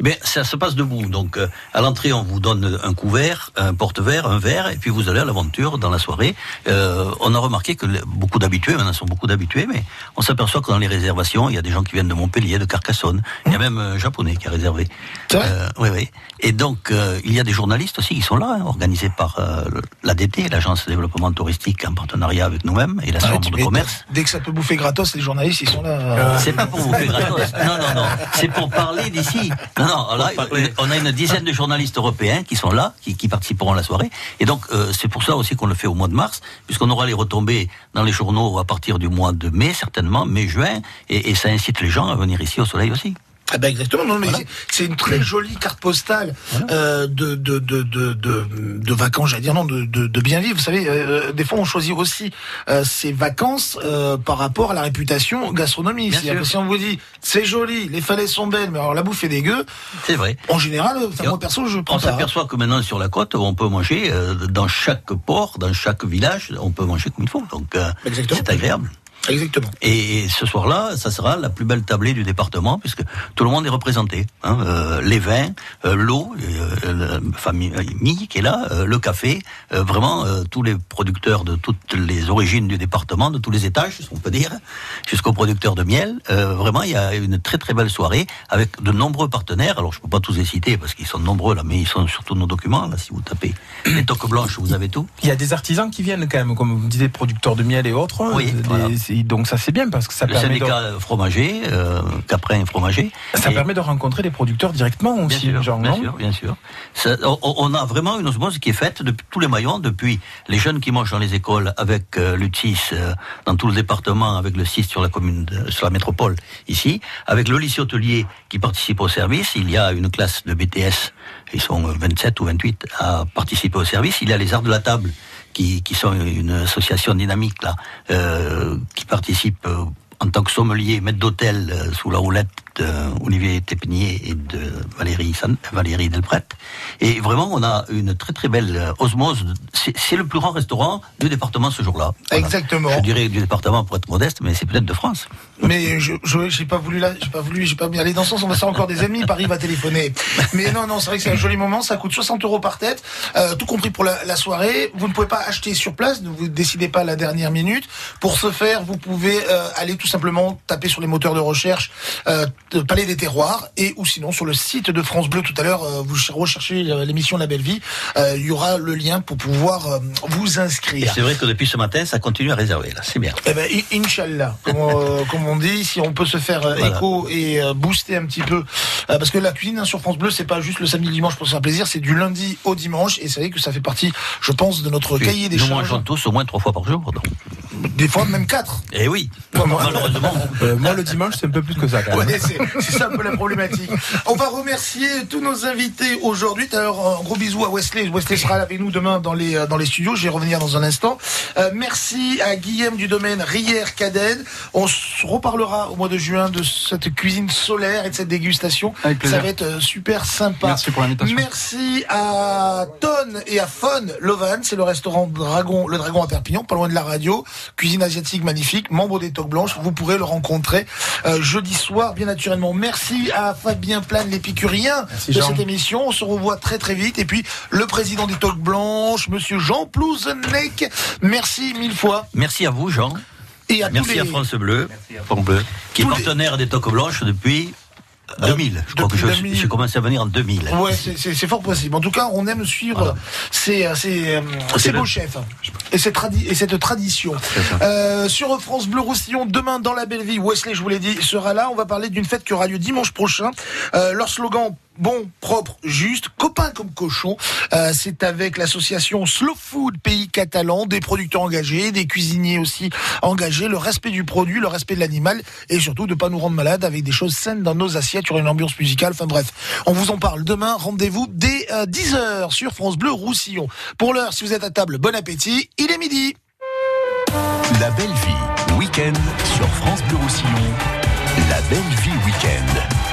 Eh bien, ça se passe debout. Donc, euh, à l'entrée, on vous donne un couvert, un porte-verre, un verre, et puis vous allez à l'aventure dans la soirée. Euh, on a remarqué que beaucoup d'habitués, maintenant sont beaucoup d'habitués, mais on s'aperçoit que dans les réservations, il y a des gens qui viennent de Montpellier, de Carcassonne. Il y a même un japonais qui a réservé. Euh, oui, oui. Et donc, euh, il y a des journalistes aussi qui sont là, hein, organisés par euh, l'ADT, l'Agence de développement touristique, en partenariat avec nous-mêmes et la Ouais, Chambre de commerce. Dès que ça peut bouffer gratos, les journalistes, ils sont là. euh. C'est pas pour faire gratos. Non, non, non. C'est pour parler d'ici. Non, non. Là, on a une dizaine de journalistes européens qui sont là, qui, qui participeront à la soirée. Et donc, euh, c'est pour ça aussi qu'on le fait au mois de mars, puisqu'on aura les retombées dans les journaux à partir du mois de mai, certainement, mai-juin. Et, et ça incite les gens à venir ici au soleil aussi. Ah ben exactement, non, mais c'est- c'est une très jolie carte postale euh, de, de, de, de, vacances, j'allais dire non, de, de, de bien vivre. Vous savez, euh, des fois on choisit aussi euh, ses vacances euh, par rapport à la réputation gastronomie. Bien C'est-à-dire sûr. que si on vous dit c'est joli, les falaises sont belles, mais alors la bouffe est dégueu, C'est vrai. en général, moi perso, je On prends hein. s'aperçoit que maintenant sur la côte, on peut manger euh, dans chaque port, dans chaque village, on peut manger comme il faut. Donc euh, c'est agréable. Exactement. Et ce soir-là, ça sera la plus belle tablée du département puisque tout le monde est représenté. Hein, euh, les vins, euh, l'eau, euh, la famille euh, qui est là, euh, le café, vraiment tous les producteurs de toutes les origines du département, de tous les étages, on peut dire, jusqu'aux producteurs de miel. Vraiment, il y a une très très belle soirée avec de nombreux partenaires. Alors je peux pas tous les citer parce qu'ils sont nombreux là, mais ils sont sur tous nos documents. Là, si vous tapez les toques blanches, vous avez tout. Il y a des artisans qui viennent quand même, comme vous disiez, producteurs de miel et autres. Oui, voilà. c'est- Donc ça c'est bien parce que ça le permet de, fromager, euh, Caprin fromager. ça Et- permet de rencontrer des producteurs directement Bien aussi, sûr, genre, bien sûr, bien sûr. Ça, on, a vraiment une osmose qui est faite depuis tous les maillons, depuis les jeunes qui mangent dans les écoles avec euh, l'UTSIS euh, dans tout le département, avec le 6 sur la commune, de- sur la métropole ici, avec le lycée hôtelier qui participe au service. Il y a une classe de BTS, ils sont 27 ou 28 à participer au service. Il y a les arts de la table qui, qui sont une association dynamique là, euh, qui participe euh, en tant que sommelier, maître d'hôtel euh, sous la houlette d'Olivier Tépinier et de Valérie, San- Valérie Delpret. Et vraiment, on a une très très belle osmose. C'est c'est le plus grand restaurant du département ce jour-là. Voilà. Exactement. Je dirais du département pour être modeste, mais c'est peut-être de France. Mais je je- j'ai pas voulu là, j'ai pas voulu, j'ai pas voulu aller dans ce sens. On va se faire encore des ennemis. Paris va téléphoner. Mais non, non, c'est vrai que c'est un joli moment. Ça coûte 60 euros par tête, euh, tout compris pour la, la soirée. Vous ne pouvez pas acheter sur place. Ne vous décidez pas à la dernière minute. Pour ce faire, vous pouvez euh, aller tout simplement taper sur les moteurs de recherche euh, de Palais des Terroirs et ou sinon sur le site de France Bleu. Tout à l'heure, euh, vous recherchez euh, l'émission La Belle Vie. Euh, Il y aura le lien pour pouvoir vous inscrire. c'est vrai que depuis ce matin, ça continue à réserver. Là, c'est bien. Eh ben, Inch'Allah, comme on dit, si on peut se faire euh, Voilà. écho et euh, booster un petit peu, euh, parce que la cuisine hein, sur France Bleu, c'est pas juste le samedi, dimanche pour se faire plaisir, c'est du lundi au dimanche, et c'est vrai que ça fait partie, je pense, de notre cahier des Nous charges. mangeons tous au moins trois fois par jour. Donc. Des fois même quatre. Eh oui, malheureusement. Euh, moi le dimanche c'est un peu plus que ça quand même. Ouais, c'est c'est ça un peu la problématique. On va remercier tous nos invités aujourd'hui. D'ailleurs, un gros bisou à Wesley. Wesley sera avec nous demain dans les, dans les studios. Je vais revenir dans un instant. Euh, merci à Guillaume du domaine Rière Cadenne. On se reparlera au mois de juin de cette cuisine solaire et de cette dégustation. Avec plaisir. Ça va être euh, super sympa. Merci pour l'invitation. Merci à Ton et à Fon Lovan. C'est le restaurant Dragon, le Dragon à Perpignan, pas loin de la radio. Cuisine asiatique magnifique, membre des Toques Blanches. Vous pourrez le rencontrer euh, jeudi soir, bien naturellement. Merci à Fabien Plane, l'épicurien Merci, de Jean. cette émission. On se revoit très très vite. Et puis, le président des Toques Blanches, monsieur Jean Plouzenec. Merci mille fois. Merci à vous, Jean. Et à tous Merci les- à France Bleu, France Bleu, qui est les- partenaire des Toques Blanches depuis 2000. Je crois que depuis je, 2000. j'ai commencé à venir en 2000. Ouais, c'est- fort possible. En tout cas, on aime suivre ces, euh, ces, euh, ces beaux chefs et cette, tradi- et cette tradition. Euh, sur France Bleu Roussillon, demain dans la belle vie, Wesley, je vous l'ai dit, sera là. On va parler d'une fête qui aura lieu dimanche prochain. Euh, leur slogan bon, propre, juste, copain comme cochon. Euh, c'est avec l'association Slow Food Pays Catalan, des producteurs engagés, des cuisiniers aussi engagés, le respect du produit, le respect de l'animal et surtout de pas nous rendre malades avec des choses saines dans nos assiettes, aura une ambiance musicale. Enfin bref, on vous en parle demain. Rendez-vous dès 10h sur France Bleu Roussillon. Pour l'heure, si vous êtes à table, bon appétit. Il est midi. La belle vie, week-end sur France Bleu Roussillon. La belle vie week-end.